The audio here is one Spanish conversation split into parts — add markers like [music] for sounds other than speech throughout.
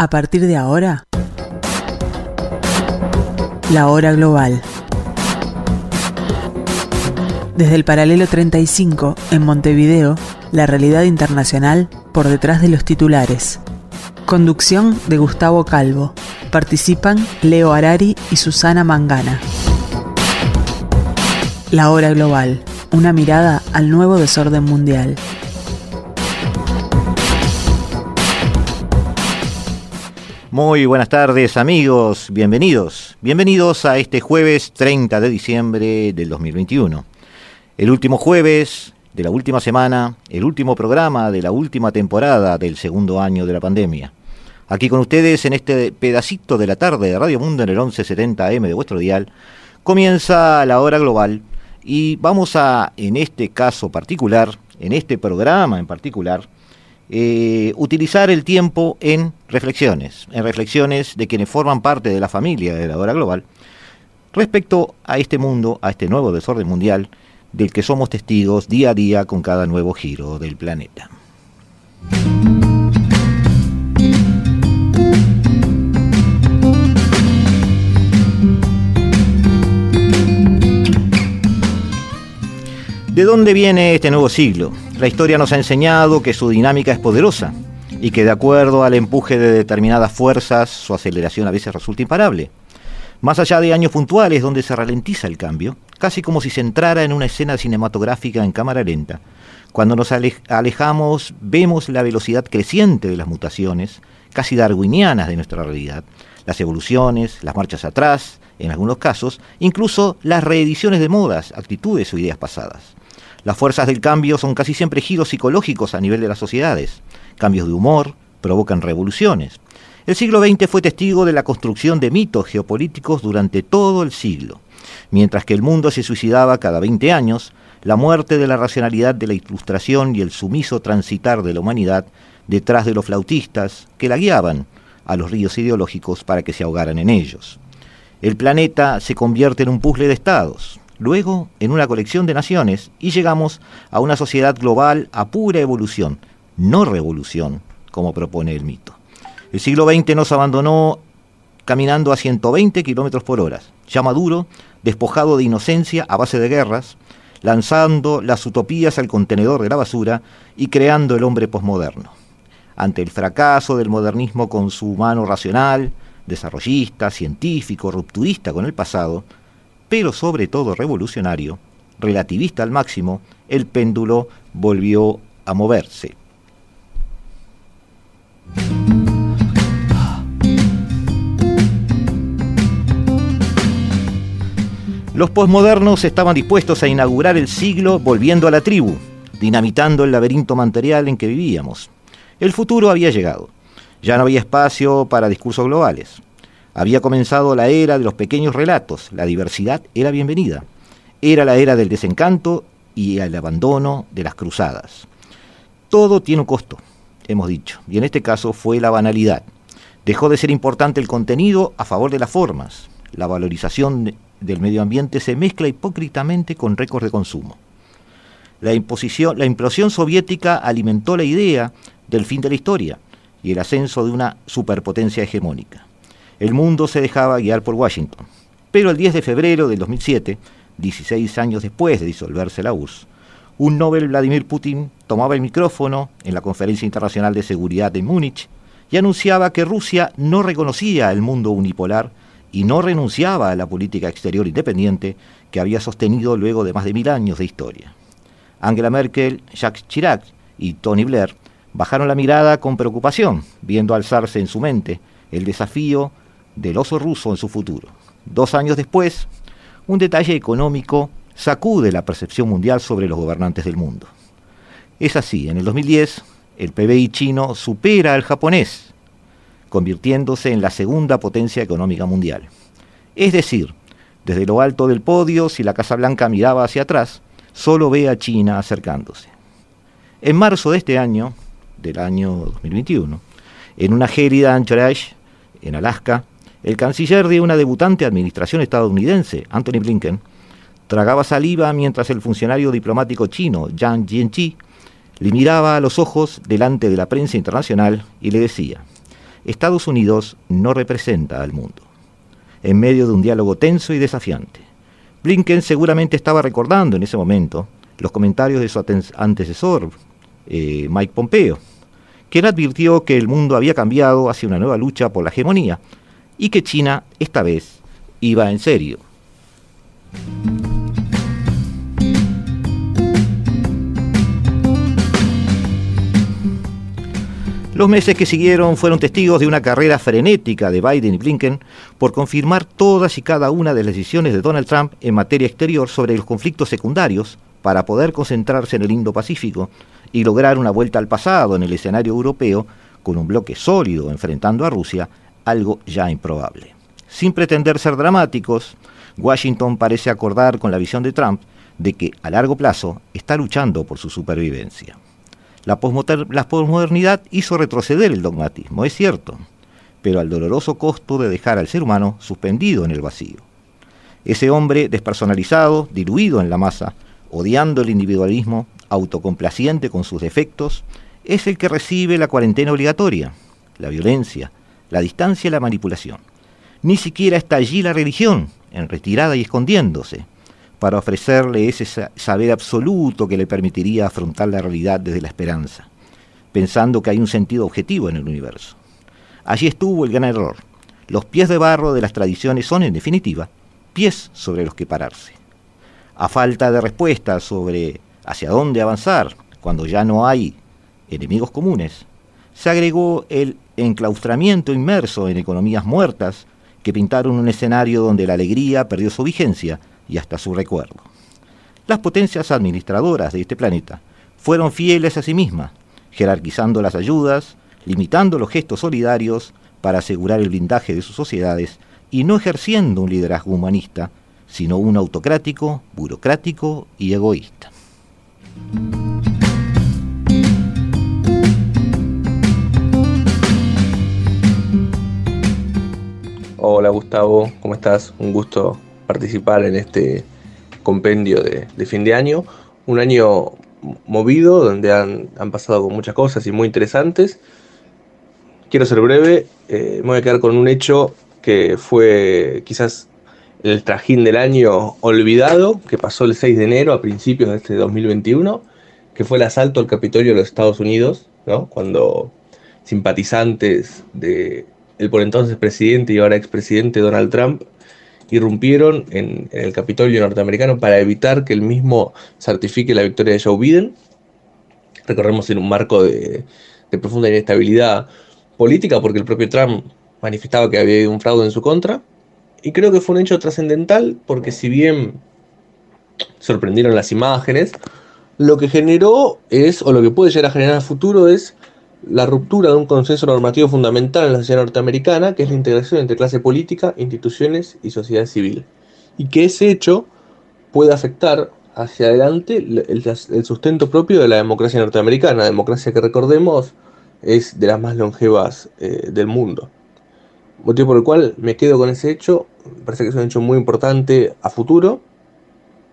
A partir de ahora, la hora global. Desde el paralelo 35, en Montevideo, la realidad internacional por detrás de los titulares. Conducción de Gustavo Calvo. Participan Leo Arari y Susana Mangana. La hora global. Una mirada al nuevo desorden mundial. Muy buenas tardes amigos, bienvenidos. Bienvenidos a este jueves 30 de diciembre del 2021. El último jueves de la última semana, el último programa de la última temporada del segundo año de la pandemia. Aquí con ustedes en este pedacito de la tarde de Radio Mundo en el 1170M de vuestro dial, comienza la hora global y vamos a, en este caso particular, en este programa en particular, eh, utilizar el tiempo en reflexiones, en reflexiones de quienes forman parte de la familia de la hora global, respecto a este mundo, a este nuevo desorden mundial, del que somos testigos día a día con cada nuevo giro del planeta. ¿De dónde viene este nuevo siglo? La historia nos ha enseñado que su dinámica es poderosa y que de acuerdo al empuje de determinadas fuerzas su aceleración a veces resulta imparable. Más allá de años puntuales donde se ralentiza el cambio, casi como si se entrara en una escena cinematográfica en cámara lenta. Cuando nos alejamos vemos la velocidad creciente de las mutaciones, casi darwinianas de nuestra realidad, las evoluciones, las marchas atrás, en algunos casos, incluso las reediciones de modas, actitudes o ideas pasadas. Las fuerzas del cambio son casi siempre giros psicológicos a nivel de las sociedades. Cambios de humor provocan revoluciones. El siglo XX fue testigo de la construcción de mitos geopolíticos durante todo el siglo. Mientras que el mundo se suicidaba cada 20 años, la muerte de la racionalidad de la ilustración y el sumiso transitar de la humanidad detrás de los flautistas que la guiaban a los ríos ideológicos para que se ahogaran en ellos. El planeta se convierte en un puzzle de estados, luego en una colección de naciones y llegamos a una sociedad global a pura evolución, no revolución, como propone el mito. El siglo XX nos abandonó caminando a 120 kilómetros por hora, ya maduro, despojado de inocencia a base de guerras, lanzando las utopías al contenedor de la basura y creando el hombre posmoderno. Ante el fracaso del modernismo con su mano racional, desarrollista, científico, rupturista con el pasado, pero sobre todo revolucionario, relativista al máximo, el péndulo volvió a moverse. Los posmodernos estaban dispuestos a inaugurar el siglo volviendo a la tribu, dinamitando el laberinto material en que vivíamos. El futuro había llegado. Ya no había espacio para discursos globales. Había comenzado la era de los pequeños relatos, la diversidad era bienvenida. Era la era del desencanto y el abandono de las cruzadas. Todo tiene un costo, hemos dicho, y en este caso fue la banalidad. Dejó de ser importante el contenido a favor de las formas. La valorización del medio ambiente se mezcla hipócritamente con récords de consumo. La, imposición, la implosión soviética alimentó la idea del fin de la historia y el ascenso de una superpotencia hegemónica el mundo se dejaba guiar por Washington. Pero el 10 de febrero del 2007, 16 años después de disolverse la URSS, un Nobel Vladimir Putin tomaba el micrófono en la Conferencia Internacional de Seguridad de Múnich y anunciaba que Rusia no reconocía el mundo unipolar y no renunciaba a la política exterior independiente que había sostenido luego de más de mil años de historia. Angela Merkel, Jacques Chirac y Tony Blair bajaron la mirada con preocupación, viendo alzarse en su mente el desafío del oso ruso en su futuro. Dos años después, un detalle económico sacude la percepción mundial sobre los gobernantes del mundo. Es así, en el 2010, el PBI chino supera al japonés, convirtiéndose en la segunda potencia económica mundial. Es decir, desde lo alto del podio, si la Casa Blanca miraba hacia atrás, solo ve a China acercándose. En marzo de este año, del año 2021, en una gélida Anchorage, en Alaska, el canciller de una debutante administración estadounidense, Anthony Blinken, tragaba saliva mientras el funcionario diplomático chino, Yang Jianqi, le miraba a los ojos delante de la prensa internacional y le decía, Estados Unidos no representa al mundo. En medio de un diálogo tenso y desafiante, Blinken seguramente estaba recordando en ese momento los comentarios de su antecesor, eh, Mike Pompeo, quien advirtió que el mundo había cambiado hacia una nueva lucha por la hegemonía y que China esta vez iba en serio. Los meses que siguieron fueron testigos de una carrera frenética de Biden y Blinken por confirmar todas y cada una de las decisiones de Donald Trump en materia exterior sobre los conflictos secundarios para poder concentrarse en el Indo-Pacífico y lograr una vuelta al pasado en el escenario europeo con un bloque sólido enfrentando a Rusia, algo ya improbable. Sin pretender ser dramáticos, Washington parece acordar con la visión de Trump de que a largo plazo está luchando por su supervivencia. La posmodernidad hizo retroceder el dogmatismo, es cierto, pero al doloroso costo de dejar al ser humano suspendido en el vacío. Ese hombre despersonalizado, diluido en la masa, odiando el individualismo, autocomplaciente con sus defectos, es el que recibe la cuarentena obligatoria, la violencia, la distancia y la manipulación. Ni siquiera está allí la religión, en retirada y escondiéndose, para ofrecerle ese saber absoluto que le permitiría afrontar la realidad desde la esperanza, pensando que hay un sentido objetivo en el universo. Allí estuvo el gran error. Los pies de barro de las tradiciones son, en definitiva, pies sobre los que pararse. A falta de respuestas sobre hacia dónde avanzar cuando ya no hay enemigos comunes, se agregó el enclaustramiento inmerso en economías muertas que pintaron un escenario donde la alegría perdió su vigencia y hasta su recuerdo. Las potencias administradoras de este planeta fueron fieles a sí mismas, jerarquizando las ayudas, limitando los gestos solidarios para asegurar el blindaje de sus sociedades y no ejerciendo un liderazgo humanista, sino un autocrático, burocrático y egoísta. Hola Gustavo, ¿cómo estás? Un gusto participar en este compendio de, fin de año. Un año movido donde han, pasado muchas cosas y muy interesantes. Quiero ser breve, eh, me voy a quedar con un hecho que fue quizás el trajín del año olvidado, que pasó el 6 de enero a principios de este 2021, que fue el asalto al Capitolio de los Estados Unidos, ¿no? cuando simpatizantes de el por entonces presidente y ahora expresidente Donald Trump irrumpieron en, el Capitolio norteamericano para evitar que el mismo certifique la victoria de Joe Biden. Recorremos en un marco de, profunda inestabilidad política porque el propio Trump manifestaba que había habido un fraude en su contra. Y creo que fue un hecho trascendental porque si bien sorprendieron las imágenes, lo que generó es, o lo que puede llegar a generar a futuro es la ruptura de un consenso normativo fundamental en la sociedad norteamericana, que es la integración entre clase política, instituciones y sociedad civil. Y que ese hecho puede afectar hacia adelante el, sustento propio de la democracia norteamericana, democracia que recordemos es de las más longevas eh, del mundo. Motivo por el cual me quedo con ese hecho, me parece que es un hecho muy importante a futuro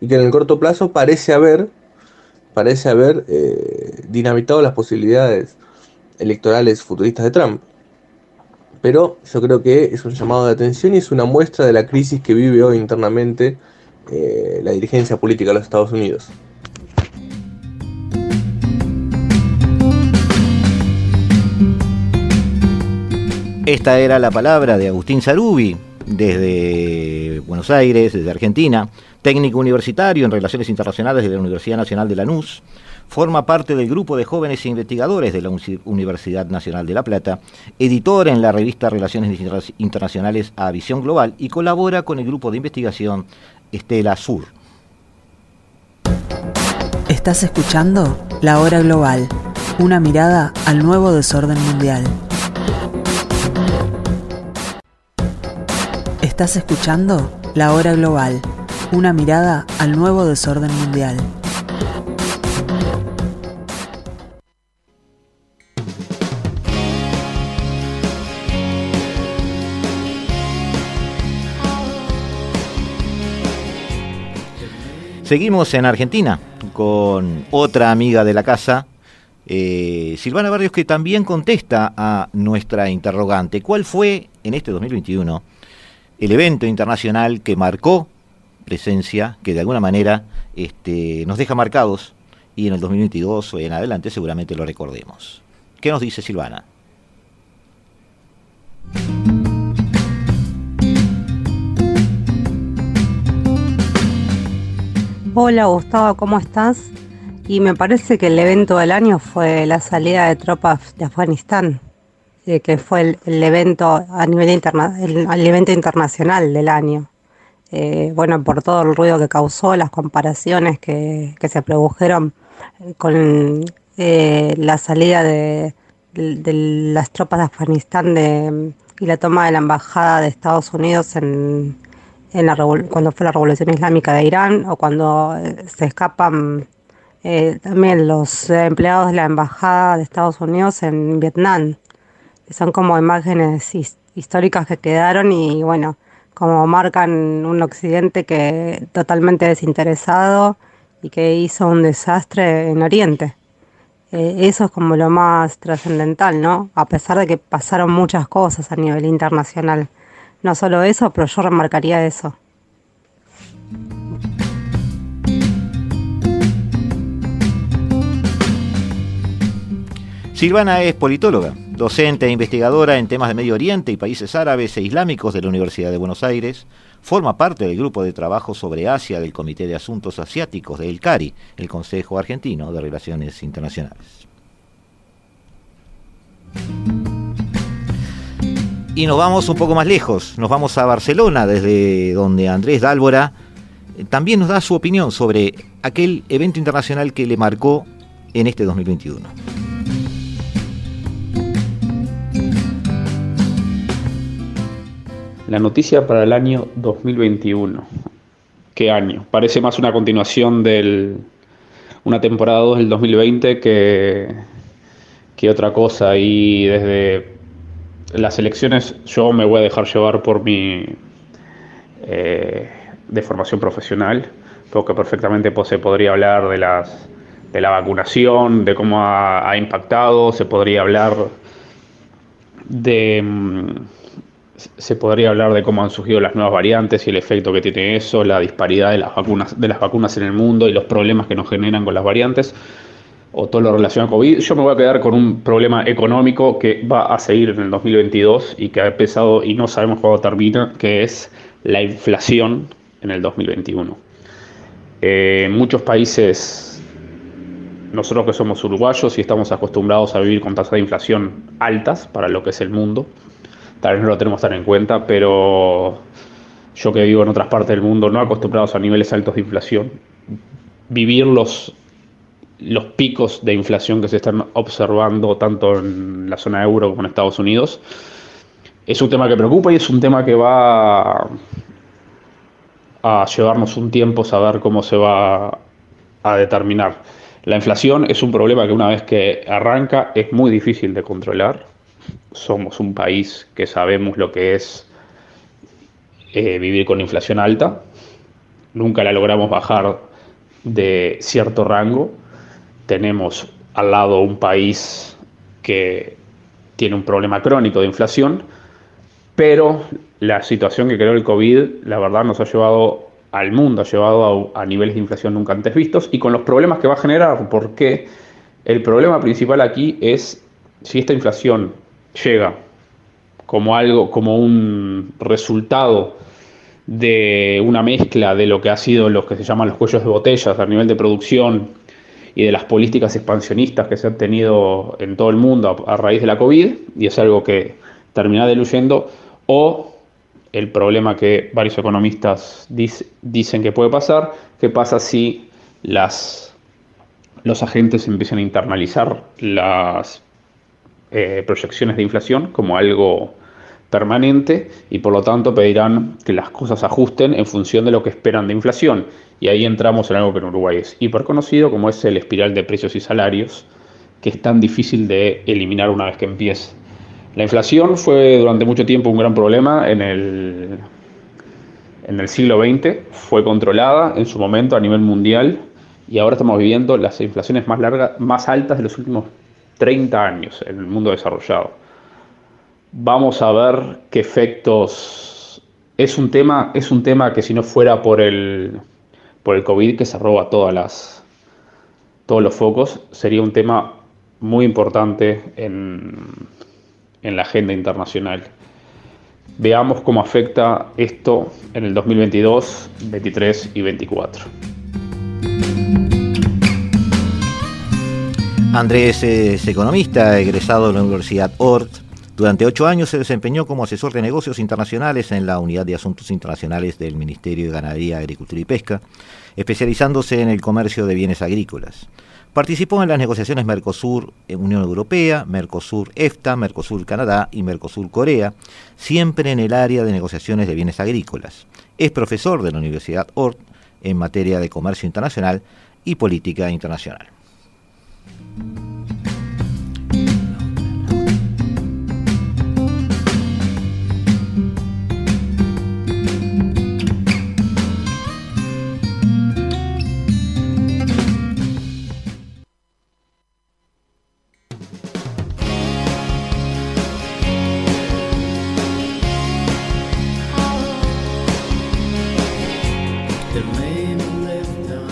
y que en el corto plazo parece haber, parece haber eh, dinamitado las posibilidades electorales futuristas de Trump. Pero yo creo que es un llamado de atención y es una muestra de la crisis que vive hoy internamente eh, la dirigencia política de los Estados Unidos. Esta era la palabra de Agustín Sarubi, desde Buenos Aires, desde Argentina, técnico universitario en Relaciones Internacionales de la Universidad Nacional de Lanús, forma parte del grupo de jóvenes investigadores de la Universidad Nacional de La Plata, editor en la revista Relaciones Internacionales a Visión Global y colabora con el grupo de investigación Estela Sur. Estás escuchando La Hora Global, una mirada al nuevo desorden mundial. Estás escuchando La Hora Global, una mirada al nuevo desorden mundial. Seguimos en Argentina con otra amiga de la casa, Eh, Silvana Barrios que también contesta a nuestra interrogante. ¿Cuál fue en este 2021 el evento internacional que marcó presencia, que de alguna manera este, nos deja marcados y en el 2022 o en adelante seguramente lo recordemos? ¿Qué nos dice Silvana? Hola Gustavo, ¿cómo estás? Y me parece que el evento del año fue la salida de tropas de Afganistán, eh, que fue el, evento a nivel internacional del año. Eh, bueno, por todo el ruido que causó, las comparaciones que, se produjeron con eh, la salida de, las tropas de Afganistán y la toma de la embajada de Estados Unidos en, la, cuando fue la revolución islámica de Irán o cuando se escapan eh, también los empleados de la Embajada de Estados Unidos en Vietnam, son como imágenes históricas que quedaron y bueno, como marcan un occidente que totalmente desinteresado y que hizo un desastre en Oriente. Eh, eso es como lo más trascendental, ¿no? A pesar de que pasaron muchas cosas a nivel internacional. No solo eso, pero yo remarcaría eso. Silvana es politóloga, docente e investigadora en temas de Medio Oriente y países árabes e islámicos de la Universidad de Buenos Aires. Forma parte del grupo de trabajo sobre Asia del Comité de Asuntos Asiáticos del CARI, el Consejo Argentino de Relaciones Internacionales. Y nos vamos un poco más lejos, nos vamos a Barcelona, desde donde Andrés Dálvora eh, también nos da su opinión sobre aquel evento internacional que le marcó en este 2021. La noticia para el año 2021. ¿Qué año? Parece más una continuación de una temporada 2 del 2020 que, que otra cosa. Y desde las elecciones yo me voy a dejar llevar por mi eh, de formación profesional, porque perfectamente pues, se podría hablar de las de la vacunación, de cómo ha impactado, se podría hablar de mm, se podría hablar de cómo han surgido las nuevas variantes y el efecto que tiene eso, la disparidad de las vacunas, de las vacunas en el mundo y los problemas que nos generan con las variantes, o todo lo relacionado con COVID. Yo me voy a quedar con un problema económico que va a seguir en el 2022 y que ha empezado y no sabemos cuándo termina, que es la inflación en el 2021. Eh, muchos países, nosotros que somos uruguayos y estamos acostumbrados a vivir con tasas de inflación altas para lo que es el mundo, tal vez no lo tenemos tan en cuenta, pero yo que vivo en otras partes del mundo, no acostumbrados a niveles altos de inflación, vivir los, picos de inflación que se están observando tanto en la zona euro como en Estados Unidos, es un tema que preocupa y es un tema que va a llevarnos un tiempo saber cómo se va a determinar. La inflación es un problema que una vez que arranca es muy difícil de controlar somos un país que sabemos lo que es eh, vivir con inflación alta. Nunca la logramos bajar de cierto rango. Tenemos al lado un país que tiene un problema crónico de inflación, pero la situación que creó el COVID, la verdad, nos ha llevado al mundo, ha llevado a, niveles de inflación nunca antes vistos y con los problemas que va a generar, porque el problema principal aquí es si esta inflación llega como algo, como un resultado de una mezcla de lo que ha sido lo que se llaman los cuellos de botellas a nivel de producción y de las políticas expansionistas que se han tenido en todo el mundo a, raíz de la COVID, y es algo que termina diluyendo, o el problema que varios economistas dicen que puede pasar, que pasa si los agentes empiezan a internalizar las eh, proyecciones de inflación como algo permanente y por lo tanto pedirán que las cosas ajusten en función de lo que esperan de inflación. Y ahí entramos en algo que en Uruguay es hiper conocido como es el espiral de precios y salarios, que es tan difícil de eliminar una vez que empiece. La inflación fue durante mucho tiempo un gran problema en el, en el siglo XX, fue controlada en su momento a nivel mundial y ahora estamos viviendo las inflaciones más largas, más altas de los últimos 30 años en el mundo desarrollado. Vamos a ver qué efectos es un tema, es un tema que si no fuera por el por el COVID que se roba todas las todos los focos, sería un tema muy importante en, en la agenda internacional. Veamos cómo afecta esto en el 2022, 23 y 24. Andrés es economista, egresado de la Universidad Ort. Durante ocho años se desempeñó como asesor de negocios internacionales en la Unidad de Asuntos Internacionales del Ministerio de Ganadería, Agricultura y Pesca, especializándose en el comercio de bienes agrícolas. Participó en las negociaciones Mercosur Unión Europea, Mercosur EFTA, Mercosur Canadá y Mercosur Corea, siempre en el área de negociaciones de bienes agrícolas. Es profesor de la Universidad Ort en materia de comercio internacional y política internacional.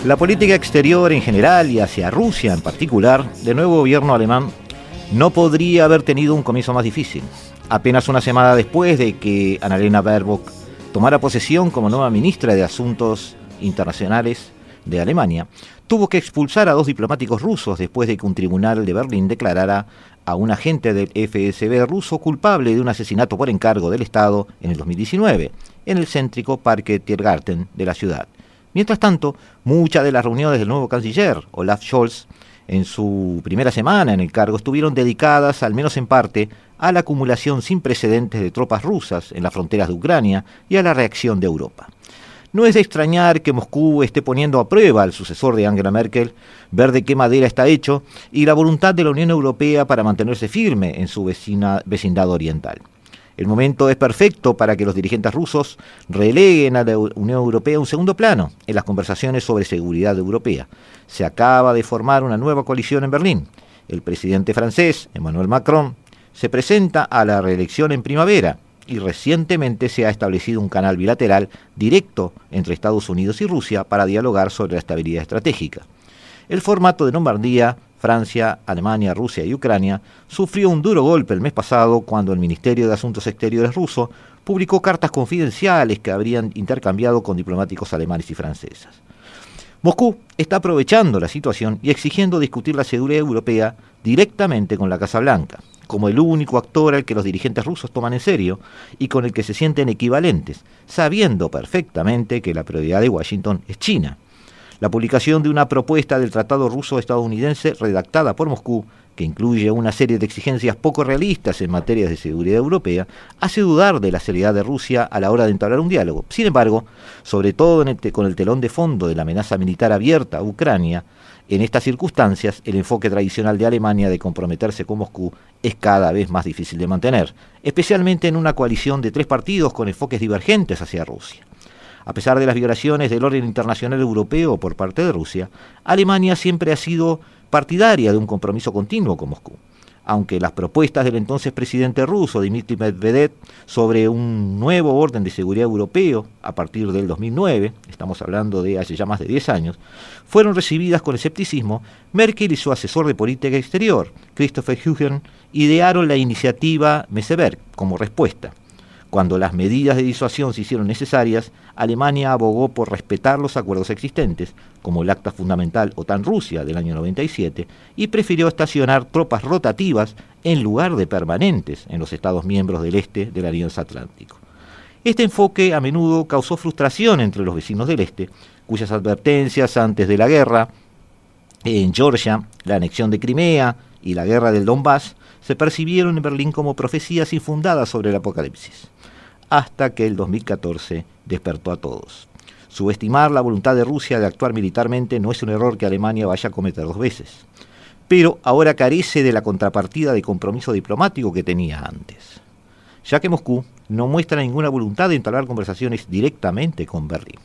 La política exterior en general y hacia Rusia en particular del nuevo gobierno alemán no podría haber tenido un comienzo más difícil. Apenas una semana después de que Annalena Baerbock tomara posesión como nueva ministra de Asuntos Internacionales de Alemania, tuvo que expulsar a dos diplomáticos rusos después de que un tribunal de Berlín declarara a un agente del FSB ruso culpable de un asesinato por encargo del Estado en el 2019, en el céntrico Parque Tiergarten de la ciudad. Mientras tanto, muchas de las reuniones del nuevo canciller, Olaf Scholz, en su primera semana en el cargo estuvieron dedicadas, al menos en parte, a la acumulación sin precedentes de tropas rusas en las fronteras de Ucrania y a la reacción de Europa. No es de extrañar que Moscú esté poniendo a prueba al sucesor de Angela Merkel, ver de qué madera está hecho y la voluntad de la Unión Europea para mantenerse firme en su vecindad oriental. El momento es perfecto para que los dirigentes rusos releguen a la Unión Europea un segundo plano en las conversaciones sobre seguridad europea. Se acaba de formar una nueva coalición en Berlín. El presidente francés, Emmanuel Macron, se presenta a la reelección en primavera y recientemente se ha establecido un canal bilateral directo entre Estados Unidos y Rusia para dialogar sobre la estabilidad estratégica. El formato de Normandía Francia, Alemania, Rusia y Ucrania, sufrió un duro golpe el mes pasado cuando el Ministerio de Asuntos Exteriores ruso publicó cartas confidenciales que habrían intercambiado con diplomáticos alemanes y franceses. Moscú está aprovechando la situación y exigiendo discutir la seguridad europea directamente con la Casa Blanca, como el único actor al que los dirigentes rusos toman en serio y con el que se sienten equivalentes, sabiendo perfectamente que la prioridad de Washington es China la publicación de una propuesta del Tratado Ruso-Estadounidense redactada por Moscú, que incluye una serie de exigencias poco realistas en materia de seguridad europea, hace dudar de la seriedad de Rusia a la hora de entablar un diálogo. Sin embargo, sobre todo con el telón de fondo de la amenaza militar abierta a Ucrania, en estas circunstancias, el enfoque tradicional de Alemania de comprometerse con Moscú es cada vez más difícil de mantener, especialmente en una coalición de tres partidos con enfoques divergentes hacia Rusia. A pesar de las violaciones del orden internacional europeo por parte de Rusia, Alemania siempre ha sido partidaria de un compromiso continuo con Moscú. Aunque las propuestas del entonces presidente ruso Dmitry Medvedev sobre un nuevo orden de seguridad europeo a partir del 2009, estamos hablando de hace ya más de 10 años, fueron recibidas con escepticismo, Merkel y su asesor de política exterior, Christopher Hügen, idearon la iniciativa Meseberg como respuesta. Cuando las medidas de disuasión se hicieron necesarias, Alemania abogó por respetar los acuerdos existentes, como el Acta Fundamental OTAN-Rusia del año 97, y prefirió estacionar tropas rotativas en lugar de permanentes en los Estados miembros del este de la Alianza Atlántico. Este enfoque a menudo causó frustración entre los vecinos del este, cuyas advertencias antes de la guerra en Georgia, la anexión de Crimea y la guerra del Donbass se percibieron en Berlín como profecías infundadas sobre el apocalipsis hasta que el 2014 despertó a todos. Subestimar la voluntad de Rusia de actuar militarmente no es un error que Alemania vaya a cometer dos veces, pero ahora carece de la contrapartida de compromiso diplomático que tenía antes, ya que Moscú no muestra ninguna voluntad de entablar conversaciones directamente con Berlín.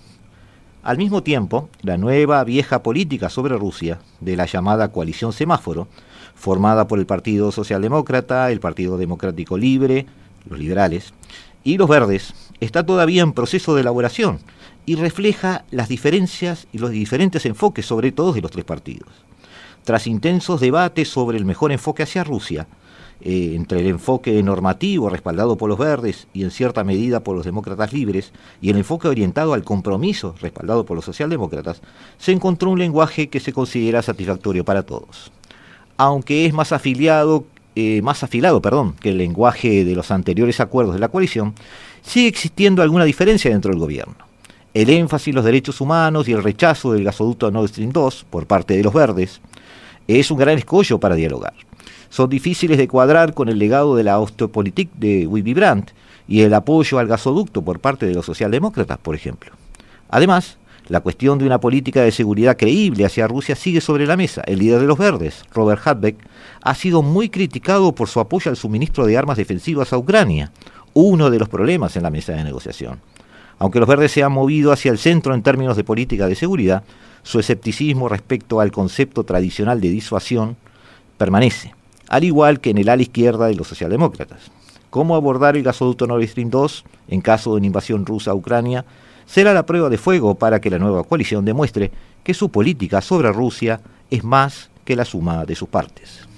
Al mismo tiempo, la nueva vieja política sobre Rusia, de la llamada coalición semáforo, formada por el Partido Socialdemócrata, el Partido Democrático Libre, los liberales, y los verdes, está todavía en proceso de elaboración y refleja las diferencias y los diferentes enfoques, sobre todo de los tres partidos. Tras intensos debates sobre el mejor enfoque hacia Rusia, eh, entre el enfoque normativo respaldado por los verdes y en cierta medida por los demócratas libres, y el enfoque orientado al compromiso respaldado por los socialdemócratas, se encontró un lenguaje que se considera satisfactorio para todos. Aunque es más afiliado, eh, más afilado, perdón, que el lenguaje de los anteriores acuerdos de la coalición, sigue existiendo alguna diferencia dentro del gobierno. El énfasis en los derechos humanos y el rechazo del gasoducto Nord Stream 2 por parte de los verdes es un gran escollo para dialogar son difíciles de cuadrar con el legado de la Osteopolitik de Willy Brandt y el apoyo al gasoducto por parte de los socialdemócratas, por ejemplo. Además, la cuestión de una política de seguridad creíble hacia Rusia sigue sobre la mesa. El líder de los verdes, Robert Hadbeck, ha sido muy criticado por su apoyo al suministro de armas defensivas a Ucrania, uno de los problemas en la mesa de negociación. Aunque los verdes se han movido hacia el centro en términos de política de seguridad, su escepticismo respecto al concepto tradicional de disuasión permanece al igual que en el ala izquierda de los socialdemócratas. Cómo abordar el gasoducto Nord Stream 2 en caso de una invasión rusa a Ucrania será la prueba de fuego para que la nueva coalición demuestre que su política sobre Rusia es más que la suma de sus partes.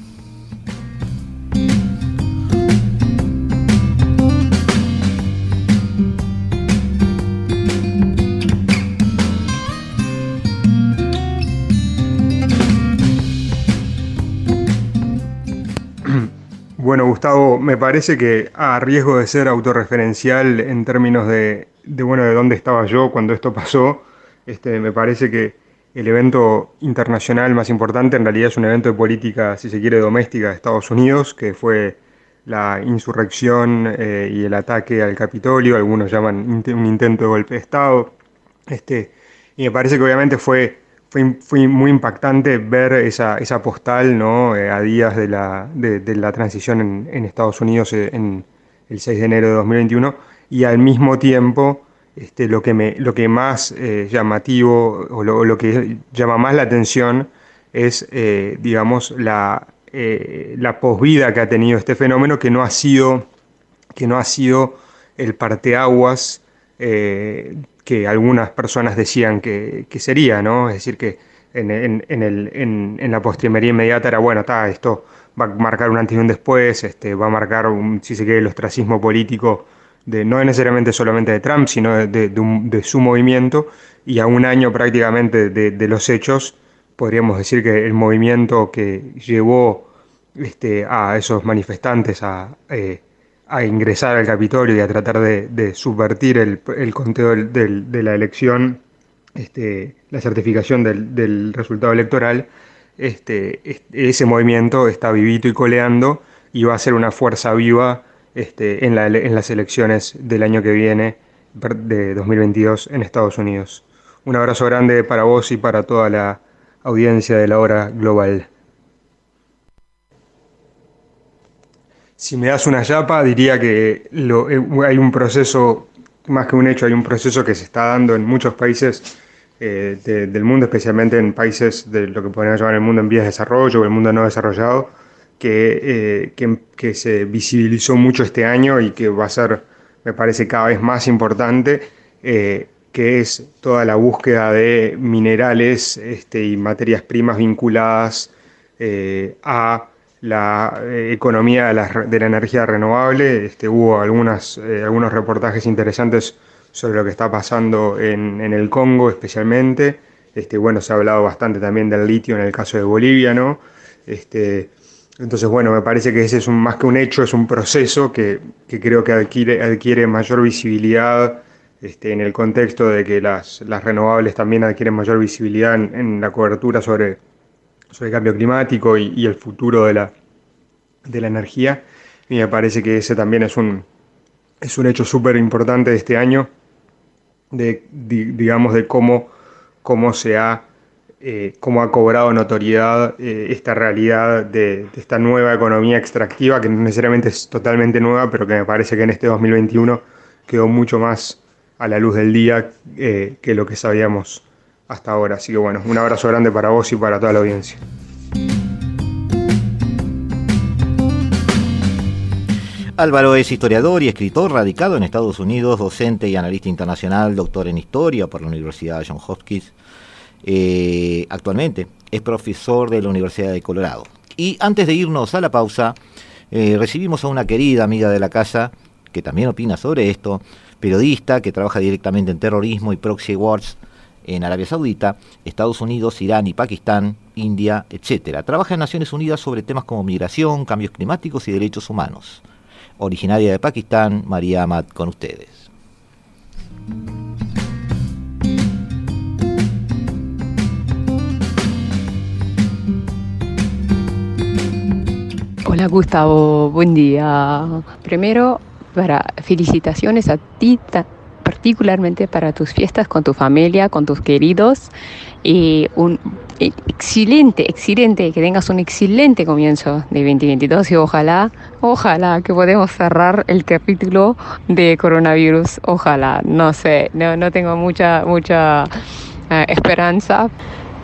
Bueno, Gustavo, me parece que a riesgo de ser autorreferencial en términos de, bueno, de dónde estaba yo cuando esto pasó, este, me parece que el evento internacional más importante en realidad es un evento de política, si se quiere, doméstica de Estados Unidos, que fue la insurrección eh, y el ataque al Capitolio, algunos llaman un intento de golpe de Estado, este, y me parece que obviamente fue fue, muy impactante ver esa, esa postal. Eh, a días de la, transición en, Estados Unidos eh, el 6 de enero de 2021 y al mismo tiempo este, lo, que más eh, llamativo o lo, que llama más la atención es digamos la, la posvida que ha tenido este fenómeno que no ha sido, que no ha sido el parteaguas que algunas personas decían que, sería, ¿no? Es decir, que en, el, en, la postrimería inmediata era, bueno, está, esto va a marcar un antes y un después, este, va a marcar, un, si se quiere, el ostracismo político, de, no necesariamente solamente de Trump, sino de, su movimiento, y a un año prácticamente de, los hechos, podríamos decir que el movimiento que llevó este, a esos manifestantes a... Eh, a ingresar al Capitolio y a tratar de, subvertir el, conteo de la elección, este, la certificación del, resultado electoral, este, ese movimiento está vivito y coleando y va a ser una fuerza viva este, en, en las elecciones del año que viene, de 2022, en Estados Unidos. Un abrazo grande para vos y para toda la audiencia de la hora global. Si me das una yapa, diría que eh, hay un proceso, más que un hecho, hay un proceso que se está dando en muchos países eh, del mundo, especialmente en países de lo que podríamos llamar el mundo en vías de desarrollo o el mundo no desarrollado, que, eh, se visibilizó mucho este año y que va a ser, me parece, cada vez más importante, que es toda la búsqueda de minerales este, y materias primas vinculadas a la eh, economía de la, energía renovable. Este, hubo algunas, eh, algunos reportajes interesantes sobre lo que está pasando en, el Congo especialmente. Este, bueno, se ha hablado bastante también del litio en el caso de Bolivia, ¿no? Este, entonces, bueno, me parece que ese es un, más que un hecho, es un proceso que, creo que adquiere, adquiere mayor visibilidad este, en el contexto de que las, las renovables también adquieren mayor visibilidad en la cobertura sobre sobre el cambio climático y, el futuro de la, de la energía. Y me parece que ese también es un, es un hecho súper importante de este año, de, digamos, de cómo, cómo se ha, eh, cómo ha cobrado notoriedad eh, esta realidad de, esta nueva economía extractiva, que no necesariamente es totalmente nueva, pero que me parece que en este 2021 quedó mucho más a la luz del día eh, que lo que sabíamos hasta ahora. Así que bueno, un abrazo grande para vos y para toda la audiencia. Álvaro es historiador y escritor radicado en Estados Unidos, docente y analista internacional, doctor en historia por la Universidad John Hopkins. Eh, actualmente es profesor de la Universidad de Colorado. Y antes de irnos a la pausa, eh, recibimos a una querida amiga de la casa que también opina sobre esto, periodista que trabaja directamente en terrorismo y proxy wars en Arabia Saudita, Estados Unidos, Irán y Pakistán, India, etc. Trabaja en Naciones Unidas sobre temas como migración, cambios climáticos y derechos humanos originaria de Pakistán, María Ahmad, con ustedes. Hola Gustavo, buen día. Primero, para felicitaciones a ti, particularmente para tus fiestas con tu familia, con tus queridos. Y un excelente, excelente, que tengas un excelente comienzo de 2022 y ojalá, ojalá que podamos cerrar el capítulo de coronavirus. Ojalá, no sé, no, no tengo mucha, mucha eh, esperanza.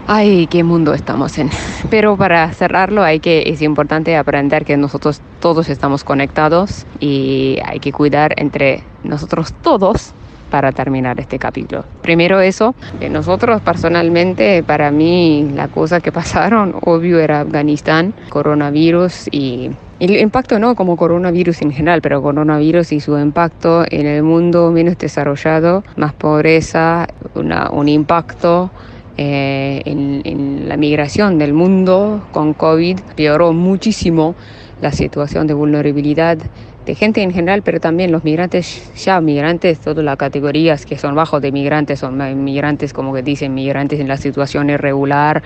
Ay, qué mundo estamos en. Pero para cerrarlo hay que, es importante aprender que nosotros todos estamos conectados y hay que cuidar entre nosotros todos para terminar este capítulo. Primero eso, nosotros personalmente, para mí la cosa que [laughs] pasaron, obvio era Afganistán, coronavirus y el impacto no como coronavirus en general, pero coronavirus y su impacto en el mundo menos desarrollado, más pobreza, un impacto eh, en, en la migración del mundo con COVID, peoró muchísimo la situación de vulnerabilidad de gente en general, pero también los migrantes, ya migrantes, todas las categorías que son bajos de migrantes, son migrantes como que dicen, migrantes en la situación irregular,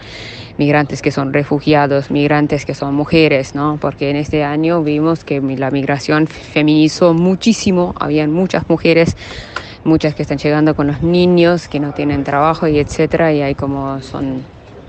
migrantes que son refugiados, migrantes que son mujeres, ¿no? Porque en este año vimos que la migración feminizó muchísimo, habían muchas mujeres muchas que están llegando con los niños que no tienen trabajo y etcétera y hay como son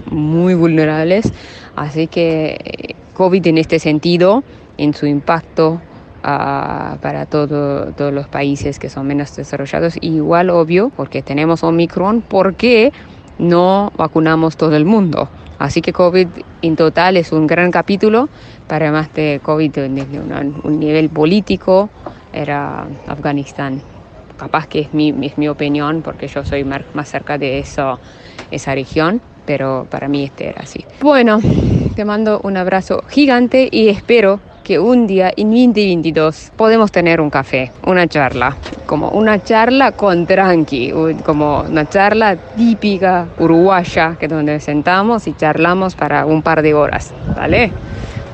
muy vulnerables así que eh, COVID en este sentido en su impacto para todos los países que son menos desarrollados. igual obvio, porque tenemos Omicron, ¿por qué no vacunamos todo el mundo? Así que COVID en total es un gran capítulo, para más de COVID desde un, nivel político, era Afganistán. Capaz que es mi, es mi opinión, porque yo soy más cerca de eso, esa región, pero para mí este era así. Bueno, te mando un abrazo gigante y espero que un día en 2022 podemos tener un café, una charla, como una charla con tranqui, como una charla típica uruguaya, que es donde sentamos y charlamos para un par de horas, ¿vale?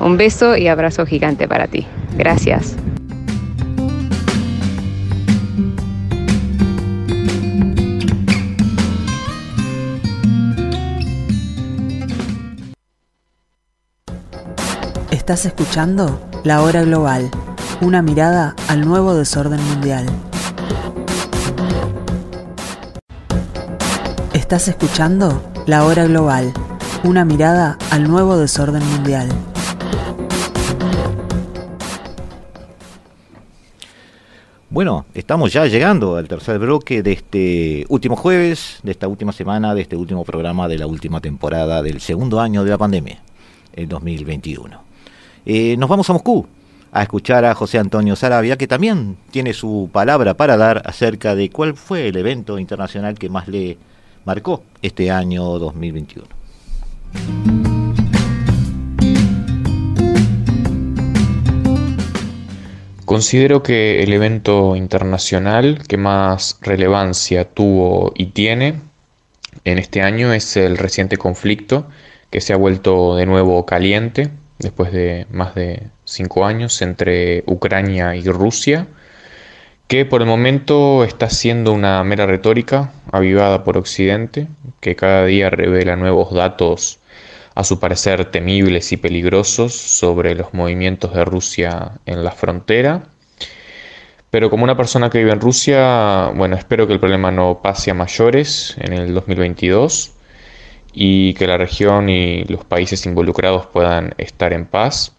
Un beso y abrazo gigante para ti. Gracias. Estás escuchando La Hora Global, una mirada al nuevo desorden mundial. Estás escuchando La Hora Global, una mirada al nuevo desorden mundial. Bueno, estamos ya llegando al tercer bloque de este último jueves, de esta última semana, de este último programa de la última temporada del segundo año de la pandemia, el 2021. Eh, nos vamos a Moscú a escuchar a José Antonio Sarabia, que también tiene su palabra para dar acerca de cuál fue el evento internacional que más le marcó este año 2021. Considero que el evento internacional que más relevancia tuvo y tiene en este año es el reciente conflicto que se ha vuelto de nuevo caliente después de más de cinco años entre Ucrania y Rusia, que por el momento está siendo una mera retórica avivada por Occidente, que cada día revela nuevos datos a su parecer temibles y peligrosos sobre los movimientos de Rusia en la frontera. Pero como una persona que vive en Rusia, bueno, espero que el problema no pase a mayores en el 2022 y que la región y los países involucrados puedan estar en paz.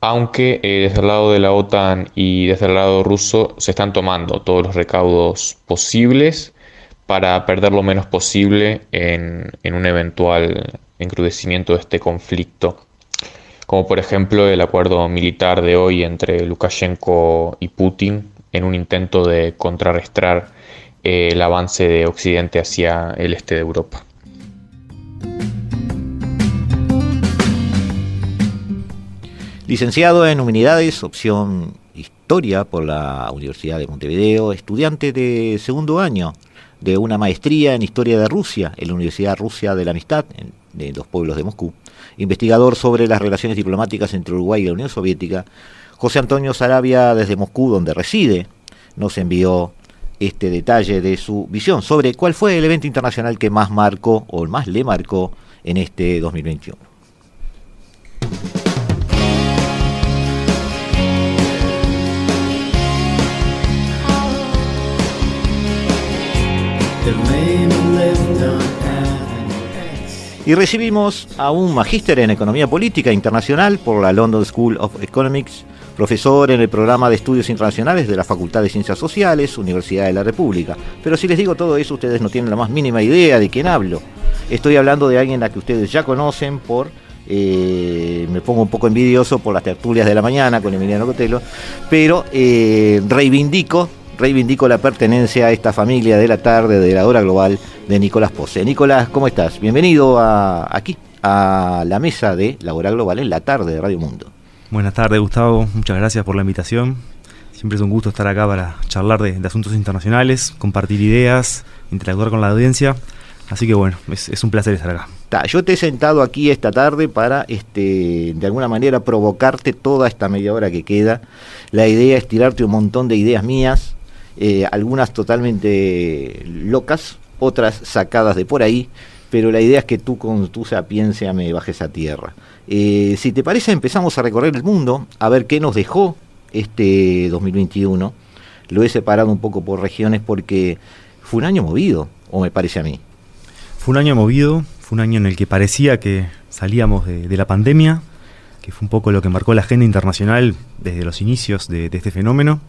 aunque eh, desde el lado de la OTAN y desde el lado ruso se están tomando todos los recaudos posibles para perder lo menos posible en, en un eventual encrudecimiento de este conflicto, como por ejemplo el acuerdo militar de hoy entre Lukashenko y Putin en un intento de contrarrestar eh, el avance de Occidente hacia el este de Europa. Licenciado en Humanidades, opción Historia por la Universidad de Montevideo, estudiante de segundo año de una maestría en Historia de Rusia en la Universidad Rusia de la Amistad, de los pueblos de Moscú, investigador sobre las relaciones diplomáticas entre Uruguay y la Unión Soviética, José Antonio Sarabia desde Moscú, donde reside, nos envió este detalle de su visión sobre cuál fue el evento internacional que más marcó o más le marcó en este 2021. Y recibimos a un magíster en Economía Política Internacional por la London School of Economics, profesor en el programa de Estudios Internacionales de la Facultad de Ciencias Sociales, Universidad de la República. Pero si les digo todo eso, ustedes no tienen la más mínima idea de quién hablo. Estoy hablando de alguien a que ustedes ya conocen por eh, me pongo un poco envidioso por las tertulias de la mañana con Emiliano Cotelo, pero eh, reivindico reivindico la pertenencia a esta familia de la tarde de la hora global de Nicolás Pose. Nicolás, ¿cómo estás? Bienvenido a, aquí, a la mesa de la hora global en la tarde de Radio Mundo. Buenas tardes, Gustavo. Muchas gracias por la invitación. Siempre es un gusto estar acá para charlar de, asuntos internacionales, compartir ideas, interactuar con la audiencia. Así que bueno, es, un placer estar acá. yo te he sentado aquí esta tarde para, este, de alguna manera, provocarte toda esta media hora que queda. La idea es tirarte un montón de ideas mías, eh, algunas totalmente locas, otras sacadas de por ahí, pero la idea es que tú con tu sapiencia me bajes a tierra. Eh, si te parece, empezamos a recorrer el mundo, a ver qué nos dejó este 2021. Lo he separado un poco por regiones porque fue un año movido, o me parece a mí. Fue un año movido, fue un año en el que parecía que salíamos de, la pandemia, que fue un poco lo que marcó la agenda internacional desde los inicios de este fenómeno.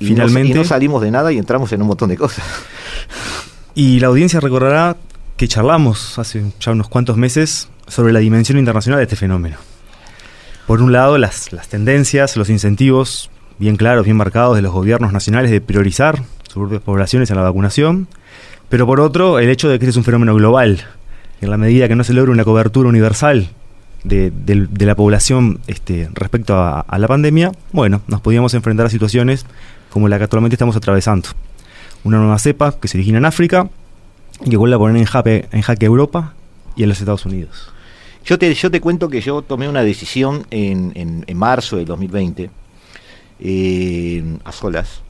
Finalmente. No, salimos de nada y entramos en un montón de cosas. Y la audiencia recordará que charlamos hace ya unos cuantos meses sobre la dimensión internacional de este fenómeno. Por un lado, las, las tendencias, los incentivos bien claros, bien marcados de los gobiernos nacionales de priorizar sus propias poblaciones en la vacunación, pero por otro, el hecho de que este es un fenómeno global. En la medida que no se logra una cobertura universal de, la población este, respecto a, a, la pandemia, bueno, nos podíamos enfrentar a situaciones como la que actualmente estamos atravesando. Una nueva cepa que se origina en África y que vuelve a poner en jaque, en jaque Europa y en los Estados Unidos. Yo te, yo te cuento que yo tomé una decisión en, en, marzo del 2020, eh, a solas,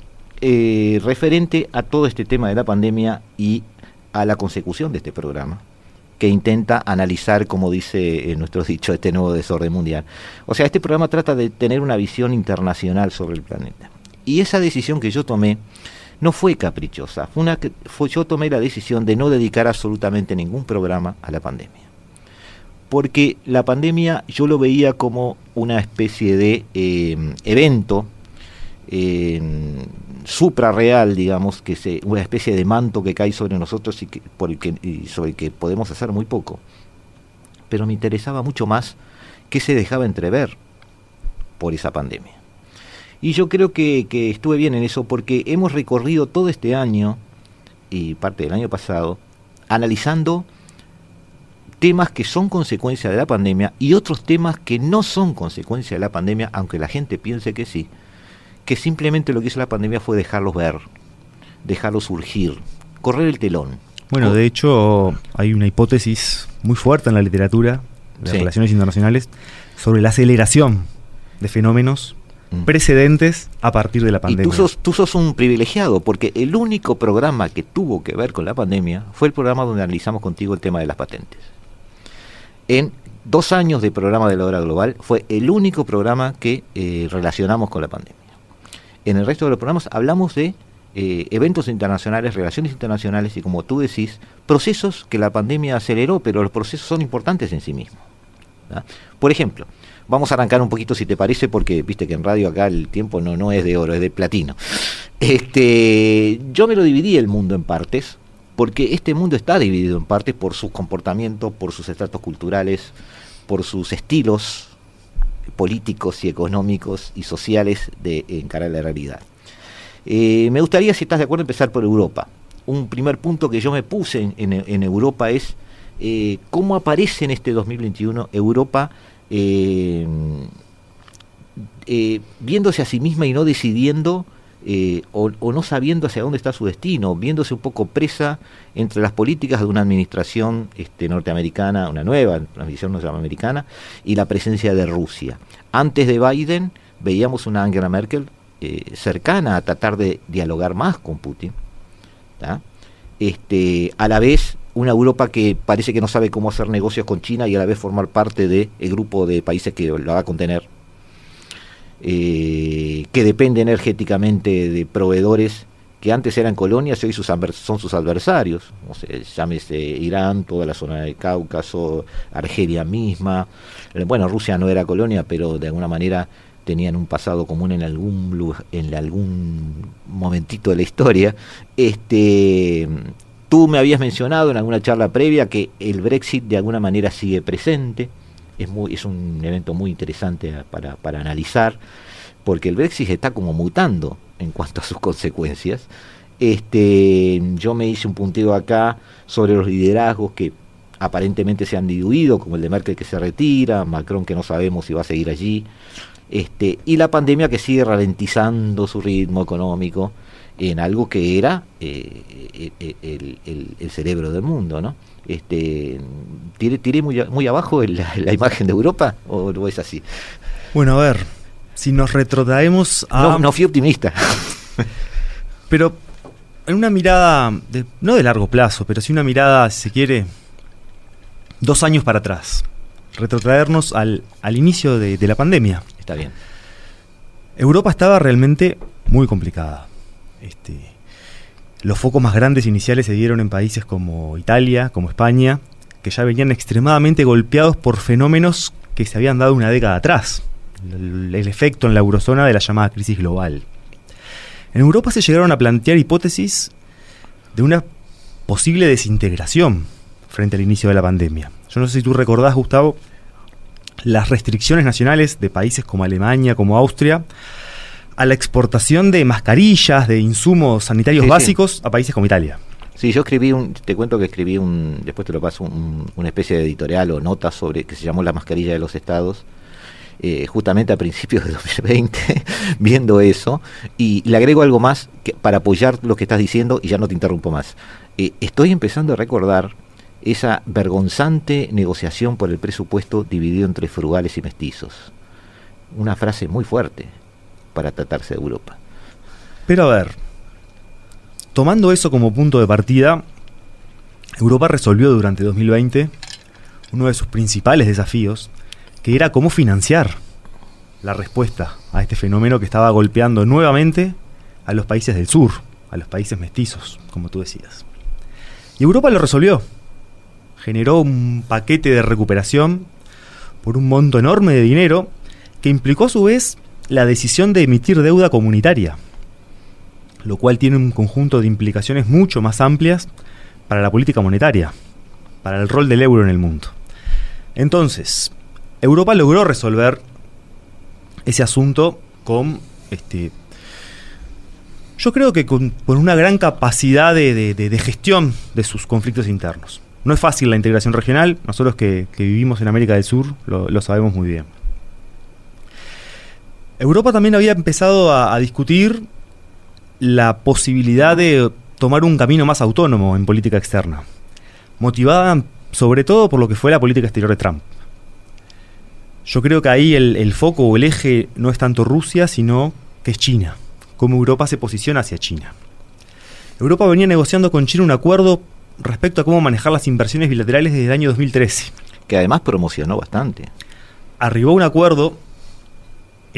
eh, referente a todo este tema de la pandemia y a la consecución de este programa que intenta analizar, como dice nuestro dicho, este nuevo desorden mundial. O sea, este programa trata de tener una visión internacional sobre el planeta. Y esa decisión que yo tomé no fue caprichosa, fue una, fue, yo tomé la decisión de no dedicar absolutamente ningún programa a la pandemia. Porque la pandemia yo lo veía como una especie de em, evento eh, suprarreal, digamos, que se, una especie de manto que cae sobre nosotros y, que, por que, y sobre el que podemos hacer muy poco. Pero me interesaba mucho más qué se dejaba entrever por esa pandemia. Y yo creo que, estuve bien en eso porque hemos recorrido todo este año y parte del año pasado analizando temas que son consecuencia de la pandemia y otros temas que no son consecuencia de la pandemia, aunque la gente piense que sí, que simplemente lo que hizo la pandemia fue dejarlos ver, dejarlos surgir, correr el telón. Bueno, de hecho hay una hipótesis muy fuerte en la literatura de relaciones internacionales sobre la aceleración de fenómenos Mm. precedentes a partir de la pandemia. Y tú sos, tú sos un privilegiado, porque el único programa que tuvo que ver con la pandemia fue el programa donde analizamos contigo el tema de las patentes. En dos años de programa de la hora global fue el único programa que eh, relacionamos con la pandemia. En el resto de los programas hablamos de eh, eventos internacionales, relaciones internacionales y, como tú decís, procesos que la pandemia aceleró, pero los procesos son importantes en sí mismos. Por ejemplo, vamos a arrancar un poquito si te parece, porque viste que en radio acá el tiempo no, no es de oro, es de platino. Este, yo me lo dividí el mundo en partes, porque este mundo está dividido en partes por sus comportamientos, por sus estratos culturales, por sus estilos políticos y económicos y sociales de encarar la realidad. Eh, me gustaría, si estás de acuerdo, empezar por Europa. Un primer punto que yo me puse en, Europa es eh, cómo aparece en este 2021 Europa eh, viéndose a sí misma y no decidiendo o, no sabiendo hacia dónde está su destino, viéndose un poco presa entre las políticas de una administración este, norteamericana, una nueva administración norteamericana, y la presencia de Rusia. Antes de Biden veíamos una Angela Merkel eh, cercana a tratar de dialogar más con Putin. Este, a la vez, una Europa que parece que no sabe cómo hacer negocios con China y a la vez formar parte del grupo de países que la va a contener. Eh, que depende energéticamente de proveedores que antes eran colonias y hoy sus son sus adversarios. O llámese Irán, toda la zona del Cáucaso, Argelia misma. Eh, bueno, Rusia no era colonia, pero de alguna manera tenían un pasado común en algún en algún momentito de la historia. Este, tú me habías mencionado en alguna charla previa que el Brexit de alguna manera sigue presente. Es, muy, es un evento muy interesante para, para analizar, porque el Brexit está como mutando en cuanto a sus consecuencias. Este, yo me hice un punteo acá sobre los liderazgos que aparentemente se han diluido, como el de Merkel que se retira, Macron que no sabemos si va a seguir allí, este, y la pandemia que sigue ralentizando su ritmo económico en algo que era eh, eh, el, cerebro del mundo, ¿no? Este, ¿Tiré, muy, muy abajo la, imagen de Europa o no es así? Bueno, a ver, si nos retrotraemos a... No, no fui optimista. [laughs] pero en una mirada, no de largo plazo, pero sí una mirada, si se quiere, dos años para atrás. Retrotraernos al, al inicio de la pandemia está bien. Europa estaba realmente muy complicada. Este, los focos más grandes iniciales se dieron en países como Italia, como España, que ya venían extremadamente golpeados por fenómenos que se habían dado una década atrás. El, efecto en la eurozona de la llamada crisis global. En Europa se llegaron a plantear hipótesis de una posible desintegración frente al inicio de la pandemia. Yo no sé si tú recordás, Gustavo, las restricciones nacionales de países como Alemania, como Austria, a la exportación de mascarillas, de insumos sanitarios básicos a países como Italia. Sí, yo escribí un, te cuento que escribí un, después te lo paso, una especie de editorial o nota sobre, que se llamó La mascarilla de los estados, eh, justamente a principios de [laughs] 2020, viendo eso, y le agrego algo más que, para apoyar lo que estás diciendo y ya no te interrumpo más. Eh, estoy empezando a recordar esa vergonzante negociación por el presupuesto dividido entre frugales y mestizos. Una frase muy fuerte para tratarse de Europa. Pero a ver, tomando eso como punto de partida, Europa resolvió durante 2020 uno de sus principales desafíos, que era cómo financiar la respuesta a este fenómeno que estaba golpeando nuevamente a los países del sur, a los países mestizos, como tú decías. Y Europa lo resolvió generó un paquete de recuperación por un monto enorme de dinero que implicó a su vez la decisión de emitir deuda comunitaria, lo cual tiene un conjunto de implicaciones mucho más amplias para la política monetaria, para el rol del euro en el mundo. Entonces, Europa logró resolver ese asunto con este yo creo que con, una gran capacidad de gestión de sus conflictos internos. No es fácil la integración regional, nosotros que, vivimos en América del Sur lo, sabemos muy bien. Europa también había empezado a, discutir la posibilidad de tomar un camino más autónomo en política externa, motivada sobre todo por lo que fue la política exterior de Trump. Yo creo que ahí el, el, foco o el eje no es tanto Rusia, sino que es China, cómo Europa se posiciona hacia China. Europa venía negociando con China un acuerdo respecto a cómo manejar las inversiones bilaterales desde el año 2013. Que además promocionó bastante. Arribó un acuerdo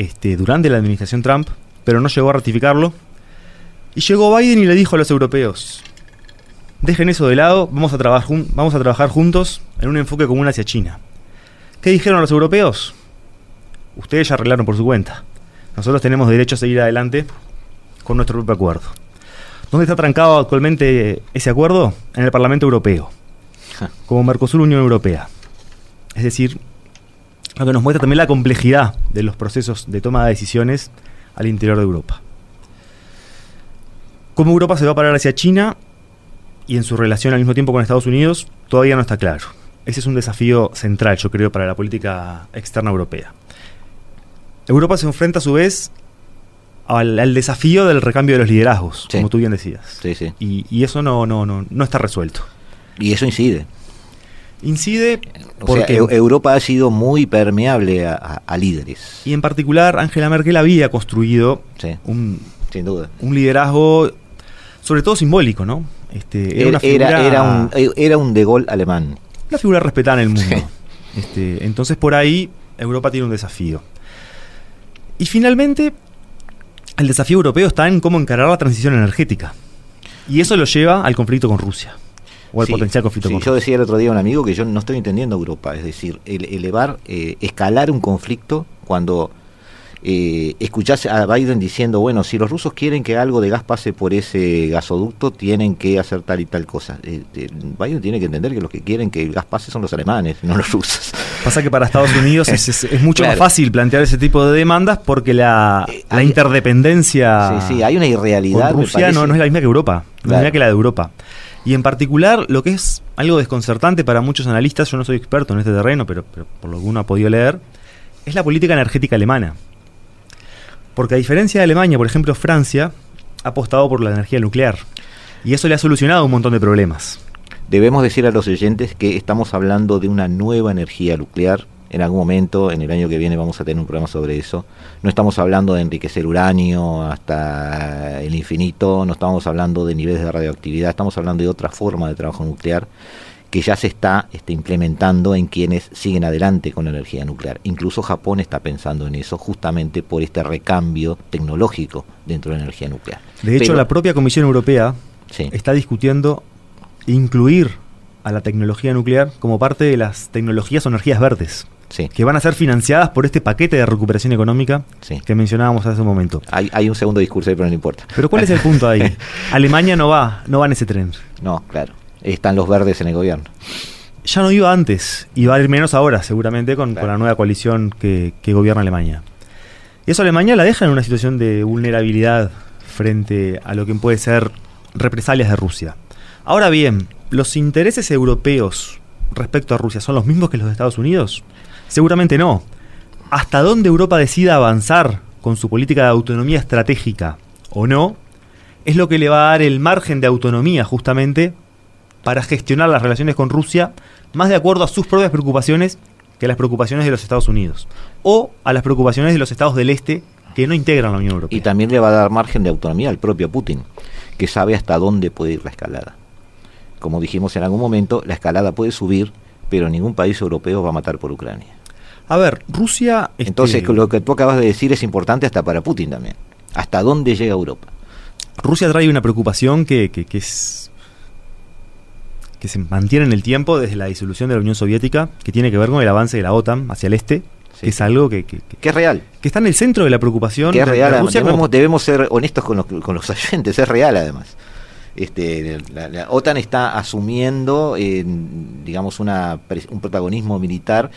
este, durante la administración Trump, pero no llegó a ratificarlo. Y llegó Biden y le dijo a los europeos, dejen eso de lado, vamos a, trabajar vamos a trabajar juntos en un enfoque común hacia China. ¿Qué dijeron los europeos? Ustedes ya arreglaron por su cuenta. Nosotros tenemos derecho a seguir adelante con nuestro propio acuerdo. ¿Dónde está trancado actualmente ese acuerdo? En el Parlamento Europeo, como Mercosur Unión Europea. Es decir, lo que nos muestra también la complejidad de los procesos de toma de decisiones al interior de Europa. Cómo Europa se va a parar hacia China y en su relación al mismo tiempo con Estados Unidos todavía no está claro. Ese es un desafío central, yo creo, para la política externa europea. Europa se enfrenta a su vez al, desafío del recambio de los liderazgos, como tú bien decías. Sí, sí. Y, eso no, no, no, no está resuelto. Y eso incide. Incide porque Europa ha sido muy permeable a, líderes. Y en particular Angela Merkel había construido un, sin duda. un liderazgo, sobre todo simbólico, ¿no? Este, era, era, un, era un de gol alemán. Una figura respetada en el mundo. Este, entonces por ahí Europa tiene un desafío. Y finalmente, el desafío europeo está en cómo encarar la transición energética. Y eso lo lleva al conflicto con Rusia. O al potencial conflicto con Yo decía el otro día a un amigo que yo no estoy entendiendo Europa. Es decir, elevar, eh, escalar un conflicto cuando eh, escuchás a Biden diciendo, bueno, si los rusos quieren que algo de gas pase por ese gasoducto, tienen que hacer tal y tal cosa. Eh, eh, Biden tiene que entender que los que quieren que el gas pase son los alemanes, no los rusos. Pasa que para Estados Unidos es, mucho más fácil plantear ese tipo de demandas porque la, la interdependencia sí, sí, hay una irrealidad, con Rusia no, es la misma que Europa, no es la misma que la de Europa. Y en particular, lo que es algo desconcertante para muchos analistas, yo no soy experto en este terreno, pero, pero por lo que uno ha podido leer, es la política energética alemana. Porque a diferencia de Alemania, por ejemplo, Francia ha apostado por la energía nuclear. Y eso le ha solucionado un montón de problemas. Debemos decir a los oyentes que estamos hablando de una nueva energía nuclear. En algún momento, en el año que viene, vamos a tener un programa sobre eso. No estamos hablando de enriquecer uranio hasta el infinito, no estamos hablando de niveles de radioactividad, estamos hablando de otra forma de trabajo nuclear que ya se está este, implementando en quienes siguen adelante con la energía nuclear. Incluso Japón está pensando en eso justamente por este recambio tecnológico dentro de la energía nuclear. De hecho, la propia Comisión Europea está discutiendo incluir a la tecnología nuclear como parte de las tecnologías o energías verdes. Que van a ser financiadas por este paquete de recuperación económica que mencionábamos hace un momento. Hay, hay, un segundo discurso ahí, pero no importa. Pero ¿cuál es el punto ahí? [laughs] Alemania no va, no va en ese tren. No, claro están los verdes en el gobierno. Ya no iba antes, y va a ir menos ahora, seguramente, con, la nueva coalición que, gobierna Alemania. Y eso Alemania la deja en una situación de vulnerabilidad frente a lo que puede ser represalias de Rusia. Ahora bien, ¿los intereses europeos respecto a Rusia son los mismos que los de Estados Unidos? Seguramente no. ¿Hasta dónde Europa decida avanzar con su política de autonomía estratégica o no? Es lo que le va a dar el margen de autonomía justamente para gestionar las relaciones con Rusia más de acuerdo a sus propias preocupaciones que a las preocupaciones de los Estados Unidos o a las preocupaciones de los estados del este que no integran la Unión Europea. Y también le va a dar margen de autonomía al propio Putin, que sabe hasta dónde puede ir la escalada. Como dijimos en algún momento, la escalada puede subir, pero ningún país europeo va a matar por Ucrania. A ver, Rusia... Este, Entonces, lo que tú acabas de decir es importante hasta para Putin también. ¿Hasta dónde llega Europa? Rusia trae una preocupación que, que es que se mantiene en el tiempo desde la disolución de la Unión Soviética, que tiene que ver con el avance de la OTAN hacia el este, que es algo que, que, es real. Que está en el centro de la preocupación. Que es real, Rusia debemos, ser honestos con los, con los [laughs] oyentes, es real además. Este, la, OTAN está asumiendo, digamos, una, un protagonismo militar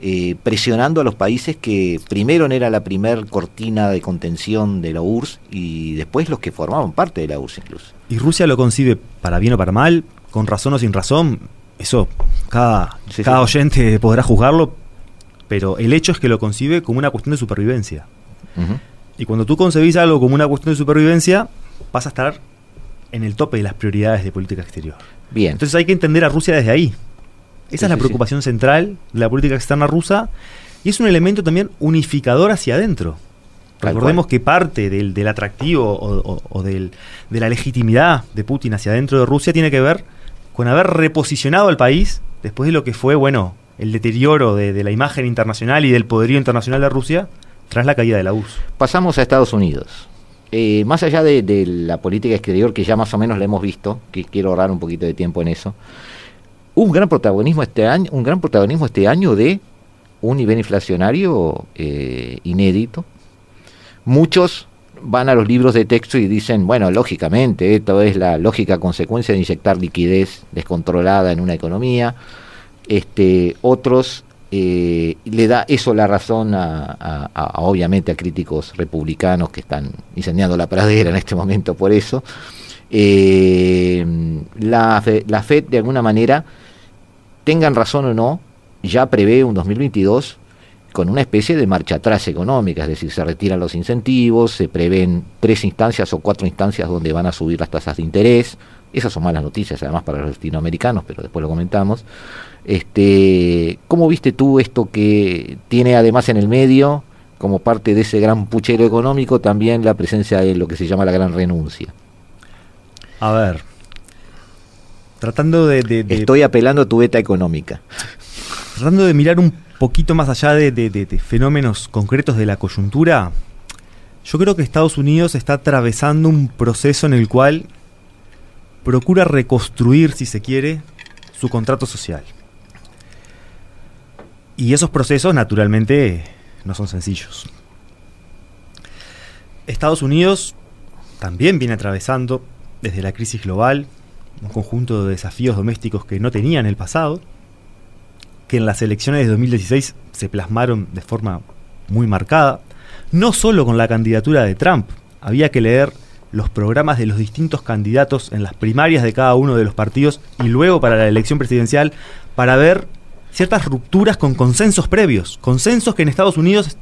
eh, presionando a los países que primero era la primer cortina de contención de la URSS y después los que formaban parte de la URSS incluso. Y Rusia lo concibe para bien o para mal, con razón o sin razón, eso cada, cada oyente [laughs] podrá juzgarlo, pero el hecho es que lo concibe como una cuestión de supervivencia. Y cuando tú concebís algo como una cuestión de supervivencia, vas a estar en el tope de las prioridades de política exterior. Bien. Entonces hay que entender a Rusia desde ahí. Esa es la preocupación central de la política externa rusa y es un elemento también unificador hacia adentro. Recordemos que parte del, del atractivo o, o del, de la legitimidad de Putin hacia adentro de Rusia tiene que ver con haber reposicionado al país después de lo que fue, bueno, el deterioro de, la imagen internacional y del poderío internacional de Rusia tras la caída de la URSS. Pasamos a Estados Unidos. Eh, más allá de, la política exterior que ya más o menos la hemos visto, que quiero ahorrar un poquito de tiempo en eso, un gran protagonismo este año, un gran protagonismo este año de un nivel inflacionario eh, inédito. Muchos van a los libros de texto y dicen, bueno, lógicamente, esto es la lógica consecuencia de inyectar liquidez descontrolada en una economía. Este, otros eh, le da eso la razón a, obviamente a críticos republicanos que están incendiando la pradera en este momento por eso. Eh, la, la FED de alguna manera, tengan razón o no, ya prevé un 2022 con una especie de marcha atrás económica, es decir, se retiran los incentivos, se prevén tres instancias o cuatro instancias donde van a subir las tasas de interés, esas son malas noticias además para los latinoamericanos, pero después lo comentamos. Este, ¿Cómo viste tú esto que tiene además en el medio, como parte de ese gran puchero económico, también la presencia de lo que se llama la gran renuncia? A ver, tratando de... Estoy apelando a tu beta económica. Tratando de mirar un poquito más allá de, fenómenos concretos de la coyuntura, yo creo que Estados Unidos está atravesando un proceso en el cual procura reconstruir, si se quiere, su contrato social. Y esos procesos, naturalmente, no son sencillos. Estados Unidos también viene atravesando, desde la crisis global, un conjunto de desafíos domésticos que no tenía en el pasado, que en las elecciones de 2016 se plasmaron de forma muy marcada, no solo con la candidatura de Trump, había que leer los programas de los distintos candidatos en las primarias de cada uno de los partidos y luego para la elección presidencial para ver ciertas rupturas con consensos previos, consensos que en Estados Unidos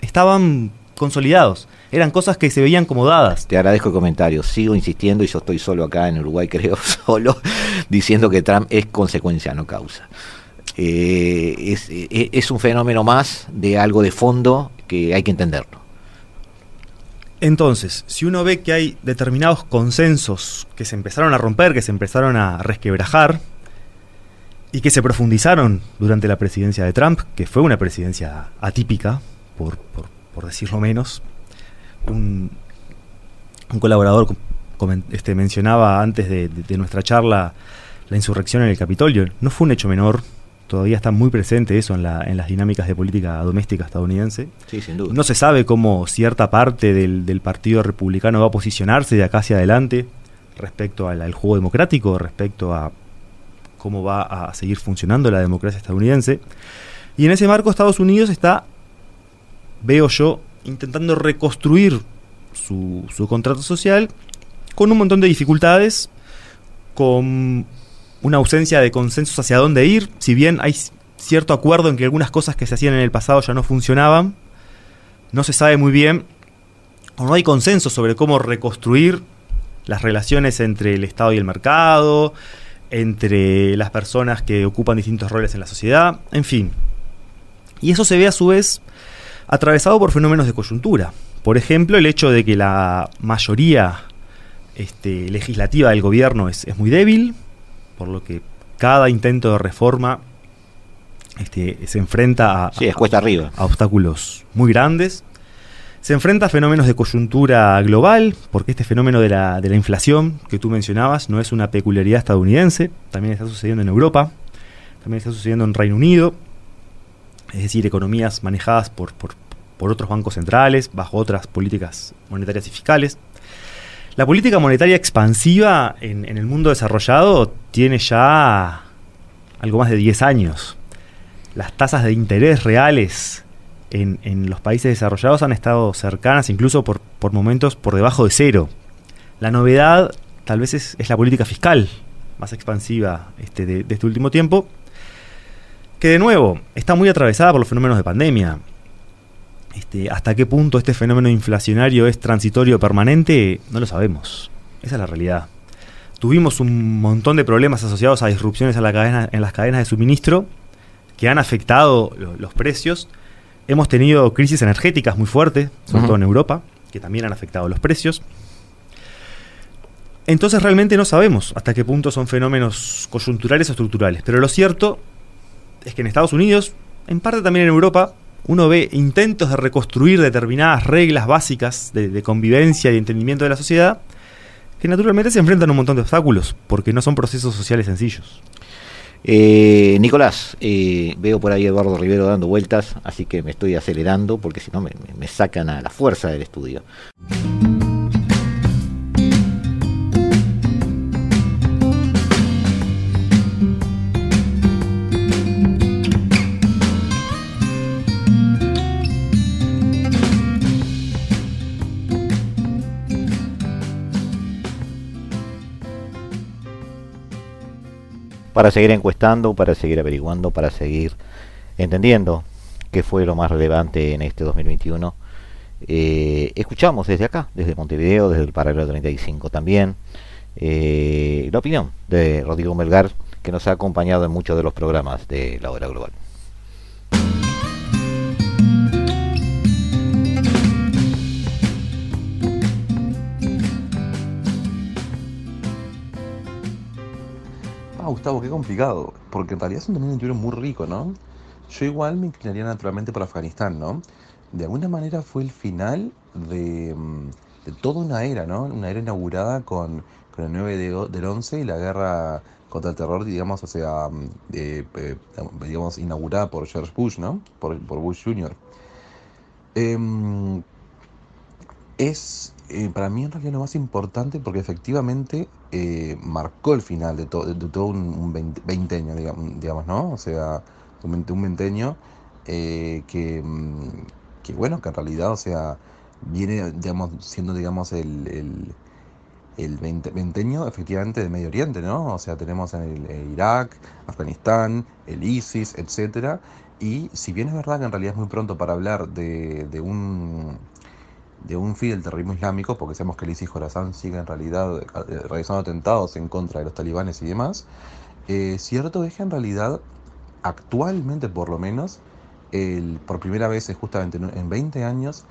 estaban consolidados, eran cosas que se veían como dadas. Te agradezco el comentario, sigo insistiendo y yo estoy solo acá en Uruguay, [laughs] creo, solo, diciendo que Trump es consecuencia, no causa. Eh, es, eh, es un fenómeno más de algo de fondo que hay que entenderlo. Entonces, si uno ve que hay determinados consensos que se empezaron a romper, que se empezaron a resquebrajar y que se profundizaron durante la presidencia de Trump, que fue una presidencia atípica, por, decirlo menos, un, colaborador este, mencionaba antes de nuestra charla la insurrección en el Capitolio. No fue un hecho menor, todavía está muy presente eso en, las dinámicas de política doméstica estadounidense. Sí, sin duda. No se sabe cómo cierta parte del, Partido Republicano va a posicionarse de acá hacia adelante respecto al, juego democrático, respecto a cómo va a seguir funcionando la democracia estadounidense. Y en ese marco Estados Unidos está, veo yo, intentando reconstruir su, su contrato social con un montón de dificultades, con una ausencia de consensos hacia dónde ir, si bien hay cierto acuerdo en que algunas cosas que se hacían en el pasado ya no funcionaban, no se sabe muy bien, o no hay consenso sobre cómo reconstruir las relaciones entre el Estado y el mercado, entre las personas que ocupan distintos roles en la sociedad, en fin. Y eso se ve a su vez atravesado por fenómenos de coyuntura. Por ejemplo, el hecho de que la mayoría este, legislativa del gobierno es, es muy débil, por lo que cada intento de reforma este, se enfrenta a, arriba. a obstáculos muy grandes. Se enfrenta a fenómenos de coyuntura global, porque este fenómeno de la, de la inflación que tú mencionabas no es una peculiaridad estadounidense, también está sucediendo en Europa, también está sucediendo en Reino Unido, es decir, economías manejadas por, por, por otros bancos centrales, bajo otras políticas monetarias y fiscales. La política monetaria expansiva en, el mundo desarrollado tiene ya algo más de 10 años. Las tasas de interés reales en, los países desarrollados han estado cercanas, incluso por, momentos por debajo de cero. La novedad tal vez es, la política fiscal más expansiva este, de, de este último tiempo, que de nuevo está muy atravesada por los fenómenos de pandemia. Este, hasta qué punto este fenómeno inflacionario es transitorio o permanente, no lo sabemos. Esa es la realidad. Tuvimos un montón de problemas asociados a disrupciones en, la cadena, en las cadenas de suministro que han afectado los precios. Hemos tenido crisis energéticas muy fuertes, sobre todo en Europa, que también han afectado los precios. Entonces realmente no sabemos hasta qué punto son fenómenos coyunturales o estructurales. Pero lo cierto es que en Estados Unidos, en parte también en Europa, uno ve intentos de reconstruir determinadas reglas básicas de, convivencia y entendimiento de la sociedad que naturalmente se enfrentan a un montón de obstáculos, porque no son procesos sociales sencillos. Eh, Nicolás, eh, veo por ahí Eduardo Rivero dando vueltas, así que me estoy acelerando porque si no me, me sacan a la fuerza del estudio. Para seguir encuestando, para seguir averiguando, para seguir entendiendo qué fue lo más relevante en este 2021. Eh, escuchamos desde acá, desde Montevideo, desde el paralelo 35 también, eh, la opinión de Rodrigo Melgar, que nos ha acompañado en muchos de los programas de la hora global. Gustavo, qué complicado, porque en realidad es un 2021 muy rico, ¿no? Yo igual me inclinaría naturalmente por Afganistán, ¿no? De alguna manera fue el final de, mm, toda una era, ¿no? Una era inaugurada con, el 9 del 11 y la guerra contra el terror, digamos, o sea, mm, eh, digamos, inaugurada por George Bush, ¿no? Por, por Bush Jr. Em, es eh, para mí en realidad lo más importante porque efectivamente eh, marcó el final de, todo de, todo un, veinteño, digamos, ¿no? O sea, un, un veinteño eh, que, mm, que, bueno, que en realidad, o sea, viene, digamos, siendo, digamos, el, el, el veinteño efectivamente de Medio Oriente, ¿no? O sea, tenemos en el, Irak, Afganistán, el ISIS, etcétera. Y si bien es verdad que en realidad es muy pronto para hablar de, de un de un fin del terrorismo islámico, porque sabemos que el ISIS Khorasan sigue en realidad eh, realizando atentados en contra de los talibanes y demás, eh, cierto es que en realidad, actualmente por lo menos, el, por primera vez justamente en 20 años,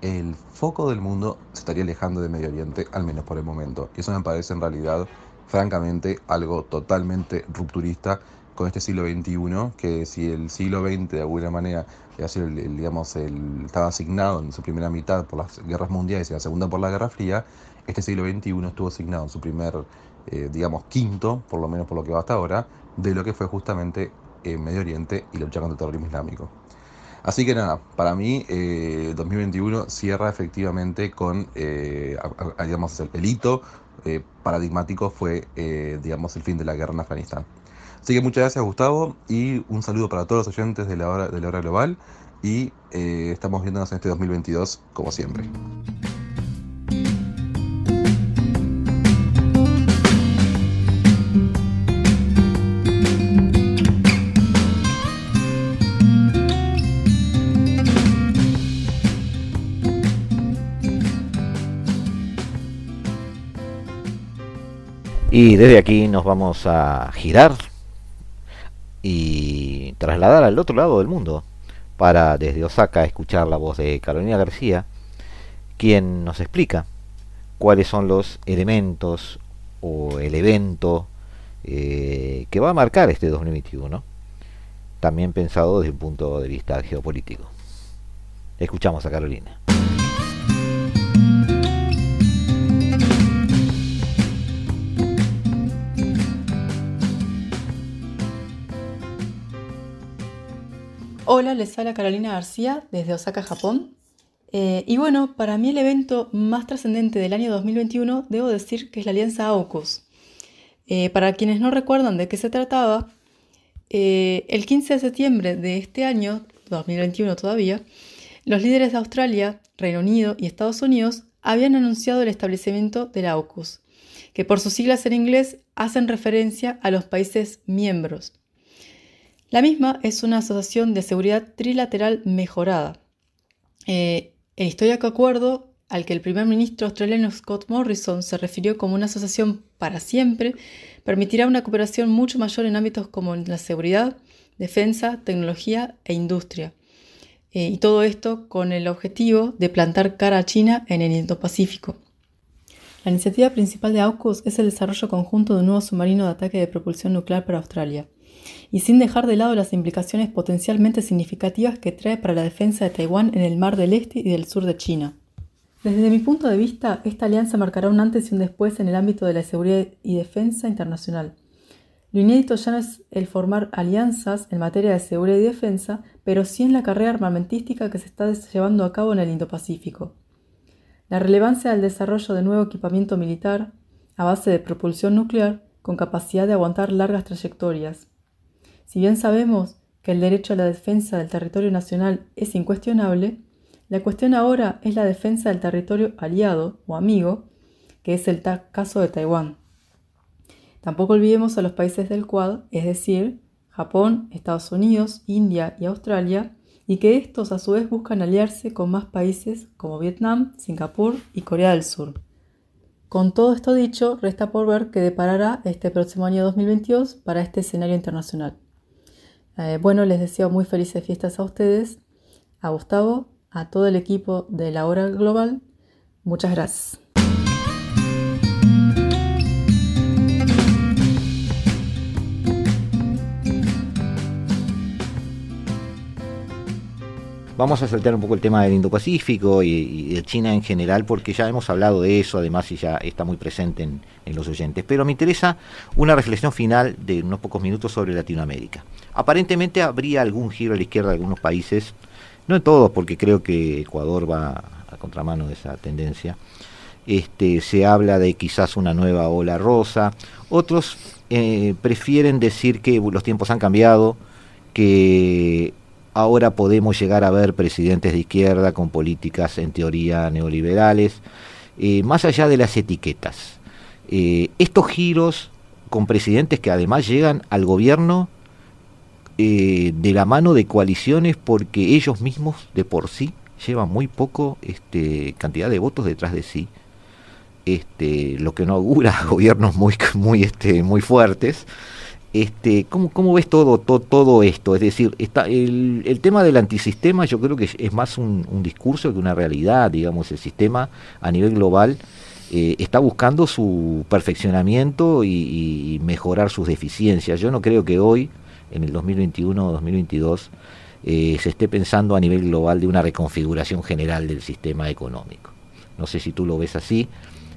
el foco del mundo se estaría alejando de Medio Oriente, al menos por el momento. Y eso me parece en realidad, francamente, algo totalmente rupturista con este siglo XXI, que si el siglo XX de alguna manera digamos, el, estaba asignado en su primera mitad por las guerras mundiales y la segunda por la Guerra Fría, este siglo XXI estuvo asignado en su primer, eh, digamos, quinto, por lo menos por lo que va hasta ahora, de lo que fue justamente en eh, Medio Oriente y la lucha contra el terrorismo islámico. Así que nada, para mí eh, 2021 cierra efectivamente con, eh, digamos, el, hito paradigmático fue, digamos, el fin de la guerra en Afganistán. Así que muchas gracias Gustavo y un saludo para todos los oyentes de la hora, de la hora global y eh, estamos viéndonos en este 2022 como siempre. Y desde aquí nos vamos a girar y trasladar al otro lado del mundo para desde Osaka escuchar la voz de Carolina García, quien nos explica cuáles son los elementos o el evento eh, que va a marcar este 2021, también pensado desde un punto de vista geopolítico. Escuchamos a Carolina. Hola, les habla Carolina García desde Osaka, Japón. Eh, y bueno, para mí el evento más trascendente del año 2021 debo decir que es la alianza AUKUS. Eh, para quienes no recuerdan de qué se trataba, eh, el 15 de septiembre de este año, 2021 todavía, los líderes de Australia, Reino Unido y Estados Unidos habían anunciado el establecimiento de la AUKUS, que por sus siglas en inglés hacen referencia a los países miembros. La misma es una asociación de seguridad trilateral mejorada. Eh, el histórico acuerdo al que el primer ministro australiano Scott Morrison se refirió como una asociación para siempre, permitirá una cooperación mucho mayor en ámbitos como la seguridad, defensa, tecnología e industria. Eh, y todo esto con el objetivo de plantar cara a China en el Indo-Pacífico. La iniciativa principal de AUKUS es el desarrollo conjunto de un nuevo submarino de ataque de propulsión nuclear para Australia y sin dejar de lado las implicaciones potencialmente significativas que trae para la defensa de Taiwán en el mar del este y del sur de China. Desde mi punto de vista, esta alianza marcará un antes y un después en el ámbito de la seguridad y defensa internacional. Lo inédito ya no es el formar alianzas en materia de seguridad y defensa, pero sí en la carrera armamentística que se está llevando a cabo en el Indo-Pacífico. La relevancia del desarrollo de nuevo equipamiento militar a base de propulsión nuclear con capacidad de aguantar largas trayectorias. Si bien sabemos que el derecho a la defensa del territorio nacional es incuestionable, la cuestión ahora es la defensa del territorio aliado o amigo, que es el caso de Taiwán. Tampoco olvidemos a los países del Quad, es decir, Japón, Estados Unidos, India y Australia, y que estos a su vez buscan aliarse con más países como Vietnam, Singapur y Corea del Sur. Con todo esto dicho, resta por ver qué deparará este próximo año 2022 para este escenario internacional. Eh, bueno, les deseo muy felices fiestas a ustedes, a Gustavo, a todo el equipo de la hora global. Muchas gracias. Vamos a saltar un poco el tema del Indo-Pacífico y, de China en general, porque ya hemos hablado de eso, además, y ya está muy presente en, los oyentes. Pero me interesa una reflexión final de unos pocos minutos sobre Latinoamérica. Aparentemente habría algún giro a la izquierda de algunos países, no en todos, porque creo que Ecuador va a contramano de esa tendencia. Este, se habla de quizás una nueva ola rosa. Otros eh, prefieren decir que los tiempos han cambiado, que ahora podemos llegar a ver presidentes de izquierda con políticas en teoría neoliberales, eh, más allá de las etiquetas. Eh, estos giros con presidentes que además llegan al gobierno eh, de la mano de coaliciones porque ellos mismos de por sí llevan muy poco este, cantidad de votos detrás de sí, este, lo que no augura [laughs] gobiernos muy, muy, este, muy fuertes. Este, ¿cómo, ¿Cómo ves todo, todo, esto? Es decir, está el, el, tema del antisistema yo creo que es, más un, discurso que una realidad, digamos, el sistema a nivel global eh, está buscando su perfeccionamiento y, mejorar sus deficiencias. Yo no creo que hoy, en el 2021 o 2022, eh, se esté pensando a nivel global de una reconfiguración general del sistema económico. No sé si tú lo ves así.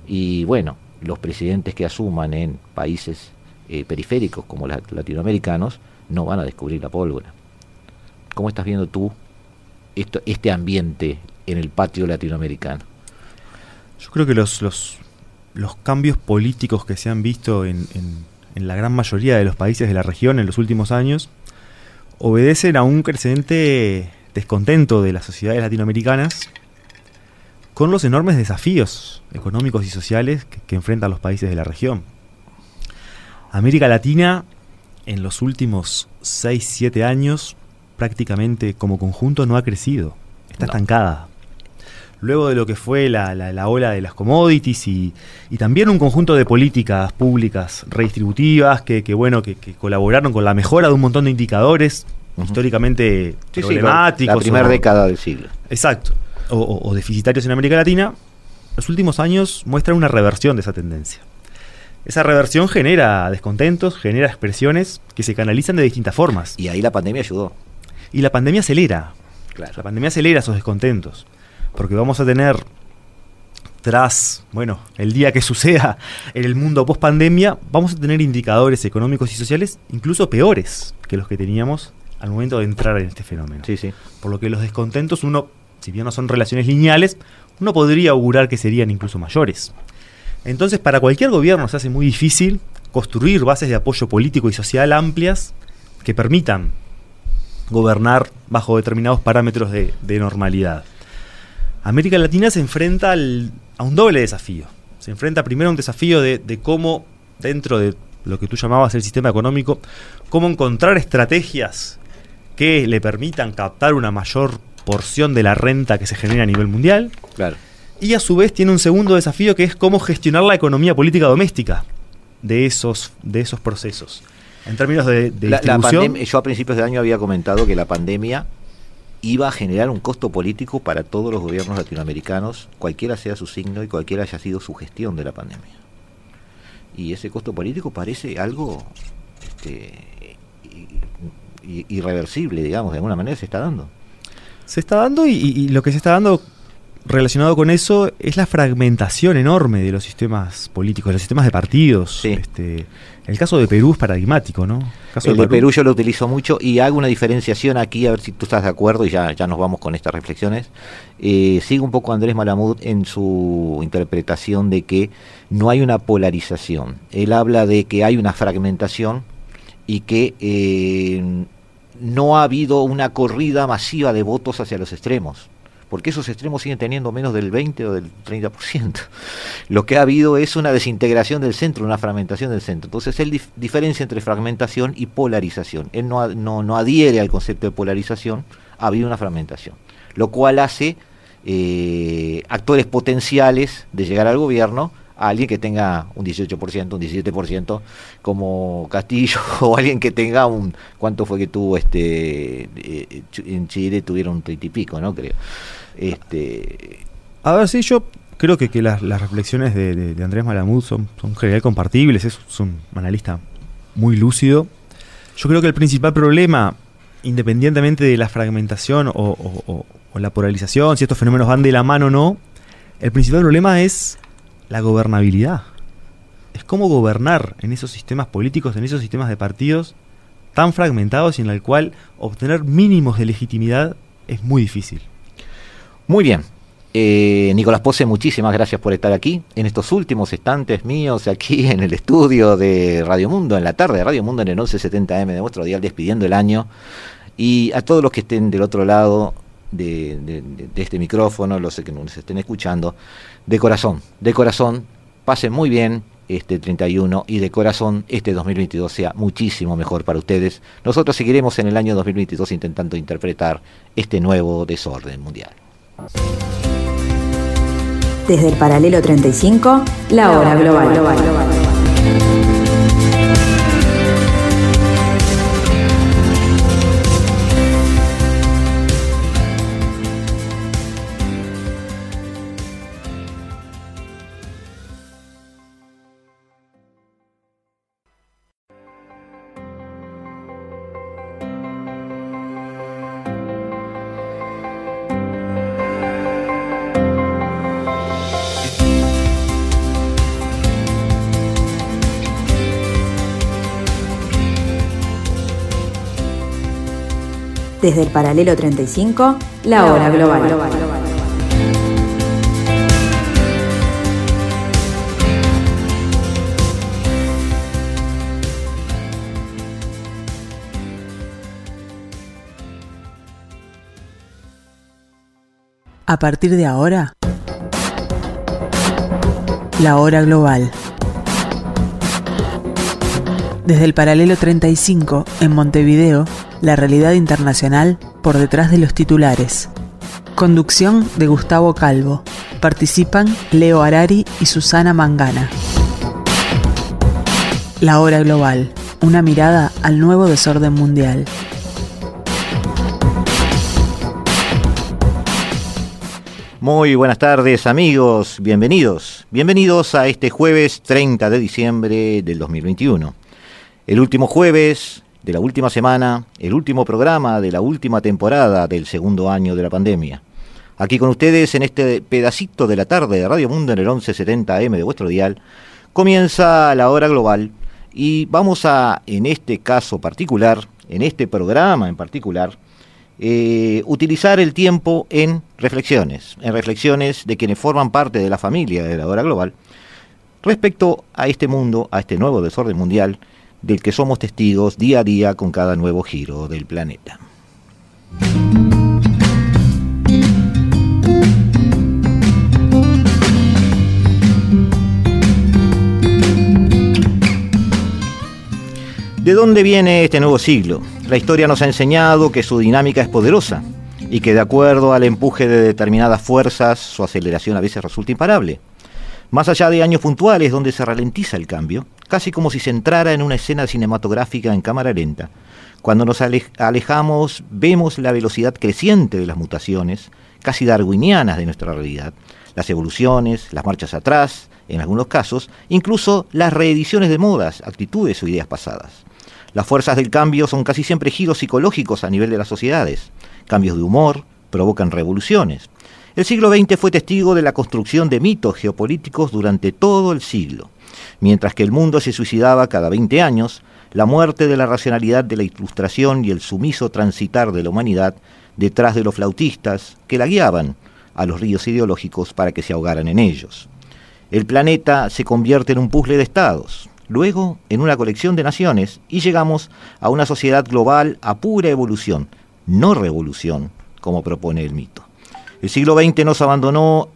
Y bueno, los presidentes que asuman en países eh, periféricos como los latinoamericanos no van a descubrir la pólvora. ¿Cómo estás viendo tú esto, este ambiente en el patio latinoamericano? Yo creo que los, los, los cambios políticos que se han visto en, en, la gran mayoría de los países de la región en los últimos años obedecen a un creciente descontento de las sociedades latinoamericanas con los enormes desafíos económicos y sociales que enfrentan los países de la región. América Latina en los últimos 6-7 años prácticamente como conjunto no ha crecido, está estancada. Luego de lo que fue la, la, ola de las commodities y, también un conjunto de políticas públicas redistributivas que, bueno que, colaboraron con la mejora de un montón de indicadores históricamente problemáticos. la primera década del siglo. Exacto. o deficitarios en América Latina, los últimos años muestran una reversión de esa tendencia. Esa reversión genera descontentos, genera expresiones que se canalizan de distintas formas. Y ahí la pandemia ayudó. Y la pandemia acelera. Claro. La pandemia acelera esos descontentos. Porque vamos a tener, tras, bueno, el día que suceda en el mundo post pandemia, vamos a tener indicadores económicos y sociales incluso peores que los que teníamos al momento de entrar en este fenómeno. Sí, sí. Por lo que los descontentos, uno, si bien no son relaciones lineales, uno podría augurar que serían incluso mayores. Entonces, para cualquier gobierno se hace muy difícil construir bases de apoyo político y social amplias que permitan gobernar bajo determinados parámetros de, normalidad. América Latina se enfrenta a un doble desafío. Se enfrenta primero a un desafío de, de cómo, dentro de lo que tú llamabas el sistema económico, cómo encontrar estrategias que le permitan captar una mayor porción de la renta que se genera a nivel mundial. Claro y a su vez tiene un segundo desafío que es cómo gestionar la economía política doméstica de esos, de esos procesos. En términos de, distribución... yo a principios de año había comentado que la pandemia iba a generar un costo político para todos los gobiernos latinoamericanos, cualquiera sea su signo y cualquiera haya sido su gestión de la pandemia. Y ese costo político parece algo este, irreversible, digamos, de alguna manera se está dando. Se está dando y lo que se está dando relacionado con eso es la fragmentación enorme de los sistemas políticos, de los sistemas de partidos. Este, el caso de Perú es paradigmático, ¿no? el de Perú. yo lo utilizo mucho y hago una diferenciación aquí, a ver si tú estás de acuerdo y ya, ya nos vamos con estas reflexiones. Eh, sigo un poco Andrés Malamud en su interpretación de que no hay una polarización. Él habla de que hay una fragmentación y que eh, no ha habido una corrida masiva de votos hacia los extremos porque esos extremos siguen teniendo menos del 20 o del 30%. Lo que ha habido es una desintegración del centro, una fragmentación del centro. Entonces él diferencia entre fragmentación y polarización. Él no, no, adhiere al concepto de polarización, ha habido una fragmentación, lo cual hace eh, actores potenciales de llegar al gobierno a alguien que tenga un 18%, un 17% como Castillo [laughs] o alguien que tenga un ¿cuánto fue que tuvo este eh, en Chile tuvieron un 30 y pico, ¿no? Creo. Este... A ver, sí, yo creo que, que las, reflexiones de, Andrés Malamud son, son general compartibles, es, un analista muy lúcido. Yo creo que el principal problema, independientemente de la fragmentación o, la polarización, si estos fenómenos van de la mano o no, el principal problema es la gobernabilidad. Es cómo gobernar en esos sistemas políticos, en esos sistemas de partidos tan fragmentados y en el cual obtener mínimos de legitimidad es muy difícil. Muy bien. Eh, Nicolás Pose, muchísimas gracias por estar aquí en estos últimos instantes míos aquí en el estudio de Radio Mundo, en la tarde de Radio Mundo en el 1170M de nuestro día, despidiendo el año. Y a todos los que estén del otro lado de, este micrófono, los que nos estén escuchando, de corazón, de corazón, pasen muy bien este 31 y de corazón este 2022 sea muchísimo mejor para ustedes. Nosotros seguiremos en el año 2022 intentando interpretar este nuevo desorden mundial. Desde el paralelo 35, la hora global. Desde el paralelo 35, la hora global. A partir de ahora, la hora global. Desde el paralelo 35, en Montevideo, la realidad internacional por detrás de los titulares. Conducción de Gustavo Calvo. Participan Leo Arari y Susana Mangana. La hora global. Una mirada al nuevo desorden mundial. Muy buenas tardes amigos, bienvenidos. Bienvenidos a este jueves 30 de diciembre del 2021. El último jueves de la última semana, el último programa de la última temporada del segundo año de la pandemia. Aquí con ustedes en este pedacito de la tarde de Radio Mundo en el 1170M de vuestro dial, comienza la hora global y vamos a, en este caso particular, en este programa en particular, eh, utilizar el tiempo en reflexiones, en reflexiones de quienes forman parte de la familia de la hora global, respecto a este mundo, a este nuevo desorden mundial, del que somos testigos día a día con cada nuevo giro del planeta. ¿De dónde viene este nuevo siglo? La historia nos ha enseñado que su dinámica es poderosa y que de acuerdo al empuje de determinadas fuerzas su aceleración a veces resulta imparable. Más allá de años puntuales donde se ralentiza el cambio, casi como si se entrara en una escena cinematográfica en cámara lenta. Cuando nos alejamos vemos la velocidad creciente de las mutaciones, casi darwinianas de nuestra realidad, las evoluciones, las marchas atrás, en algunos casos, incluso las reediciones de modas, actitudes o ideas pasadas. Las fuerzas del cambio son casi siempre giros psicológicos a nivel de las sociedades. Cambios de humor provocan revoluciones. El siglo XX fue testigo de la construcción de mitos geopolíticos durante todo el siglo. Mientras que el mundo se suicidaba cada 20 años, la muerte de la racionalidad de la ilustración y el sumiso transitar de la humanidad detrás de los flautistas que la guiaban a los ríos ideológicos para que se ahogaran en ellos. El planeta se convierte en un puzzle de estados, luego en una colección de naciones y llegamos a una sociedad global a pura evolución, no revolución, como propone el mito. El siglo XX nos abandonó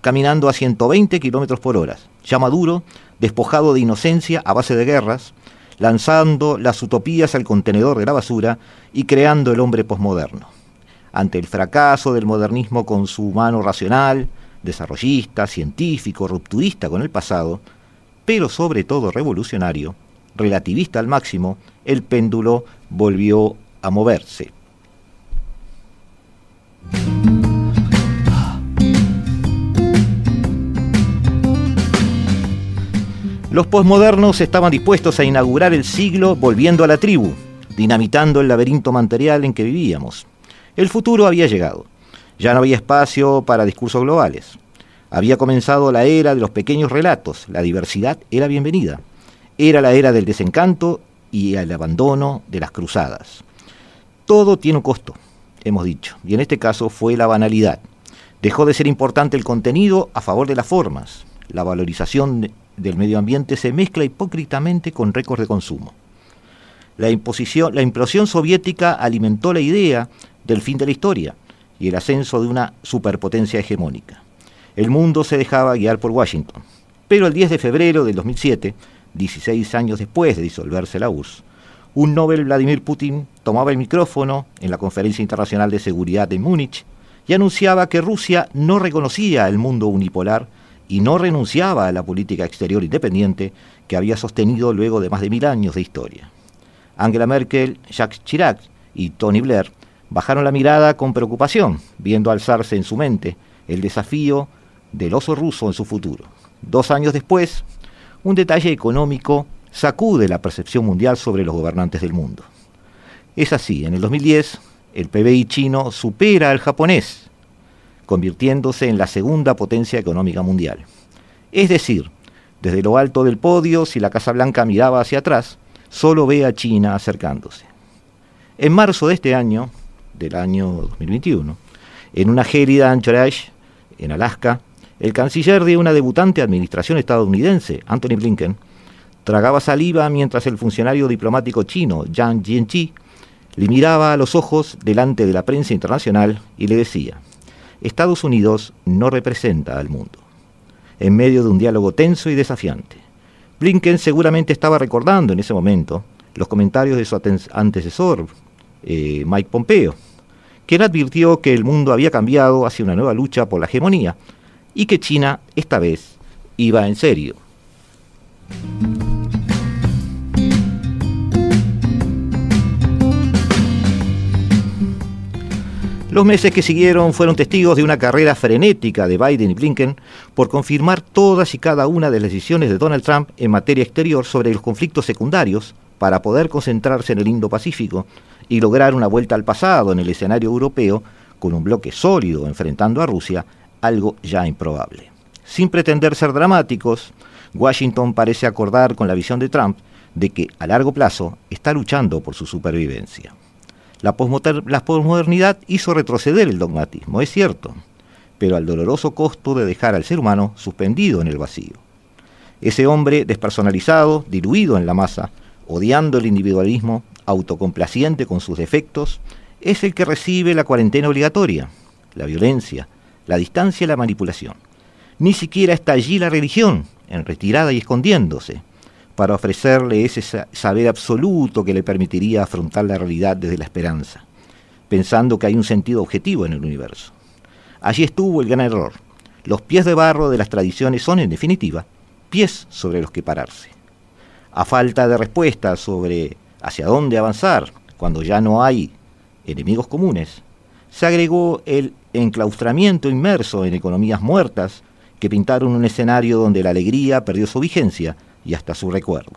caminando a 120 kilómetros por hora, ya maduro, despojado de inocencia a base de guerras, lanzando las utopías al contenedor de la basura y creando el hombre posmoderno. Ante el fracaso del modernismo con su mano racional, desarrollista, científico, rupturista con el pasado, pero sobre todo revolucionario, relativista al máximo, el péndulo volvió a moverse. Los posmodernos estaban dispuestos a inaugurar el siglo volviendo a la tribu, dinamitando el laberinto material en que vivíamos. El futuro había llegado. Ya no había espacio para discursos globales. Había comenzado la era de los pequeños relatos. La diversidad era bienvenida. Era la era del desencanto y el abandono de las cruzadas. Todo tiene un costo, hemos dicho, y en este caso fue la banalidad. Dejó de ser importante el contenido a favor de las formas. La valorización del medio ambiente se mezcla hipócritamente con récords de consumo. La, imposición, la implosión soviética alimentó la idea del fin de la historia y el ascenso de una superpotencia hegemónica. El mundo se dejaba guiar por Washington. Pero el 10 de febrero del 2007, 16 años después de disolverse la URSS, un Nobel Vladimir Putin tomaba el micrófono en la Conferencia Internacional de Seguridad de Múnich y anunciaba que Rusia no reconocía el mundo unipolar y no renunciaba a la política exterior independiente que había sostenido luego de más de mil años de historia. Angela Merkel, Jacques Chirac y Tony Blair bajaron la mirada con preocupación, viendo alzarse en su mente el desafío del oso ruso en su futuro. Dos años después, un detalle económico sacude la percepción mundial sobre los gobernantes del mundo. Es así, en el 2010, el PBI chino supera al japonés, convirtiéndose en la segunda potencia económica mundial. Es decir, desde lo alto del podio, si la Casa Blanca miraba hacia atrás, solo ve a China acercándose. En marzo de este año, del año 2021, en una gélida Anchorage, en Alaska, el canciller de una debutante administración estadounidense, Anthony Blinken, tragaba saliva mientras el funcionario diplomático chino, Yang Jianqi, le miraba a los ojos delante de la prensa internacional y le decía, Estados Unidos no representa al mundo. En medio de un diálogo tenso y desafiante. Blinken seguramente estaba recordando en ese momento los comentarios de su antecesor, eh, Mike Pompeo, quien advirtió que el mundo había cambiado hacia una nueva lucha por la hegemonía y que China esta vez iba en serio. Los meses que siguieron fueron testigos de una carrera frenética de Biden y Blinken por confirmar todas y cada una de las decisiones de Donald Trump en materia exterior sobre los conflictos secundarios para poder concentrarse en el Indo-Pacífico y lograr una vuelta al pasado en el escenario europeo con un bloque sólido enfrentando a Rusia, algo ya improbable. Sin pretender ser dramáticos, Washington parece acordar con la visión de Trump de que a largo plazo está luchando por su supervivencia. La, posmodernidad hizo retroceder el dogmatismo, es cierto, pero al doloroso costo de dejar al ser humano suspendido en el vacío. Ese hombre despersonalizado, diluido en la masa, odiando el individualismo, autocomplaciente con sus defectos, es el que recibe la cuarentena obligatoria, la violencia, la distancia y la manipulación. Ni siquiera está allí la religión, en retirada y escondiéndose, para ofrecerle ese saber absoluto que le permitiría afrontar la realidad desde la esperanza, pensando que hay un sentido objetivo en el universo. Allí estuvo el gran error. Los pies de barro de las tradiciones son, en definitiva, pies sobre los que pararse. A falta de respuesta sobre hacia dónde avanzar cuando ya no hay enemigos comunes, se agregó el enclaustramiento inmerso en economías muertas que pintaron un escenario donde la alegría perdió su vigencia y hasta su recuerdo.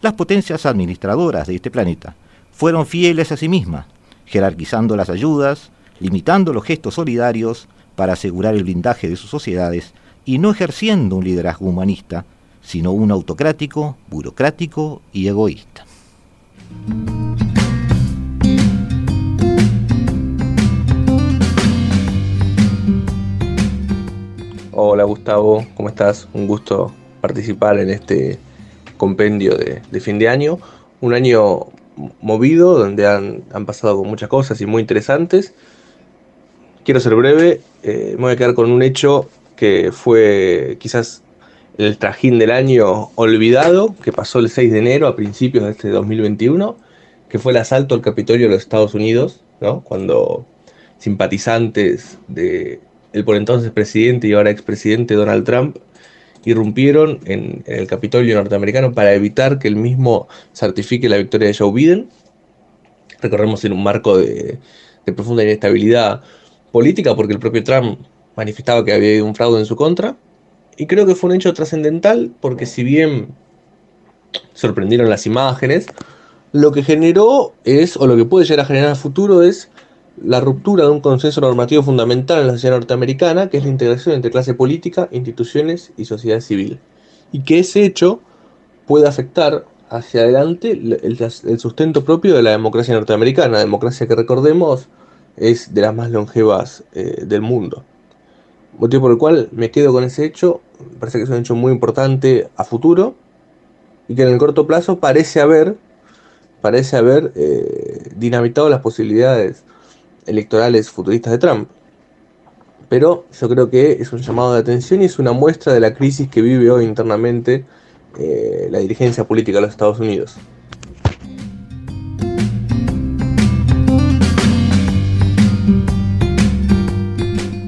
Las potencias administradoras de este planeta fueron fieles a sí mismas, jerarquizando las ayudas, limitando los gestos solidarios, para asegurar el blindaje de sus sociedades y no ejerciendo un liderazgo humanista, sino un autocrático, burocrático y egoísta. Hola Gustavo, ¿cómo estás? Un gusto participar en este compendio de, fin de año. Un año movido donde han, pasado muchas cosas y muy interesantes. Quiero ser breve, eh, me voy a quedar con un hecho que fue quizás el trajín del año olvidado, que pasó el 6 de enero a principios de este 2021, que fue el asalto al Capitolio de los Estados Unidos, ¿no? cuando simpatizantes de por entonces presidente y ahora expresidente Donald Trump irrumpieron en, el Capitolio norteamericano para evitar que el mismo certifique la victoria de Joe Biden. Recorremos en un marco de, profunda inestabilidad política porque el propio Trump manifestaba que había habido un fraude en su contra. Y creo que fue un hecho trascendental porque si bien sorprendieron las imágenes, lo que generó es, o lo que puede llegar a generar a futuro es la ruptura de un consenso normativo fundamental en la sociedad norteamericana, que es la integración entre clase política, instituciones y sociedad civil. Y que ese hecho puede afectar hacia adelante el, sustento propio de la democracia norteamericana, democracia que recordemos es de las más longevas eh, del mundo. Motivo por el cual me quedo con ese hecho, parece que es un hecho muy importante a futuro y que en el corto plazo parece haber, parece haber eh, dinamitado las posibilidades electorales futuristas de Trump. Pero yo creo que es un llamado de atención y es una muestra de la crisis que vive hoy internamente eh, la dirigencia política de los Estados Unidos.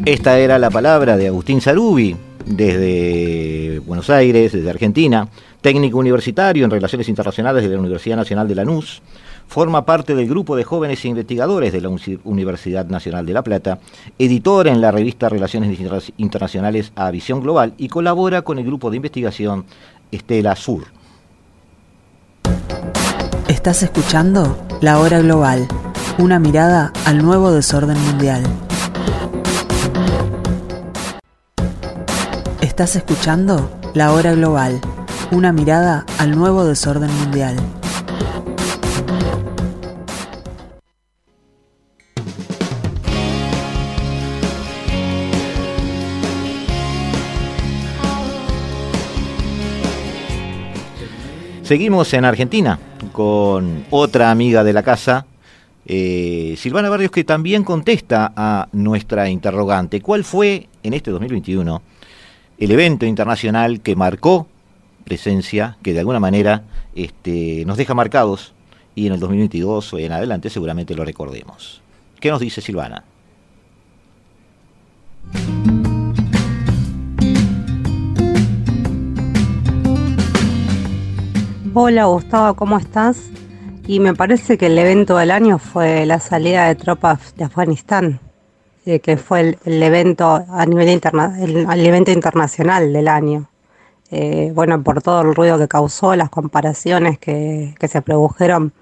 Esta era la palabra de Agustín Sarubi desde Buenos Aires, desde Argentina, técnico universitario en Relaciones Internacionales de la Universidad Nacional de Lanús, Forma parte del grupo de jóvenes investigadores de la Universidad Nacional de La Plata, editor en la revista Relaciones Internacionales a Visión Global y colabora con el grupo de investigación Estela Sur. Estás escuchando La Hora Global, una mirada al nuevo desorden mundial. Estás escuchando La Hora Global, una mirada al nuevo desorden mundial. Seguimos en Argentina con otra amiga de la casa, eh, Silvana Barrios, que también contesta a nuestra interrogante. ¿Cuál fue en este 2021 el evento internacional que marcó presencia, que de alguna manera este, nos deja marcados y en el 2022 o en adelante seguramente lo recordemos? ¿Qué nos dice Silvana? Hola Gustavo, ¿cómo estás? Y me parece que el evento del año fue la salida de tropas de Afganistán, eh, que fue el, evento a nivel internacional del año. Eh, bueno, por todo el ruido que causó, las comparaciones que, se produjeron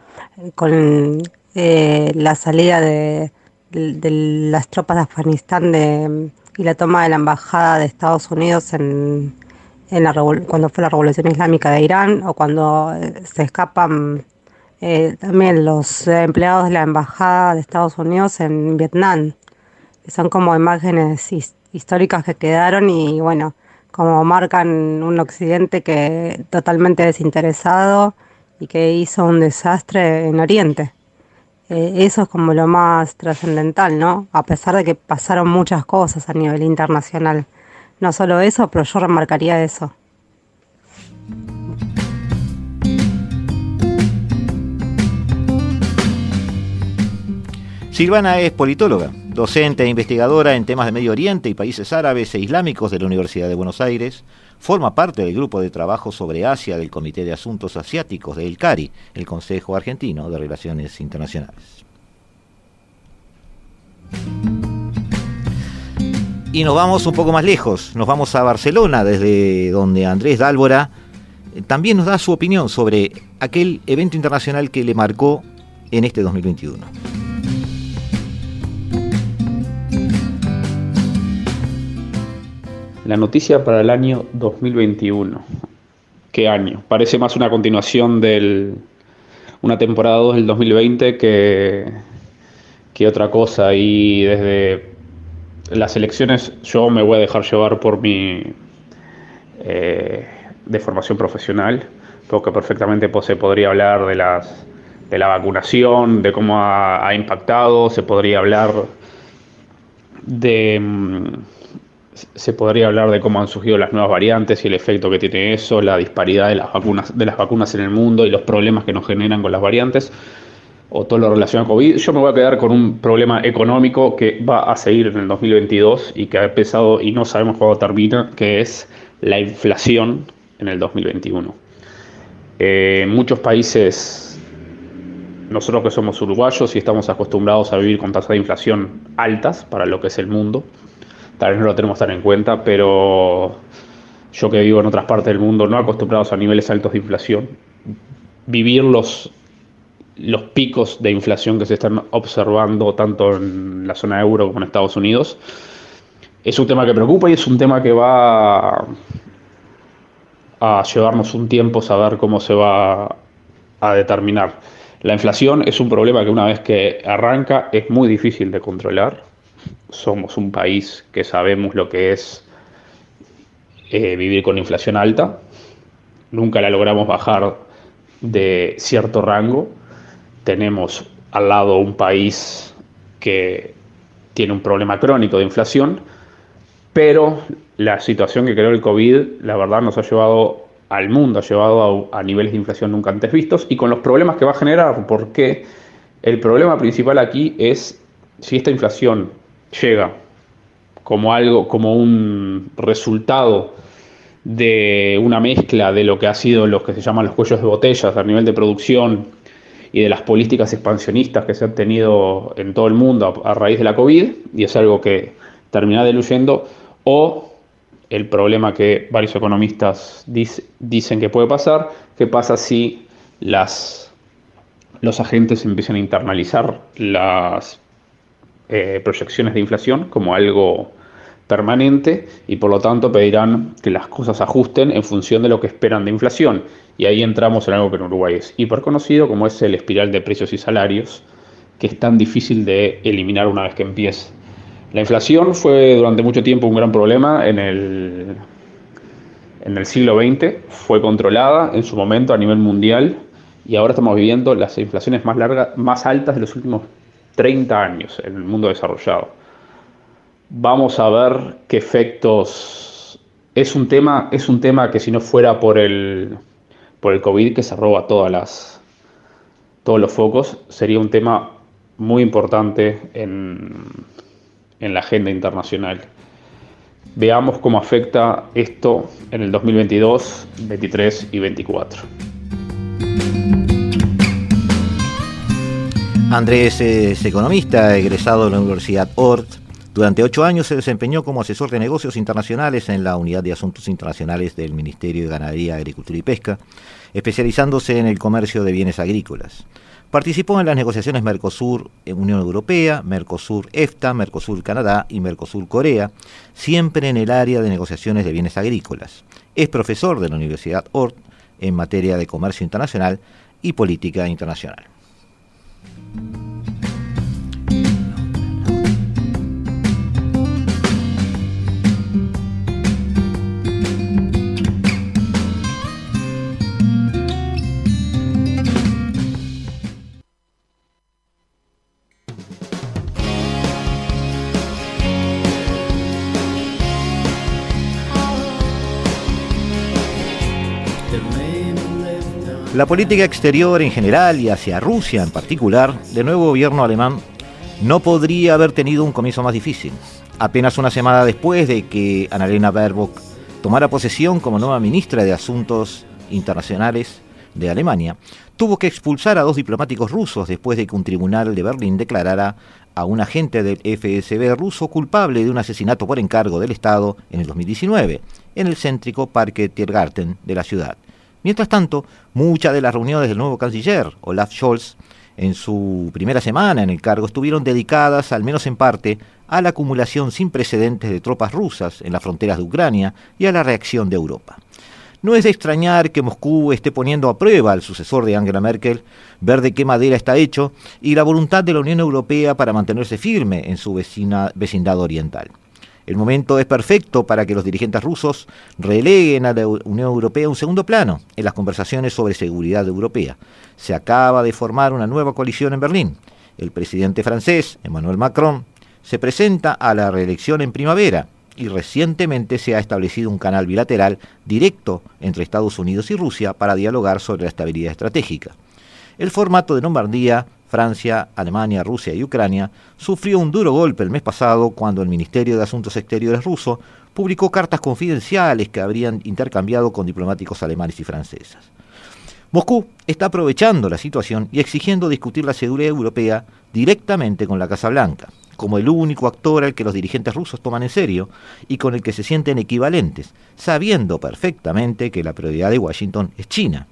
con eh, la salida de, las tropas de Afganistán y la toma de la embajada de Estados Unidos en, cuando fue la revolución islámica de Irán o cuando eh, se escapan eh, también los empleados de la embajada de Estados Unidos en Vietnam. son como imágenes históricas que quedaron y bueno, como marcan un occidente que totalmente desinteresado y que hizo un desastre en Oriente. Eh, eso es como lo más trascendental, ¿no? A pesar de que pasaron muchas cosas a nivel internacional. No solo eso, pero yo remarcaría eso. Silvana es politóloga, docente e investigadora en temas de Medio Oriente y países árabes e islámicos de la Universidad de Buenos Aires. Forma parte del grupo de trabajo sobre Asia del Comité de Asuntos Asiáticos del CARI, el Consejo Argentino de Relaciones Internacionales. Y nos vamos un poco más lejos, nos vamos a Barcelona, desde donde Andrés Dálvora eh, también nos da su opinión sobre aquel evento internacional que le marcó en este 2021. La noticia para el año 2021. ¿Qué año? Parece más una continuación de una temporada 2 del 2020 que, que otra cosa. Y desde las elecciones yo me voy a dejar llevar por mi eh, de formación profesional, porque perfectamente pues, se podría hablar de las de la vacunación, de cómo ha, impactado, se podría hablar de mm, se podría hablar de cómo han surgido las nuevas variantes y el efecto que tiene eso, la disparidad de las vacunas de las vacunas en el mundo y los problemas que nos generan con las variantes o todo lo relacionado con COVID. Yo me voy a quedar con un problema económico que va a seguir en el 2022 y que ha empezado y no sabemos cuándo termina, que es la inflación en el 2021. Eh, muchos países, nosotros que somos uruguayos y estamos acostumbrados a vivir con tasas de inflación altas para lo que es el mundo, tal vez no lo tenemos tan en cuenta, pero yo que vivo en otras partes del mundo, no acostumbrados a niveles altos de inflación, vivir los, picos de inflación que se están observando tanto en la zona euro como en Estados Unidos, es un tema que preocupa y es un tema que va a llevarnos un tiempo saber cómo se va a determinar. La inflación es un problema que una vez que arranca es muy difícil de controlar. Somos un país que sabemos lo que es eh, vivir con inflación alta. Nunca la logramos bajar de cierto rango. Tenemos al lado un país que tiene un problema crónico de inflación pero la situación que creó el COVID, la verdad, nos ha llevado al mundo, ha llevado a, niveles de inflación nunca antes vistos y con los problemas que va a generar, porque el problema principal aquí es si esta inflación llega como algo, como un resultado de una mezcla de lo que ha sido los que se llaman los cuellos de botellas a nivel de producción y de las políticas expansionistas que se han tenido en todo el mundo a, raíz de la COVID, y es algo que termina diluyendo, o el problema que varios economistas dicen que puede pasar, qué pasa si las, los agentes empiezan a internalizar las eh, proyecciones de inflación como algo permanente y por lo tanto pedirán que las cosas ajusten en función de lo que esperan de inflación. Y ahí entramos en algo que en Uruguay es hiper conocido como es el espiral de precios y salarios, que es tan difícil de eliminar una vez que empieza. La inflación fue durante mucho tiempo un gran problema en el, en el siglo XX, fue controlada en su momento a nivel mundial y ahora estamos viviendo las inflaciones más, largas, más altas de los últimos 30 años en el mundo desarrollado. Vamos a ver qué efectos... Es un tema, es un tema que si no fuera por el, por el COVID que se roba todas las, todos los focos, sería un tema muy importante en en la agenda internacional. Veamos cómo afecta esto en el 2022, 23 y 24. Andrés es economista, egresado de la Universidad Ort. Durante ocho años se desempeñó como asesor de negocios internacionales en la Unidad de Asuntos Internacionales del Ministerio de Ganadería, Agricultura y Pesca, especializándose en el comercio de bienes agrícolas. Participó en las negociaciones Mercosur Unión Europea, Mercosur EFTA, Mercosur Canadá y Mercosur Corea, siempre en el área de negociaciones de bienes agrícolas. Es profesor de la Universidad Ort en materia de comercio internacional y política internacional. La política exterior en general y hacia Rusia en particular del nuevo gobierno alemán no podría haber tenido un comienzo más difícil. Apenas una semana después de que Annalena Baerbock tomara posesión como nueva ministra de Asuntos Internacionales de Alemania, tuvo que expulsar a dos diplomáticos rusos después de que un tribunal de Berlín declarara a un agente del FSB ruso culpable de un asesinato por encargo del Estado en el 2019 en el céntrico Parque Tiergarten de la ciudad. Mientras tanto, muchas de las reuniones del nuevo canciller, Olaf Scholz, en su primera semana en el cargo estuvieron dedicadas, al menos en parte, a la acumulación sin precedentes de tropas rusas en las fronteras de Ucrania y a la reacción de Europa. No es de extrañar que Moscú esté poniendo a prueba al sucesor de Angela Merkel, ver de qué madera está hecho y la voluntad de la Unión Europea para mantenerse firme en su vecindad oriental. El momento es perfecto para que los dirigentes rusos releguen a la Unión Europea a un segundo plano en las conversaciones sobre seguridad europea. Se acaba de formar una nueva coalición en Berlín. El presidente francés, Emmanuel Macron, se presenta a la reelección en primavera y recientemente se ha establecido un canal bilateral directo entre Estados Unidos y Rusia para dialogar sobre la estabilidad estratégica. El formato de Lombardía, Francia, Alemania, Rusia y Ucrania sufrió un duro golpe el mes pasado cuando el Ministerio de Asuntos Exteriores ruso publicó cartas confidenciales que habrían intercambiado con diplomáticos alemanes y franceses. Moscú está aprovechando la situación y exigiendo discutir la seguridad europea directamente con la Casa Blanca como el único actor al que los dirigentes rusos toman en serio y con el que se sienten equivalentes, sabiendo perfectamente que la prioridad de Washington es China.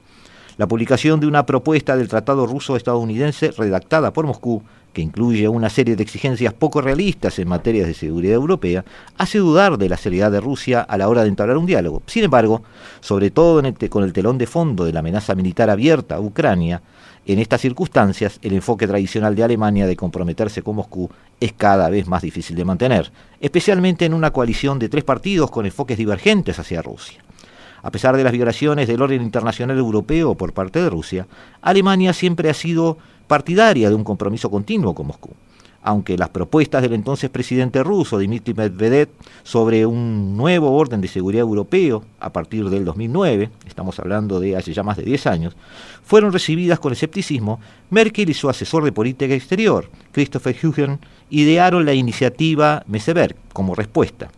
La publicación de una propuesta del Tratado Ruso-Estadounidense redactada por Moscú, que incluye una serie de exigencias poco realistas en materia de seguridad europea, hace dudar de la seriedad de Rusia a la hora de entablar un diálogo. Sin embargo, sobre todo con el telón de fondo de la amenaza militar abierta a Ucrania, en estas circunstancias, el enfoque tradicional de Alemania de comprometerse con Moscú es cada vez más difícil de mantener, especialmente en una coalición de tres partidos con enfoques divergentes hacia Rusia. A pesar de las violaciones del orden internacional europeo por parte de Rusia, Alemania siempre ha sido partidaria de un compromiso continuo con Moscú aunque las propuestas del entonces presidente ruso Dmitry Medvedev sobre un nuevo orden de seguridad europeo a partir del 2009, estamos hablando de hace ya más de 10 años, fueron recibidas con escepticismo, Merkel y su asesor de política exterior, Christopher Hügen, idearon la iniciativa Meseberg como respuesta.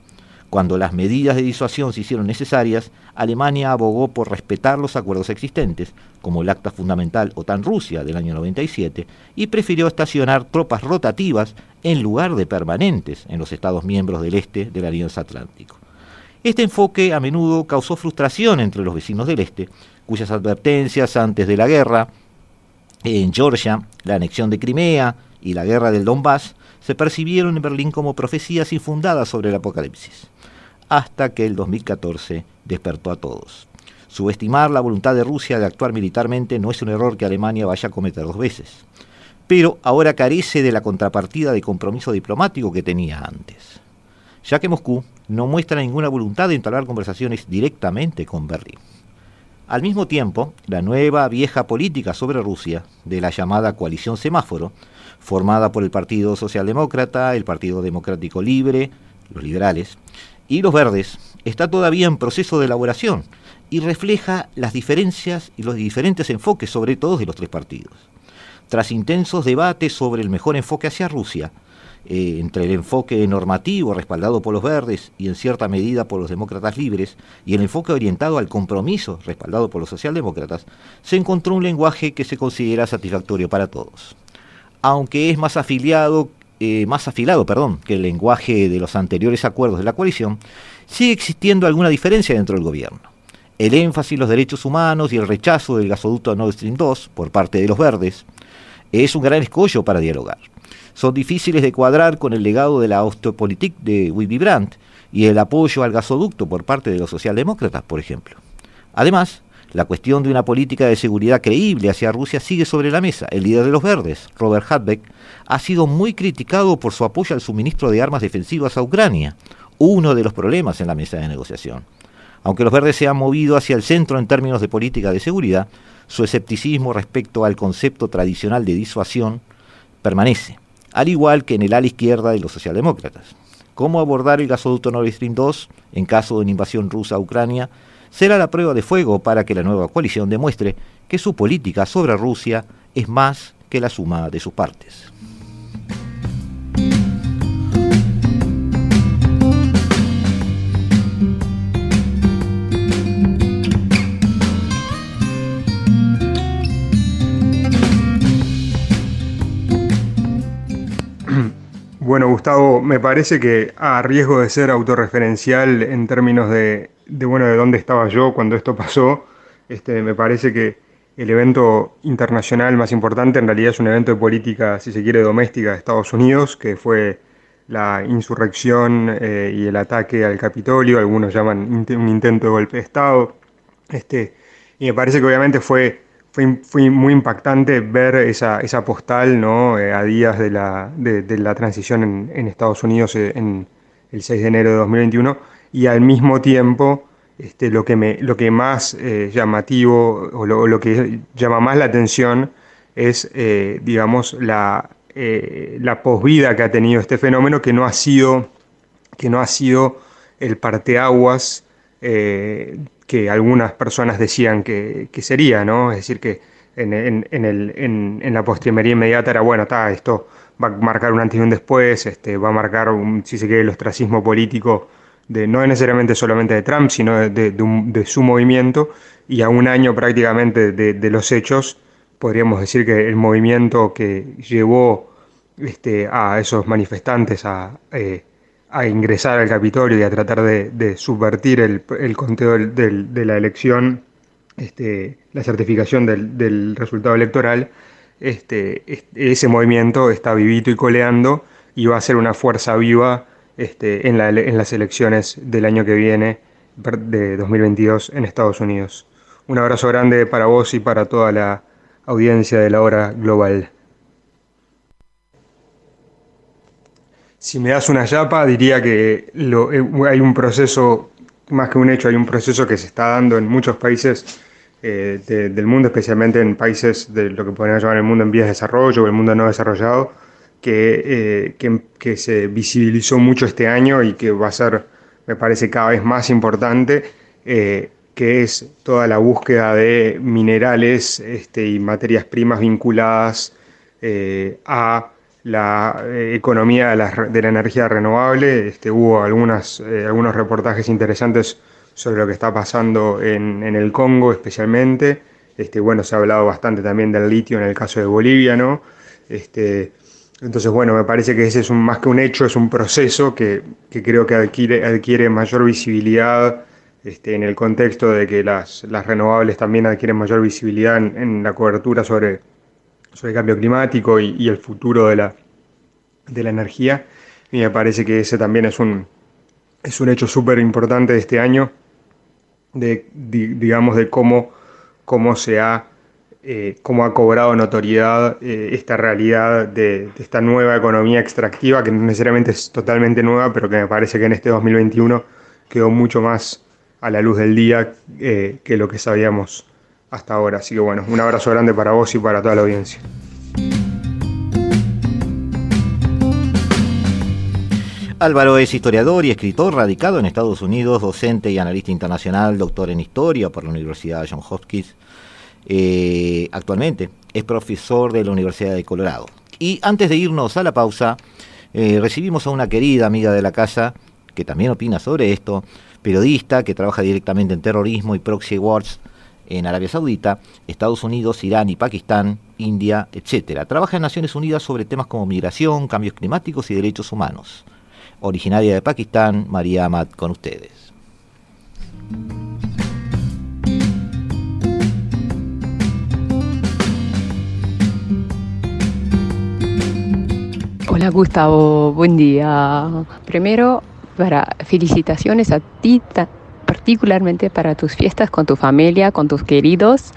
Cuando las medidas de disuasión se hicieron necesarias, Alemania abogó por respetar los acuerdos existentes, como el Acta Fundamental OTAN-Rusia del año 97, y prefirió estacionar tropas rotativas en lugar de permanentes en los Estados miembros del este de la Alianza Atlántico. Este enfoque a menudo causó frustración entre los vecinos del este, cuyas advertencias antes de la guerra en Georgia, la anexión de Crimea y la guerra del Donbass se percibieron en Berlín como profecías infundadas sobre el apocalipsis hasta que el 2014 despertó a todos. Subestimar la voluntad de Rusia de actuar militarmente no es un error que Alemania vaya a cometer dos veces, pero ahora carece de la contrapartida de compromiso diplomático que tenía antes, ya que Moscú no muestra ninguna voluntad de entablar conversaciones directamente con Berlín. Al mismo tiempo, la nueva vieja política sobre Rusia, de la llamada coalición semáforo, formada por el Partido Socialdemócrata, el Partido Democrático Libre, los liberales, y los verdes está todavía en proceso de elaboración y refleja las diferencias y los diferentes enfoques, sobre todo de los tres partidos. Tras intensos debates sobre el mejor enfoque hacia Rusia, eh, entre el enfoque normativo respaldado por los verdes y en cierta medida por los demócratas libres, y el enfoque orientado al compromiso respaldado por los socialdemócratas, se encontró un lenguaje que se considera satisfactorio para todos. Aunque es más afiliado eh, más afilado perdón, que el lenguaje de los anteriores acuerdos de la coalición, sigue existiendo alguna diferencia dentro del gobierno. El énfasis en los derechos humanos y el rechazo del gasoducto Nord Stream 2 por parte de los verdes es un gran escollo para dialogar. Son difíciles de cuadrar con el legado de la Ostpolitik de Willy Brandt y el apoyo al gasoducto por parte de los socialdemócratas, por ejemplo. Además, la cuestión de una política de seguridad creíble hacia Rusia sigue sobre la mesa. El líder de los verdes, Robert Hadbeck, ha sido muy criticado por su apoyo al suministro de armas defensivas a Ucrania, uno de los problemas en la mesa de negociación. Aunque los verdes se han movido hacia el centro en términos de política de seguridad, su escepticismo respecto al concepto tradicional de disuasión permanece, al igual que en el ala izquierda de los socialdemócratas. ¿Cómo abordar el gasoducto Nord Stream 2 en caso de una invasión rusa a Ucrania? Será la prueba de fuego para que la nueva coalición demuestre que su política sobre Rusia es más que la suma de sus partes. Bueno, Gustavo, me parece que a riesgo de ser autorreferencial en términos de, bueno, de dónde estaba yo cuando esto pasó, este, me parece que el evento internacional más importante en realidad es un evento de política, si se quiere, doméstica de Estados Unidos, que fue la insurrección eh, y el ataque al Capitolio, algunos llaman un intento de golpe de Estado. Este, y me parece que obviamente fue, fue, muy impactante ver esa, esa postal ¿no? Eh, a días de la, de, la transición en, Estados Unidos eh, en el 6 de enero de 2021 y al mismo tiempo este, lo, que me, lo que más llamativo o lo, lo, que llama más la atención es, digamos, la, eh, la posvida que ha tenido este fenómeno, que no ha sido, que no ha sido el parteaguas eh, que algunas personas decían que, sería, ¿no? Es decir, que en, en, la postrimería inmediata era, bueno, está, esto va a marcar un antes y un después, este, va a marcar, un, si se quiere, el ostracismo político, de, no necesariamente solamente de Trump, sino de, su movimiento, y a un año prácticamente de, los hechos, podríamos decir que el movimiento que llevó este, a esos manifestantes eh, a, ingresar al Capitolio y a tratar de, subvertir el, conteo de la elección, este, la certificación del, resultado electoral, este, ese movimiento está vivito y coleando y va a ser una fuerza viva este, en, las elecciones del año que viene, de 2022, en Estados Unidos. Un abrazo grande para vos y para toda la audiencia de la hora global. Si me das una chapa, diría que eh, hay un proceso, más que un hecho, hay un proceso que se está dando en muchos países eh, del mundo, especialmente en países de lo que podríamos llamar el mundo en vías de desarrollo o el mundo no desarrollado, que, eh, que, se visibilizó mucho este año y que va a ser, me parece, cada vez más importante, que es toda la búsqueda de minerales este, y materias primas vinculadas a la eh, economía de la, energía renovable. Este, hubo algunas, eh, algunos reportajes interesantes sobre lo que está pasando en, el Congo especialmente. Este, bueno, se ha hablado bastante también del litio en el caso de Bolivia, ¿no? Este, entonces, bueno, me parece que ese es un, más que un hecho, es un proceso que, creo que adquiere, adquiere mayor visibilidad este, en el contexto de que las, las renovables también adquieren mayor visibilidad en la cobertura sobre sobre el cambio climático y, el futuro de la, de la energía. Y me parece que ese también es un, es un hecho súper importante de este año, de, digamos, de cómo, cómo se ha, eh, cómo ha cobrado notoriedad eh, esta realidad de, esta nueva economía extractiva, que necesariamente es totalmente nueva, pero que me parece que en este 2021 quedó mucho más a la luz del día eh, que lo que sabíamos hasta ahora. Así que bueno, un abrazo grande para vos y para toda la audiencia. Álvaro es historiador y escritor radicado en Estados Unidos, docente y analista internacional, doctor en historia por la Universidad John Hopkins. Eh, actualmente es profesor de la Universidad de Colorado. Y antes de irnos a la pausa, eh, recibimos a una querida amiga de la casa que también opina sobre esto, periodista que trabaja directamente en terrorismo y proxy wars en Arabia Saudita, Estados Unidos, Irán y Pakistán, India, etc. Trabaja en Naciones Unidas sobre temas como migración, cambios climáticos y derechos humanos. Originaria de Pakistán, María Ahmad, con ustedes. Hola Gustavo, buen día. Primero, para felicitaciones a ti particularmente para tus fiestas con tu familia, con tus queridos.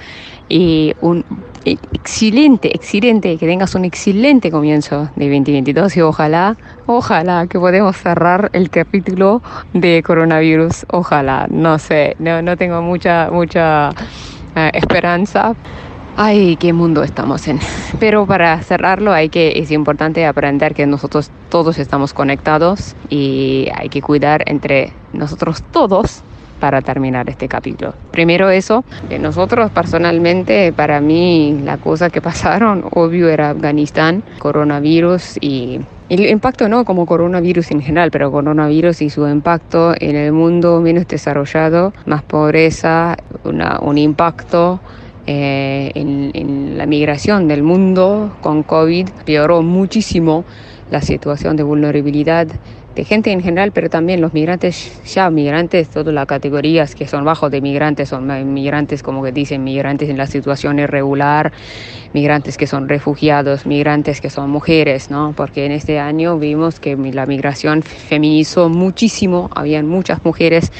Y un excelente, excelente, que tengas un excelente comienzo de 2022 y ojalá, ojalá que podamos cerrar el capítulo de coronavirus. Ojalá, no sé, no, no tengo mucha, mucha eh, esperanza. Ay, qué mundo estamos en. [laughs] Pero para cerrarlo hay que, es importante aprender que nosotros todos estamos conectados y hay que cuidar entre nosotros todos para terminar este capítulo. Primero eso, nosotros personalmente, para mí la cosa que [laughs] pasaron, obvio, era Afganistán, coronavirus y el impacto no como coronavirus en general, pero coronavirus y su impacto en el mundo menos desarrollado, más pobreza, un impacto eh, en, en, la migración del mundo con COVID, peoró muchísimo la situación de vulnerabilidad de gente en general, pero también los migrantes, ya migrantes, todas las categorías que son bajos de migrantes, son migrantes, como que dicen, migrantes en la situación irregular, migrantes que son refugiados, migrantes que son mujeres, ¿no? Porque en este año vimos que la migración feminizó muchísimo, habían muchas mujeres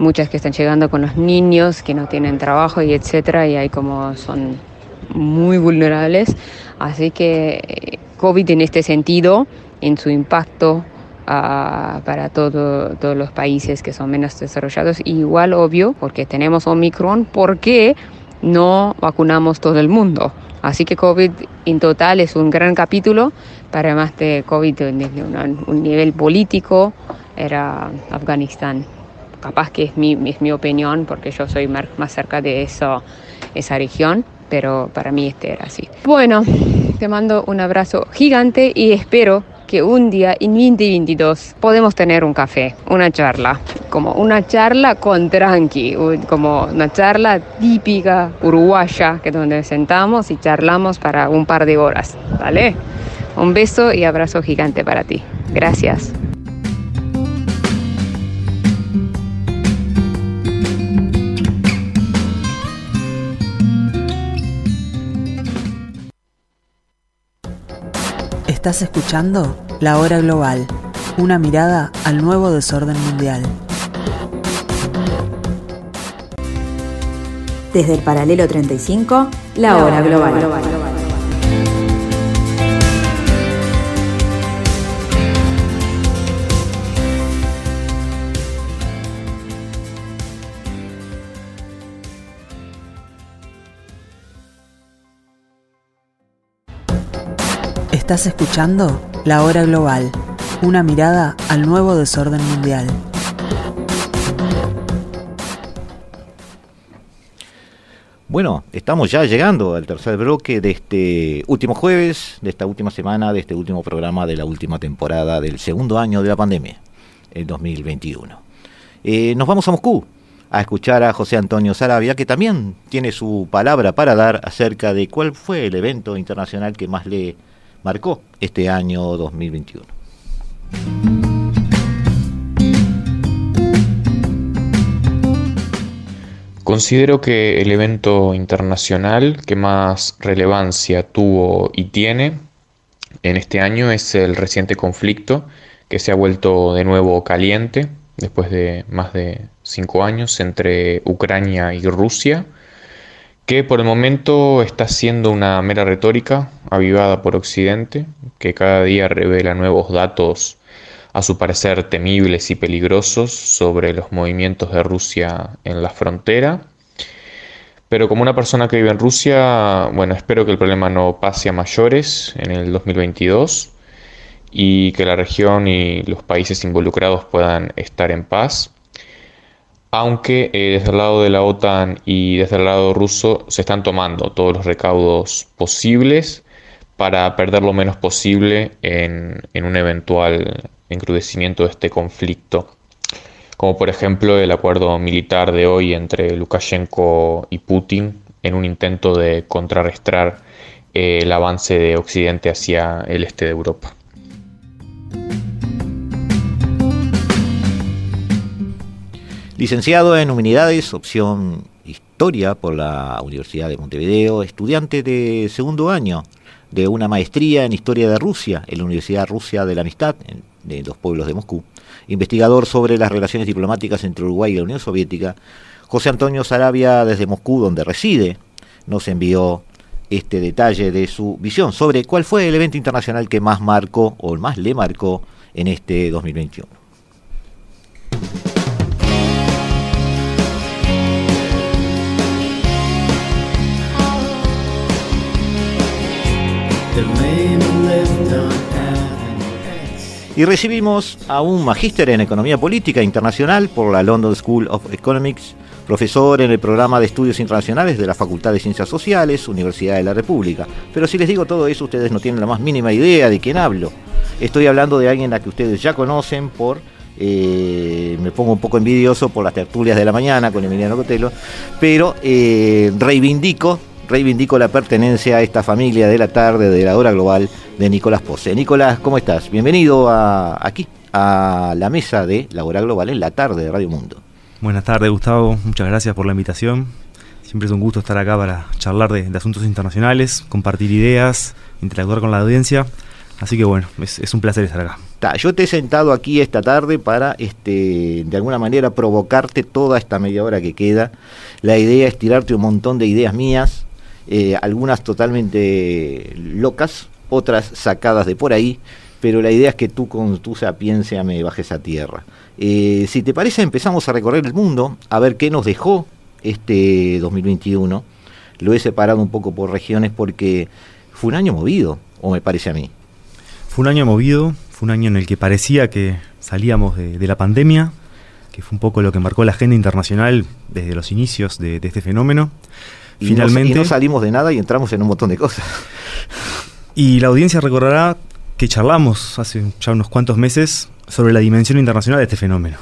muchas que están llegando con los niños que no tienen trabajo y etcétera y hay como son muy vulnerables así que eh, COVID en este sentido en su impacto para todo, todos los países que son menos desarrollados. igual obvio, porque tenemos Omicron, porque no vacunamos todo el mundo. Así que COVID en total es un gran capítulo, para más de COVID desde un, nivel político era Afganistán. Capaz que es mi, es mi opinión, porque yo soy más cerca de eso, esa región, pero para mí este era así. Bueno, te mando un abrazo gigante y espero que un día en 2022 podemos tener un café, una charla, como una charla con tranqui, como una charla típica uruguaya, que donde sentamos y charlamos para un par de horas, ¿vale? Un beso y abrazo gigante para ti. Gracias. Estás escuchando La Hora Global, una mirada al nuevo desorden mundial. Desde el paralelo 35, La Hora Global. Estás escuchando La Hora Global, una mirada al nuevo desorden mundial. Bueno, estamos ya llegando al tercer bloque de este último jueves, de esta última semana, de este último programa de la última temporada del segundo año de la pandemia, el 2021. Eh, nos vamos a Moscú a escuchar a José Antonio Sarabia, que también tiene su palabra para dar acerca de cuál fue el evento internacional que más le marcó este año 2021. Considero que el evento internacional que más relevancia tuvo y tiene en este año es el reciente conflicto que se ha vuelto de nuevo caliente después de más de cinco años entre Ucrania y Rusia que por el momento está siendo una mera retórica avivada por Occidente, que cada día revela nuevos datos a su parecer temibles y peligrosos sobre los movimientos de Rusia en la frontera. Pero como una persona que vive en Rusia, bueno, espero que el problema no pase a mayores en el 2022 y que la región y los países involucrados puedan estar en paz aunque eh, desde el lado de la OTAN y desde el lado ruso se están tomando todos los recaudos posibles para perder lo menos posible en, un eventual encrudecimiento de este conflicto, como por ejemplo el acuerdo militar de hoy entre Lukashenko y Putin en un intento de contrarrestar eh, el avance de Occidente hacia el este de Europa. Licenciado en Humanidades, opción Historia por la Universidad de Montevideo, estudiante de segundo año de una maestría en Historia de Rusia en la Universidad Rusia de la Amistad, de los pueblos de Moscú, investigador sobre las relaciones diplomáticas entre Uruguay y la Unión Soviética, José Antonio Sarabia desde Moscú, donde reside, nos envió este detalle de su visión sobre cuál fue el evento internacional que más marcó o más le marcó en este 2021. Y recibimos a un magíster en Economía Política Internacional por la London School of Economics, profesor en el programa de estudios internacionales de la Facultad de Ciencias Sociales, Universidad de la República. Pero si les digo todo eso, ustedes no tienen la más mínima idea de quién hablo. Estoy hablando de alguien a que ustedes ya conocen por eh, me pongo un poco envidioso por las tertulias de la mañana con Emiliano Cotelo, pero eh, reivindico reivindico la pertenencia a esta familia de la tarde de la hora global de Nicolás Pose. Nicolás, ¿cómo estás? Bienvenido a, aquí, a la mesa de La Hora Global en la tarde de Radio Mundo. Buenas tardes, Gustavo. Muchas gracias por la invitación. Siempre es un gusto estar acá para charlar de, de asuntos internacionales, compartir ideas, interactuar con la audiencia. Así que bueno, es, es un placer estar acá. Ta, yo te he sentado aquí esta tarde para, este, de alguna manera, provocarte toda esta media hora que queda. La idea es tirarte un montón de ideas mías, eh, algunas totalmente locas, otras sacadas de por ahí, pero la idea es que tú con tu sapiencia me bajes a tierra. Eh, si te parece, empezamos a recorrer el mundo, a ver qué nos dejó este 2021. Lo he separado un poco por regiones porque fue un año movido, o me parece a mí. Fue un año movido, fue un año en el que parecía que salíamos de, la pandemia, que fue un poco lo que marcó la agenda internacional desde los inicios de este fenómeno. Y Finalmente, no, y no salimos de nada y entramos en un montón de cosas. y la audiencia recordará que charlamos hace ya unos cuantos meses sobre la dimensión internacional de este fenómeno.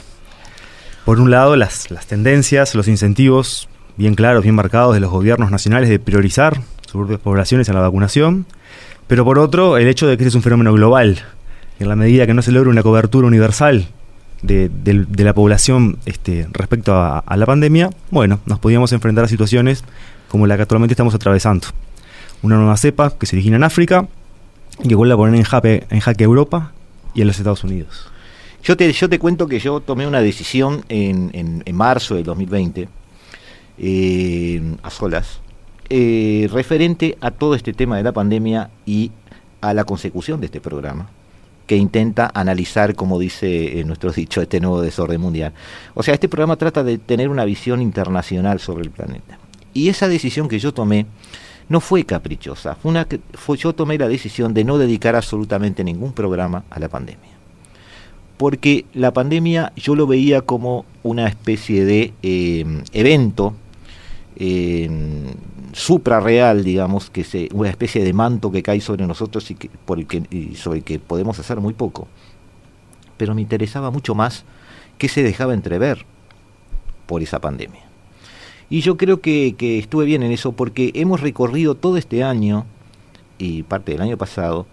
Por un lado, las, las tendencias, los incentivos bien claros, bien marcados de los gobiernos nacionales de priorizar sus propias poblaciones en la vacunación, pero por otro, el hecho de que este es un fenómeno global. Y en la medida que no se logre una cobertura universal de, de, de la población este, respecto a, a, la pandemia, bueno, nos podíamos enfrentar a situaciones como la que actualmente estamos atravesando. Una nueva cepa que se origina en África y que vuelve a poner en jaque, en jaque Europa y en los Estados Unidos. Yo te, yo te cuento que yo tomé una decisión en, en, marzo del 2020, eh, a solas, eh, referente a todo este tema de la pandemia y a la consecución de este programa que intenta analizar, como dice eh, nuestro dicho, este nuevo desorden mundial. O sea, este programa trata de tener una visión internacional sobre el planeta. Y esa decisión que yo tomé no fue caprichosa, fue una, fue, yo tomé la decisión de no dedicar absolutamente ningún programa a la pandemia. Porque la pandemia yo lo veía como una especie de eh, evento eh, suprarreal, digamos, que se, una especie de manto que cae sobre nosotros y, que, por que, y sobre el que podemos hacer muy poco. Pero me interesaba mucho más qué se dejaba entrever por esa pandemia. Y yo creo que, que, estuve bien en eso porque hemos recorrido todo este año y parte del año pasado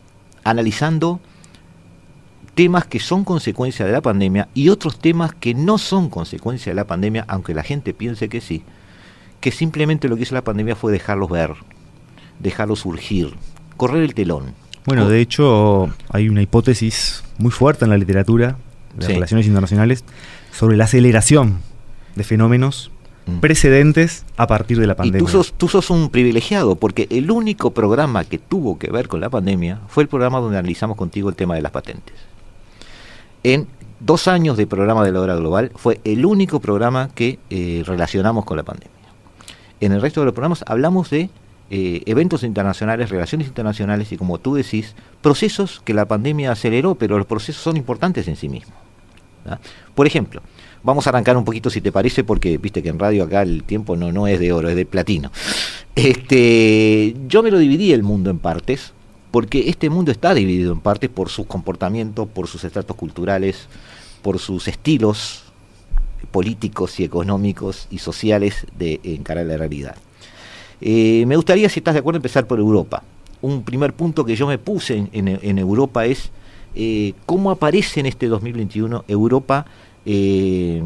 analizando temas que son consecuencia de la pandemia y otros temas que no son consecuencia de la pandemia, aunque la gente piense que sí, que simplemente lo que hizo la pandemia fue dejarlos ver, dejarlos surgir, correr el telón. Bueno, de hecho hay una hipótesis muy fuerte en la literatura de sí. relaciones internacionales sobre la aceleración de fenómenos. Precedentes a partir de la pandemia. Y tú sos, tú sos un privilegiado, porque el único programa que tuvo que ver con la pandemia fue el programa donde analizamos contigo el tema de las patentes. En dos años de programa de la hora global fue el único programa que eh, relacionamos con la pandemia. En el resto de los programas hablamos de eh, eventos internacionales, relaciones internacionales y, como tú decís, procesos que la pandemia aceleró, pero los procesos son importantes en sí mismos. ¿verdad? Por ejemplo, vamos a arrancar un poquito si te parece, porque viste que en radio acá el tiempo no, no es de oro, es de platino. Este, yo me lo dividí el mundo en partes, porque este mundo está dividido en partes por sus comportamientos, por sus estratos culturales, por sus estilos políticos y económicos y sociales de encarar la realidad. Eh, me gustaría, si estás de acuerdo, empezar por Europa. Un primer punto que yo me puse en, Europa es eh, cómo aparece en este 2021 Europa eh,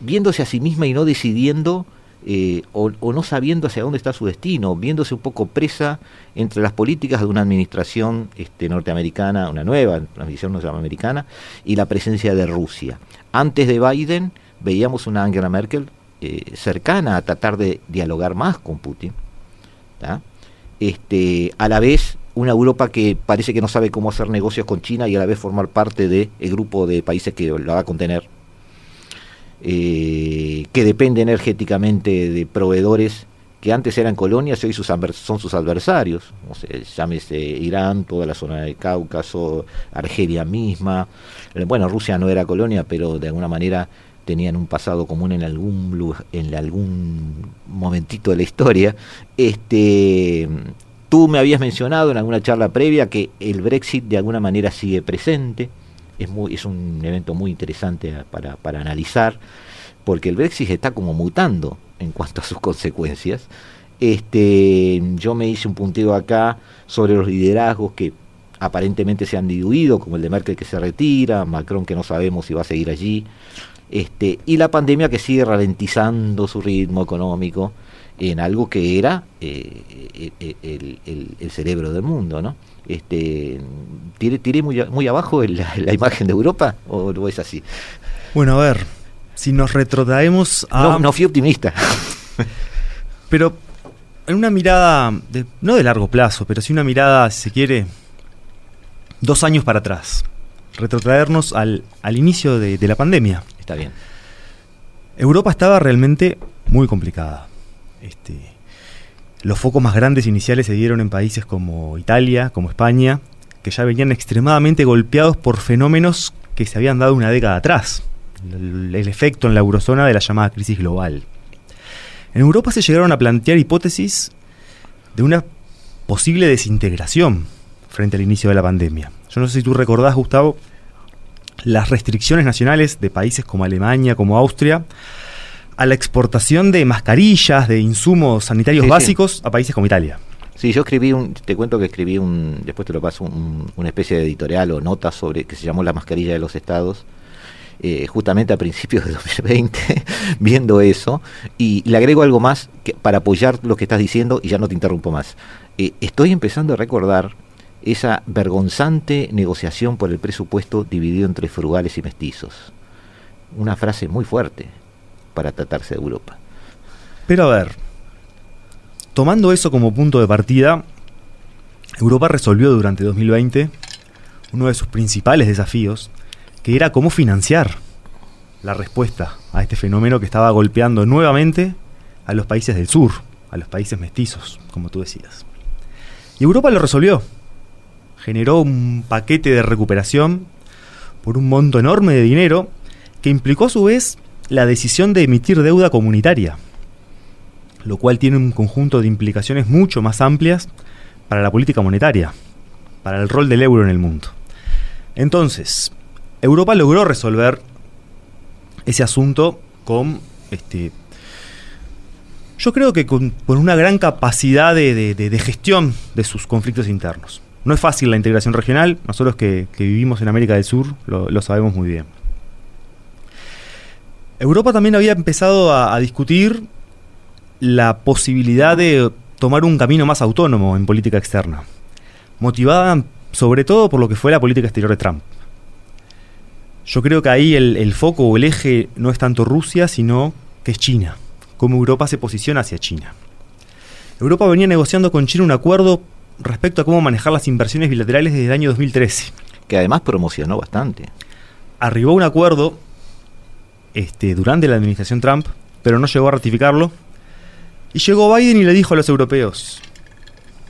viéndose a sí misma y no decidiendo eh, o, no sabiendo hacia dónde está su destino, viéndose un poco presa entre las políticas de una administración este, norteamericana, una nueva administración norteamericana, y la presencia de Rusia. Antes de Biden veíamos una Angela Merkel eh, cercana a tratar de dialogar más con Putin, este, a la vez una Europa que parece que no sabe cómo hacer negocios con China y a la vez formar parte del de grupo de países que la va a contener eh, que depende energéticamente de proveedores que antes eran colonias y hoy sus son sus adversarios, o sea, llámese Irán, toda la zona del Cáucaso, Argelia misma, eh, bueno, Rusia no era colonia, pero de alguna manera tenían un pasado común en algún en algún momentito de la historia. Este, tú me habías mencionado en alguna charla previa que el Brexit de alguna manera sigue presente. Es, muy, es un evento muy interesante para, analizar, porque el Brexit está como mutando en cuanto a sus consecuencias. Este, yo me hice un punteo acá sobre los liderazgos que aparentemente se han diluido, como el de Merkel que se retira, Macron que no sabemos si va a seguir allí, este, y la pandemia que sigue ralentizando su ritmo económico en algo que era eh, el, cerebro del mundo, ¿no? Este, ¿Tiré, muy, muy abajo la, la, imagen de Europa o no es así? Bueno, a ver, si nos retrotraemos a... No, no fui optimista. [laughs] pero en una mirada, no de largo plazo, pero sí una mirada, si se quiere, dos años para atrás. Retrotraernos al, al inicio de, de la pandemia. Está bien. Europa estaba realmente muy complicada. Este, los focos más grandes iniciales se dieron en países como Italia, como España, que ya venían extremadamente golpeados por fenómenos que se habían dado una década atrás. El, el efecto en la eurozona de la llamada crisis global. En Europa se llegaron a plantear hipótesis de una posible desintegración frente al inicio de la pandemia. Yo no sé si tú recordás, Gustavo, las restricciones nacionales de países como Alemania, como Austria, a la exportación de mascarillas, de insumos sanitarios Sí, sí. básicos a países como Italia. Sí, yo escribí un, te cuento que escribí un, después te lo paso, un- una especie de editorial o nota sobre, que se llamó La mascarilla de los estados, eh, justamente a principios de [laughs] 2020, viendo eso, y le agrego algo más que, para apoyar lo que estás diciendo y ya no te interrumpo más. Eh, estoy empezando a recordar esa vergonzante negociación por el presupuesto dividido entre frugales y mestizos. Una frase muy fuerte para tratarse de Europa. Pero a ver, tomando eso como punto de partida, Europa resolvió durante 2020 uno de sus principales desafíos, que era cómo financiar la respuesta a este fenómeno que estaba golpeando nuevamente a los países del sur, a los países mestizos, como tú decías. Y Europa lo resolvió. Generó un paquete de recuperación por un monto enorme de dinero que implicó a su vez la decisión de emitir deuda comunitaria, lo cual tiene un conjunto de implicaciones mucho más amplias para la política monetaria, para el rol del euro en el mundo. Entonces, Europa logró resolver ese asunto con, este, yo creo que con, una gran capacidad de, gestión de sus conflictos internos. No es fácil la integración regional, nosotros que, vivimos en América del Sur lo sabemos muy bien. Europa también había empezado a, a discutir la posibilidad de tomar un camino más autónomo en política externa, motivada sobre todo por lo que fue la política exterior de Trump. Yo creo que ahí el, el foco o el eje no es tanto Rusia, sino que es China, cómo Europa se posiciona hacia China. Europa venía negociando con China un acuerdo respecto a cómo manejar las inversiones bilaterales desde el año 2013. Que además promocionó bastante. Arribó un acuerdo este, durante la administración Trump, pero no llegó a ratificarlo. Y llegó Biden y le dijo a los europeos,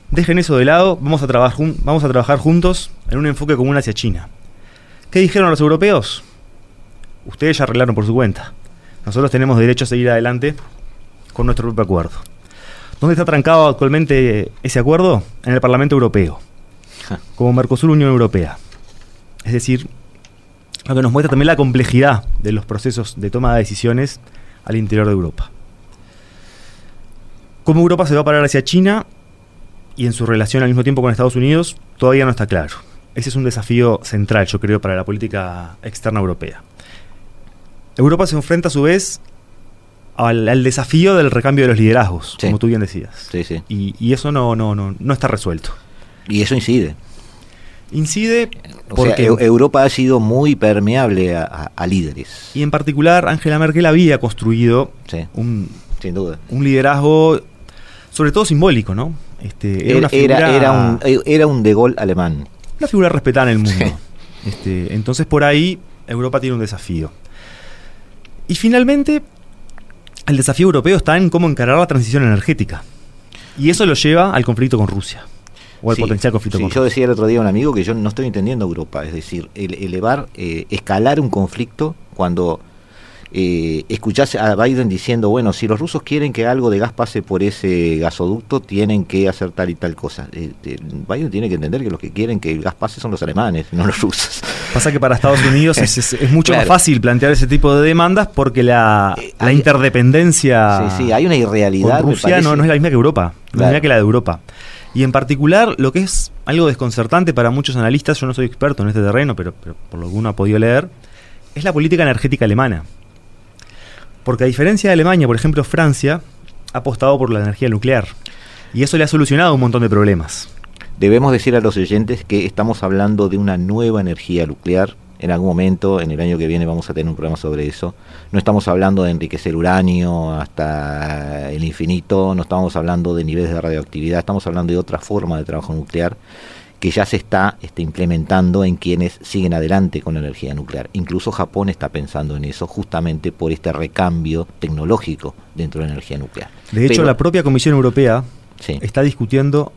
dejen eso de lado, vamos a, trabajar vamos a trabajar juntos en un enfoque común hacia China. ¿Qué dijeron los europeos? Ustedes ya arreglaron por su cuenta. Nosotros tenemos derecho a seguir adelante con nuestro propio acuerdo. ¿Dónde está trancado actualmente ese acuerdo? En el Parlamento Europeo, como Mercosur Unión Europea. Es decir, lo que nos muestra también la complejidad de los procesos de toma de decisiones al interior de Europa. Cómo Europa se va a parar hacia China y en su relación al mismo tiempo con Estados Unidos todavía no está claro. Ese es un desafío central, yo creo, para la política externa europea. Europa se enfrenta a su vez al, al desafío del recambio de los liderazgos, como tú bien decías. Sí, sí. Y, y eso no, no, no, no está resuelto. Y eso incide. Incide O porque sea, Europa ha sido muy permeable a, a- a líderes. Y en particular, Angela Merkel había construido un, sin duda. un liderazgo, sobre todo simbólico, ¿no? Este, era, una Era, figura, era un, era un de gol alemán. una figura respetada en el mundo. Este, entonces, por ahí, Europa tiene un desafío. Y finalmente, el desafío europeo está en cómo encarar la transición energética. Y eso lo lleva al conflicto con Rusia. O al Sí, potencial conflicto sí, yo decía el otro día a un amigo que yo no estoy entendiendo Europa, es decir, el- elevar, eh, escalar un conflicto cuando eh, escuchás a Biden diciendo, bueno, si los rusos quieren que algo de gas pase por ese gasoducto, tienen que hacer tal y tal cosa. Eh, eh, Biden tiene que entender que los que quieren que el gas pase son los alemanes, no los rusos. Pasa que para Estados Unidos es, es- es mucho Claro. más fácil plantear ese tipo de demandas porque la, la interdependencia Sí, sí, hay una irrealidad, con me Rusia no, no es la misma que Europa, no es la misma que la de Europa. Y en particular, lo que es algo desconcertante para muchos analistas, yo no soy experto en este terreno, pero, pero por lo que uno ha podido leer, es la política energética alemana. Porque a diferencia de Alemania, por ejemplo, Francia ha apostado por la energía nuclear. Y eso le ha solucionado un montón de problemas. Debemos decir a los oyentes que estamos hablando de una nueva energía nuclear. En algún momento, en el año que viene, vamos a tener un programa sobre eso. No estamos hablando de enriquecer uranio hasta el infinito, no estamos hablando de niveles de radioactividad, estamos hablando de otra forma de trabajo nuclear que ya se está este, implementando en quienes siguen adelante con la energía nuclear. Incluso Japón está pensando en eso justamente por este recambio tecnológico dentro de la energía nuclear. De hecho, Pero- la propia Comisión Europea está discutiendo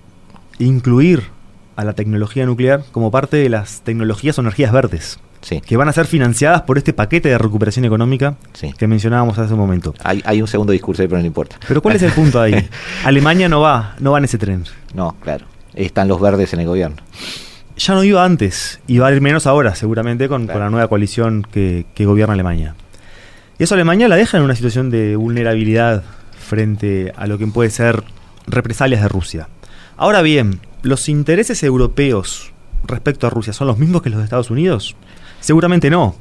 incluir a la tecnología nuclear como parte de las tecnologías o energías verdes. Que van a ser financiadas por este paquete de recuperación económica que mencionábamos hace un momento. Hay, hay un segundo discurso ahí, pero no importa. Pero ¿cuál es el punto ahí? [laughs] Alemania no va, no va en ese tren. No, claro. Están los verdes en el gobierno. Ya no iba antes, y va a ir menos ahora, seguramente, con, con la nueva coalición que, que gobierna Alemania. Y eso Alemania la deja en una situación de vulnerabilidad frente a lo que puede ser represalias de Rusia. Ahora bien, ¿los intereses europeos respecto a Rusia son los mismos que los de Estados Unidos? Seguramente no.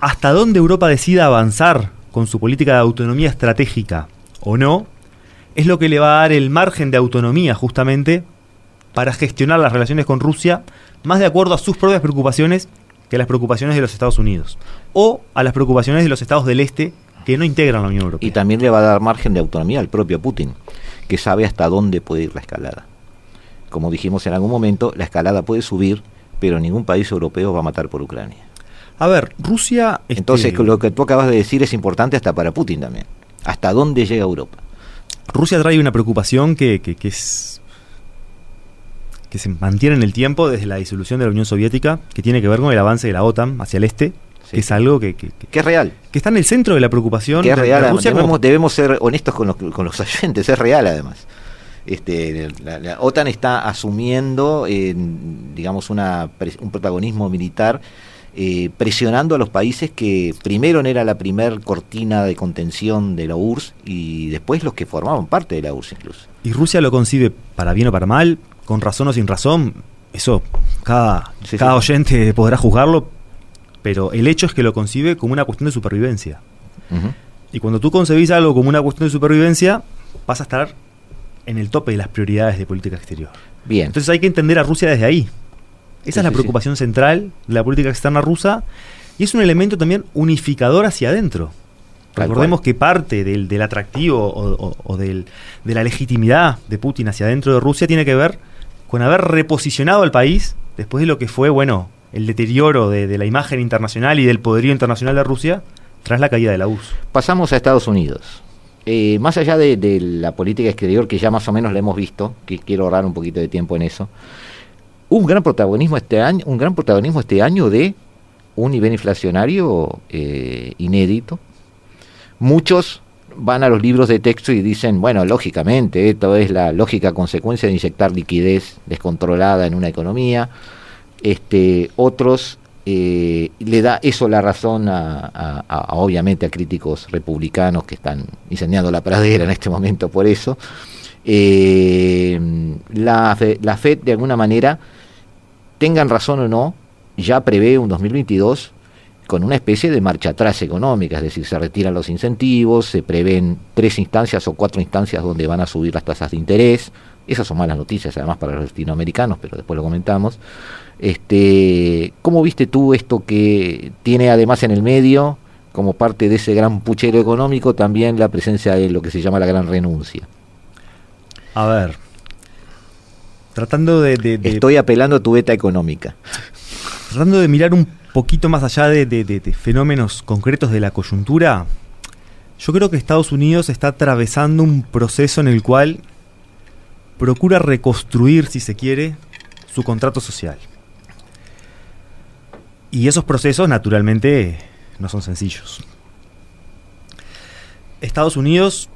¿Hasta dónde Europa decida avanzar con su política de autonomía estratégica o no? Es lo que le va a dar el margen de autonomía justamente para gestionar las relaciones con Rusia más de acuerdo a sus propias preocupaciones que a las preocupaciones de los Estados Unidos o a las preocupaciones de los estados del este que no integran la Unión Europea. Y también le va a dar margen de autonomía al propio Putin, que sabe hasta dónde puede ir la escalada. Como dijimos en algún momento, la escalada puede subir, pero ningún país europeo va a matar por Ucrania. A ver, Rusia... este, Entonces, lo que tú acabas de decir es importante hasta para Putin también. ¿Hasta dónde llega Europa? Rusia trae una preocupación que, que- que es que se mantiene en el tiempo desde la disolución de la Unión Soviética, que tiene que ver con el avance de la OTAN hacia el este, que es algo que, que- que- Que es real. que está en el centro de la preocupación Que es real, de. Rusia como- debemos, debemos ser honestos con los, con los [laughs] oyentes, es real además. Este, la, la OTAN está asumiendo, eh, digamos, una, un protagonismo militar, eh, presionando a los países que primero era la primer cortina de contención de la URSS y después los que formaban parte de la URSS incluso. Y Rusia lo concibe para bien o para mal, con razón o sin razón, eso cada, Sí, cada sí. oyente podrá juzgarlo, pero el hecho es que lo concibe como una cuestión de supervivencia. Y cuando tú concebís algo como una cuestión de supervivencia, vas a estar en el tope de las prioridades de política exterior. Bien. Entonces hay que entender a Rusia desde ahí. Esa Sí, es la sí, preocupación central de la política externa rusa y es un elemento también unificador hacia adentro. Tal Recordemos que parte del, del atractivo o, o- o del- de la legitimidad de Putin hacia adentro de Rusia tiene que ver con haber reposicionado al país después de lo que fue, bueno, el deterioro de, de la imagen internacional y del poderío internacional de Rusia tras la caída de la URSS. Pasamos a Estados Unidos. Eh, más allá de, de la política exterior, que ya más o menos la hemos visto, que quiero ahorrar un poquito de tiempo en eso, un gran protagonismo este año, un gran protagonismo este año de un nivel inflacionario eh, inédito. Muchos van a los libros de texto y dicen, bueno, lógicamente, esto es la lógica consecuencia de inyectar liquidez descontrolada en una economía. Este, otros eh, le da eso la razón a, obviamente a críticos republicanos que están incendiando la pradera en este momento por eso. Eh, la, la FED de alguna manera, tengan razón o no, ya prevé un 2022 con una especie de marcha atrás económica, es decir, se retiran los incentivos, se prevén tres instancias o cuatro instancias donde van a subir las tasas de interés. Esas son malas noticias además para los latinoamericanos, pero después lo comentamos. Este, ¿Cómo viste tú esto que tiene además en el medio, como parte de ese gran puchero económico, también la presencia de lo que se llama la gran renuncia? A ver, tratando de, de- de- Estoy apelando a tu beta económica. tratando de mirar un poquito más allá de, de- de- de fenómenos concretos de la coyuntura, yo creo que Estados Unidos está atravesando un proceso en el cual procura reconstruir, si se quiere, su contrato social. Y esos procesos, naturalmente, no son sencillos. Estados Unidos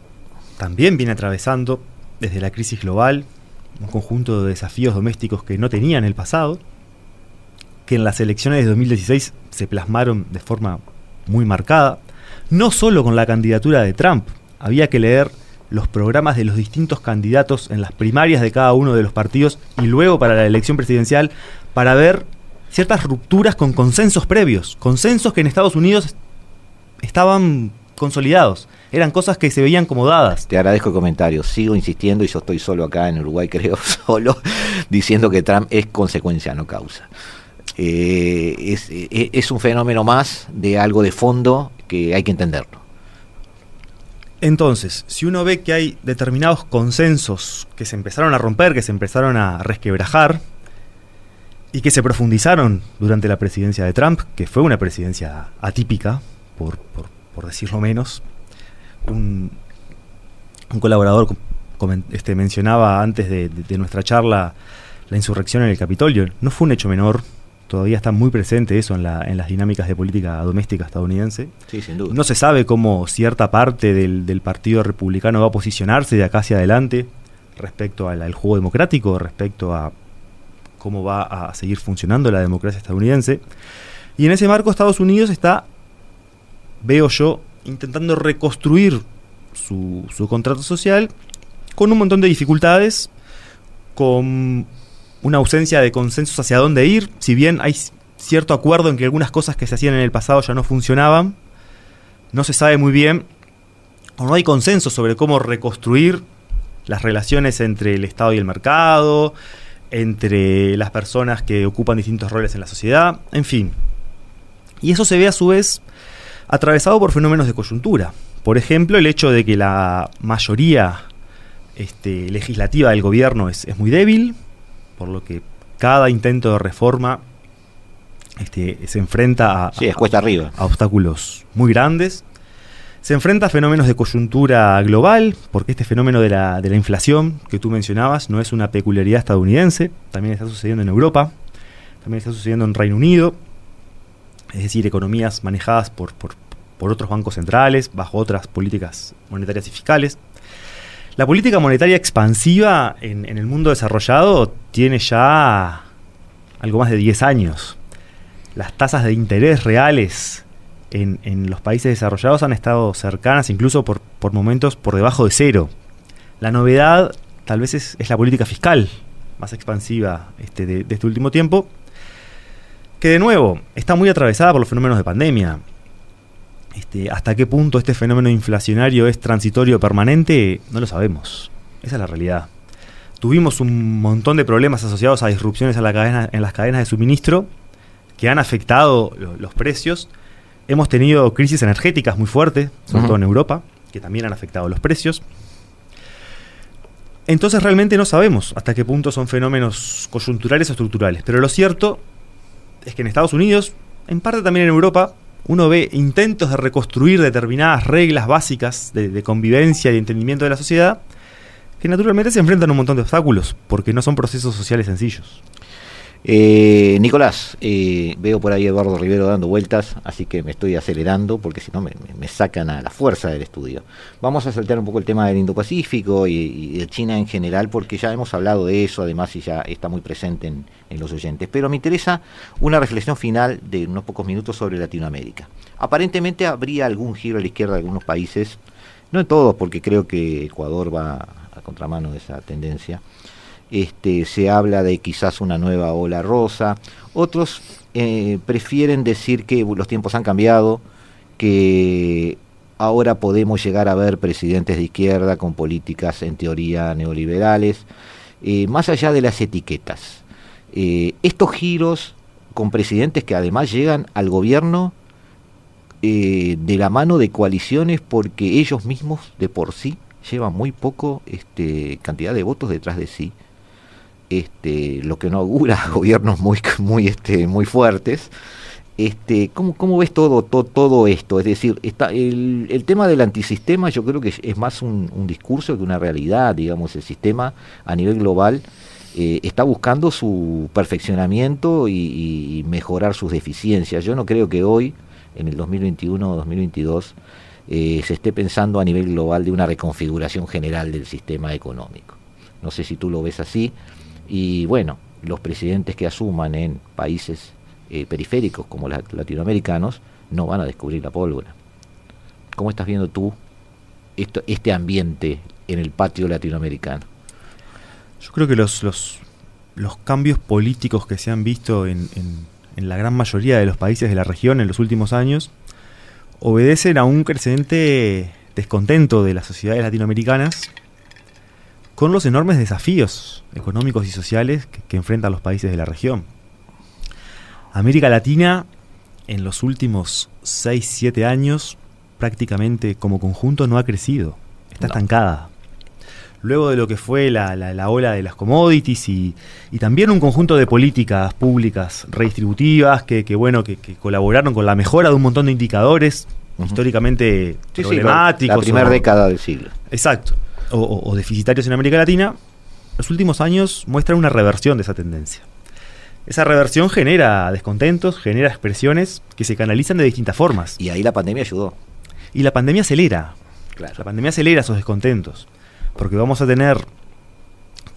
también viene atravesando, desde la crisis global, un conjunto de desafíos domésticos que no tenía en el pasado, que en las elecciones de 2016 se plasmaron de forma muy marcada, no solo con la candidatura de Trump, había que leer los programas de los distintos candidatos en las primarias de cada uno de los partidos y luego para la elección presidencial para ver ciertas rupturas con consensos previos, consensos que en Estados Unidos estaban consolidados, eran cosas que se veían como dadas. Te agradezco el comentario, sigo insistiendo y yo estoy solo acá en Uruguay, [laughs] creo, solo, diciendo que Trump es consecuencia, no causa. Eh, es, eh, es un fenómeno más de algo de fondo que hay que entenderlo. Entonces, si uno ve que hay determinados consensos que se empezaron a romper, que se empezaron a resquebrajar y que se profundizaron durante la presidencia de Trump, que fue una presidencia atípica, por, decirlo menos, un, colaborador este, mencionaba antes de nuestra charla la insurrección en el Capitolio. No fue un hecho menor, todavía está muy presente eso en, las dinámicas de política doméstica estadounidense. Sí, sin duda. No se sabe cómo cierta parte del, Partido Republicano va a posicionarse de acá hacia adelante respecto al, juego democrático, respecto a cómo va a seguir funcionando la democracia estadounidense. Y en ese marco Estados Unidos está, veo yo, intentando reconstruir su, su contrato social con un montón de dificultades, con una ausencia de consensos hacia dónde ir, si bien hay cierto acuerdo en que algunas cosas que se hacían en el pasado ya no funcionaban, no se sabe muy bien, o no hay consenso sobre cómo reconstruir las relaciones entre el Estado y el mercado, entre las personas que ocupan distintos roles en la sociedad, en fin. Y eso se ve a su vez atravesado por fenómenos de coyuntura. Por ejemplo, el hecho de que la mayoría este, legislativa del gobierno es, es muy débil, por lo que cada intento de reforma este, se enfrenta a, arriba. a obstáculos muy grandes. Se enfrenta a fenómenos de coyuntura global, porque este fenómeno de la, de la inflación que tú mencionabas no es una peculiaridad estadounidense, también está sucediendo en Europa, también está sucediendo en Reino Unido, es decir, economías manejadas por, otros bancos centrales, bajo otras políticas monetarias y fiscales. La política monetaria expansiva en, el mundo desarrollado tiene ya algo más de 10 años. Las tasas de interés reales en, los países desarrollados han estado cercanas, incluso por, momentos por debajo de cero. La novedad tal vez es, la política fiscal más expansiva este, de este último tiempo, que de nuevo está muy atravesada por los fenómenos de pandemia. Este, hasta qué punto este fenómeno inflacionario es transitorio o permanente, no lo sabemos. Esa es la realidad. Tuvimos un montón de problemas asociados a disrupciones en, la cadena, en las cadenas de suministro que han afectado los precios. Hemos tenido crisis energéticas muy fuertes, sobre todo en Europa, que también han afectado los precios. Entonces realmente no sabemos hasta qué punto son fenómenos coyunturales o estructurales. Pero lo cierto es que en Estados Unidos, en parte también en Europa, uno ve intentos de reconstruir determinadas reglas básicas de, convivencia y entendimiento de la sociedad que naturalmente se enfrentan a un montón de obstáculos, porque no son procesos sociales sencillos. Eh, Nicolás, eh, veo por ahí Eduardo Rivero dando vueltas, así que me estoy acelerando porque si no me, sacan a la fuerza del estudio. Vamos a saltar un poco el tema del Indo-Pacífico y, de China en general, porque ya hemos hablado de eso, además, y ya está muy presente en, en los oyentes. Pero me interesa una reflexión final de unos pocos minutos sobre Latinoamérica. Aparentemente habría algún giro a la izquierda de algunos países, no en todos, porque creo que Ecuador va a contramano de esa tendencia este, se habla de quizás una nueva ola rosa, otros eh, prefieren decir que los tiempos han cambiado, que ahora podemos llegar a ver presidentes de izquierda con políticas en teoría neoliberales, eh, más allá de las etiquetas. Eh, estos giros con presidentes que además llegan al gobierno de la mano de coaliciones porque ellos mismos de por sí llevan muy poco este, cantidad de votos detrás de sí este, lo que no augura [laughs] gobiernos muy, muy, este, muy fuertes. Este, ¿cómo, ¿Cómo ves todo, todo, todo esto? Es decir, está, el, el, tema del antisistema yo creo que es, más un, discurso que una realidad, digamos, el sistema a nivel global eh, está buscando su perfeccionamiento y, mejorar sus deficiencias. Yo no creo que hoy, en el 2021 o 2022, eh, se esté pensando a nivel global de una reconfiguración general del sistema económico. No sé si tú lo ves así. Y bueno, los presidentes que asuman en países eh, periféricos como los latinoamericanos no van a descubrir la pólvora. ¿Cómo estás viendo tú esto, este ambiente en el patio latinoamericano? Yo creo que los, los, los cambios políticos que se han visto en, en, la gran mayoría de los países de la región en los últimos años obedecen a un creciente descontento de las sociedades latinoamericanas con los enormes desafíos económicos y sociales que, que enfrentan los países de la región. América Latina en los últimos 6-7 años prácticamente como conjunto no ha crecido, está estancada. Luego de lo que fue la, la, ola de las commodities y, y, también un conjunto de políticas públicas redistributivas que, que bueno, que, que, colaboraron con la mejora de un montón de indicadores históricamente problemáticos. la primera década del siglo. Exacto. O, deficitarios en América Latina, los últimos años muestran una reversión de esa tendencia. Esa reversión genera descontentos, genera expresiones que se canalizan de distintas formas. Y ahí la pandemia ayudó. Y la pandemia acelera. Claro. La pandemia acelera esos descontentos. Porque vamos a tener,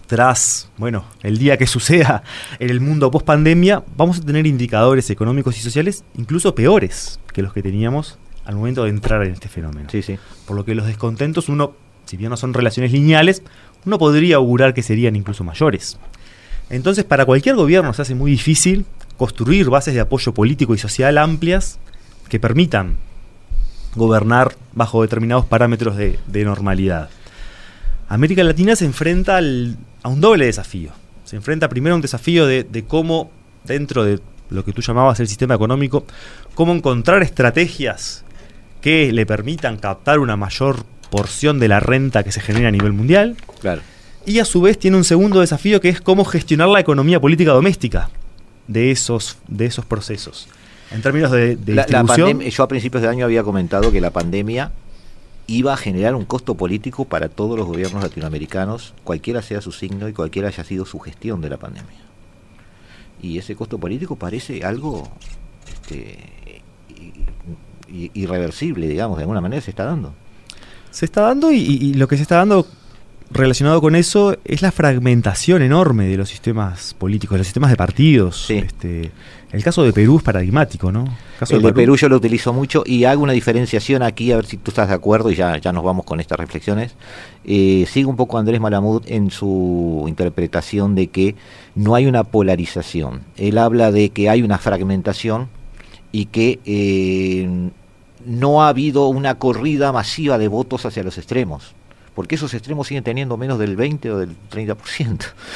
tras, bueno, el día que suceda en el mundo post pandemia, vamos a tener indicadores económicos y sociales incluso peores que los que teníamos al momento de entrar en este fenómeno. Sí, sí. Por lo que los descontentos, uno, si bien no son relaciones lineales, uno podría augurar que serían incluso mayores. Entonces, para cualquier gobierno se hace muy difícil construir bases de apoyo político y social amplias que permitan gobernar bajo determinados parámetros de, normalidad. América Latina se enfrenta a un doble desafío. Se enfrenta primero a un desafío de, de, cómo, dentro de lo que tú llamabas el sistema económico, cómo encontrar estrategias que le permitan captar una mayor porción de la renta que se genera a nivel mundial. Claro. Y a su vez tiene un segundo desafío que es cómo gestionar la economía política doméstica de esos, de esos procesos. En términos de, de la, distribución... La yo a principios de año había comentado que la pandemia iba a generar un costo político para todos los gobiernos latinoamericanos, cualquiera sea su signo y cualquiera haya sido su gestión de la pandemia. Y ese costo político parece algo este, irreversible, digamos, de alguna manera se está dando. Se está dando y, y lo que se está dando relacionado con eso es la fragmentación enorme de los sistemas políticos, de los sistemas de partidos. Sí. Este, el caso de Perú es paradigmático, ¿no? El, caso el de, Perú. de, Perú. yo lo utilizo mucho y hago una diferenciación aquí, a ver si tú estás de acuerdo y ya, ya nos vamos con estas reflexiones. Eh, sigo un poco Andrés Malamud en su interpretación de que no hay una polarización. Él habla de que hay una fragmentación y que eh, no ha habido una corrida masiva de votos hacia los extremos porque esos extremos siguen teniendo menos del 20 o del 30%.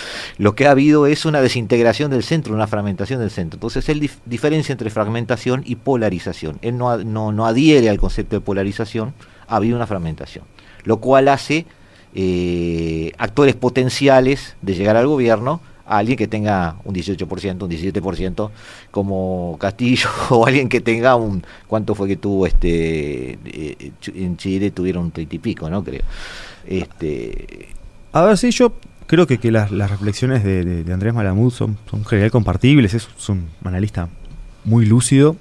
[laughs] Lo que ha habido es una desintegración del centro, una fragmentación del centro. Entonces él dif diferencia entre fragmentación y polarización. Él no, no, no, adhiere al concepto de polarización, ha habido una fragmentación, lo cual hace eh, actores potenciales de llegar al gobierno a alguien que tenga un 18%, un 17% como Castillo [laughs] o alguien que tenga un cuánto fue que tuvo este eh, en Chile tuvieron un 30 y pico, ¿no? Creo. Este a ver si sí, yo creo que, que las, las, reflexiones de, de, Andrés Malamud son, son en general compartibles, es, un analista muy lúcido.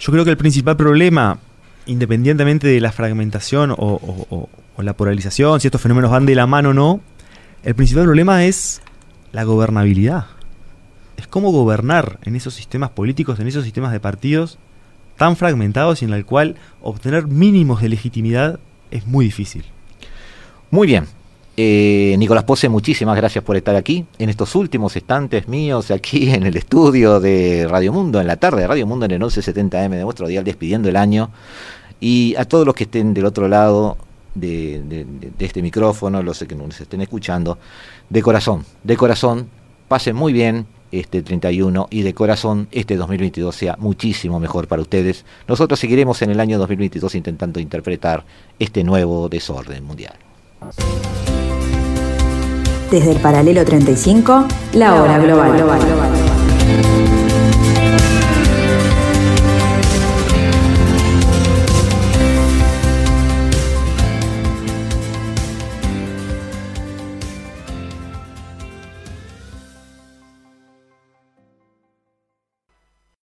Yo creo que el principal problema, independientemente de la fragmentación o, o, o la polarización, si estos fenómenos van de la mano o no, el principal problema es la gobernabilidad. Es cómo gobernar en esos sistemas políticos, en esos sistemas de partidos tan fragmentados y en el cual obtener mínimos de legitimidad es muy difícil. Muy bien. Eh, Nicolás Pose, muchísimas gracias por estar aquí en estos últimos instantes míos aquí [laughs] en el estudio de Radio Mundo, en la tarde de Radio Mundo en el 1170M de vuestro día, despidiendo el año. Y a todos los que estén del otro lado de, este micrófono, los que nos estén escuchando, de corazón, de corazón, pasen muy bien este 31 y de corazón este 2022 sea muchísimo mejor para ustedes. Nosotros seguiremos en el año 2022 intentando interpretar este nuevo desorden mundial. Desde el paralelo 35, la hora global. global, global.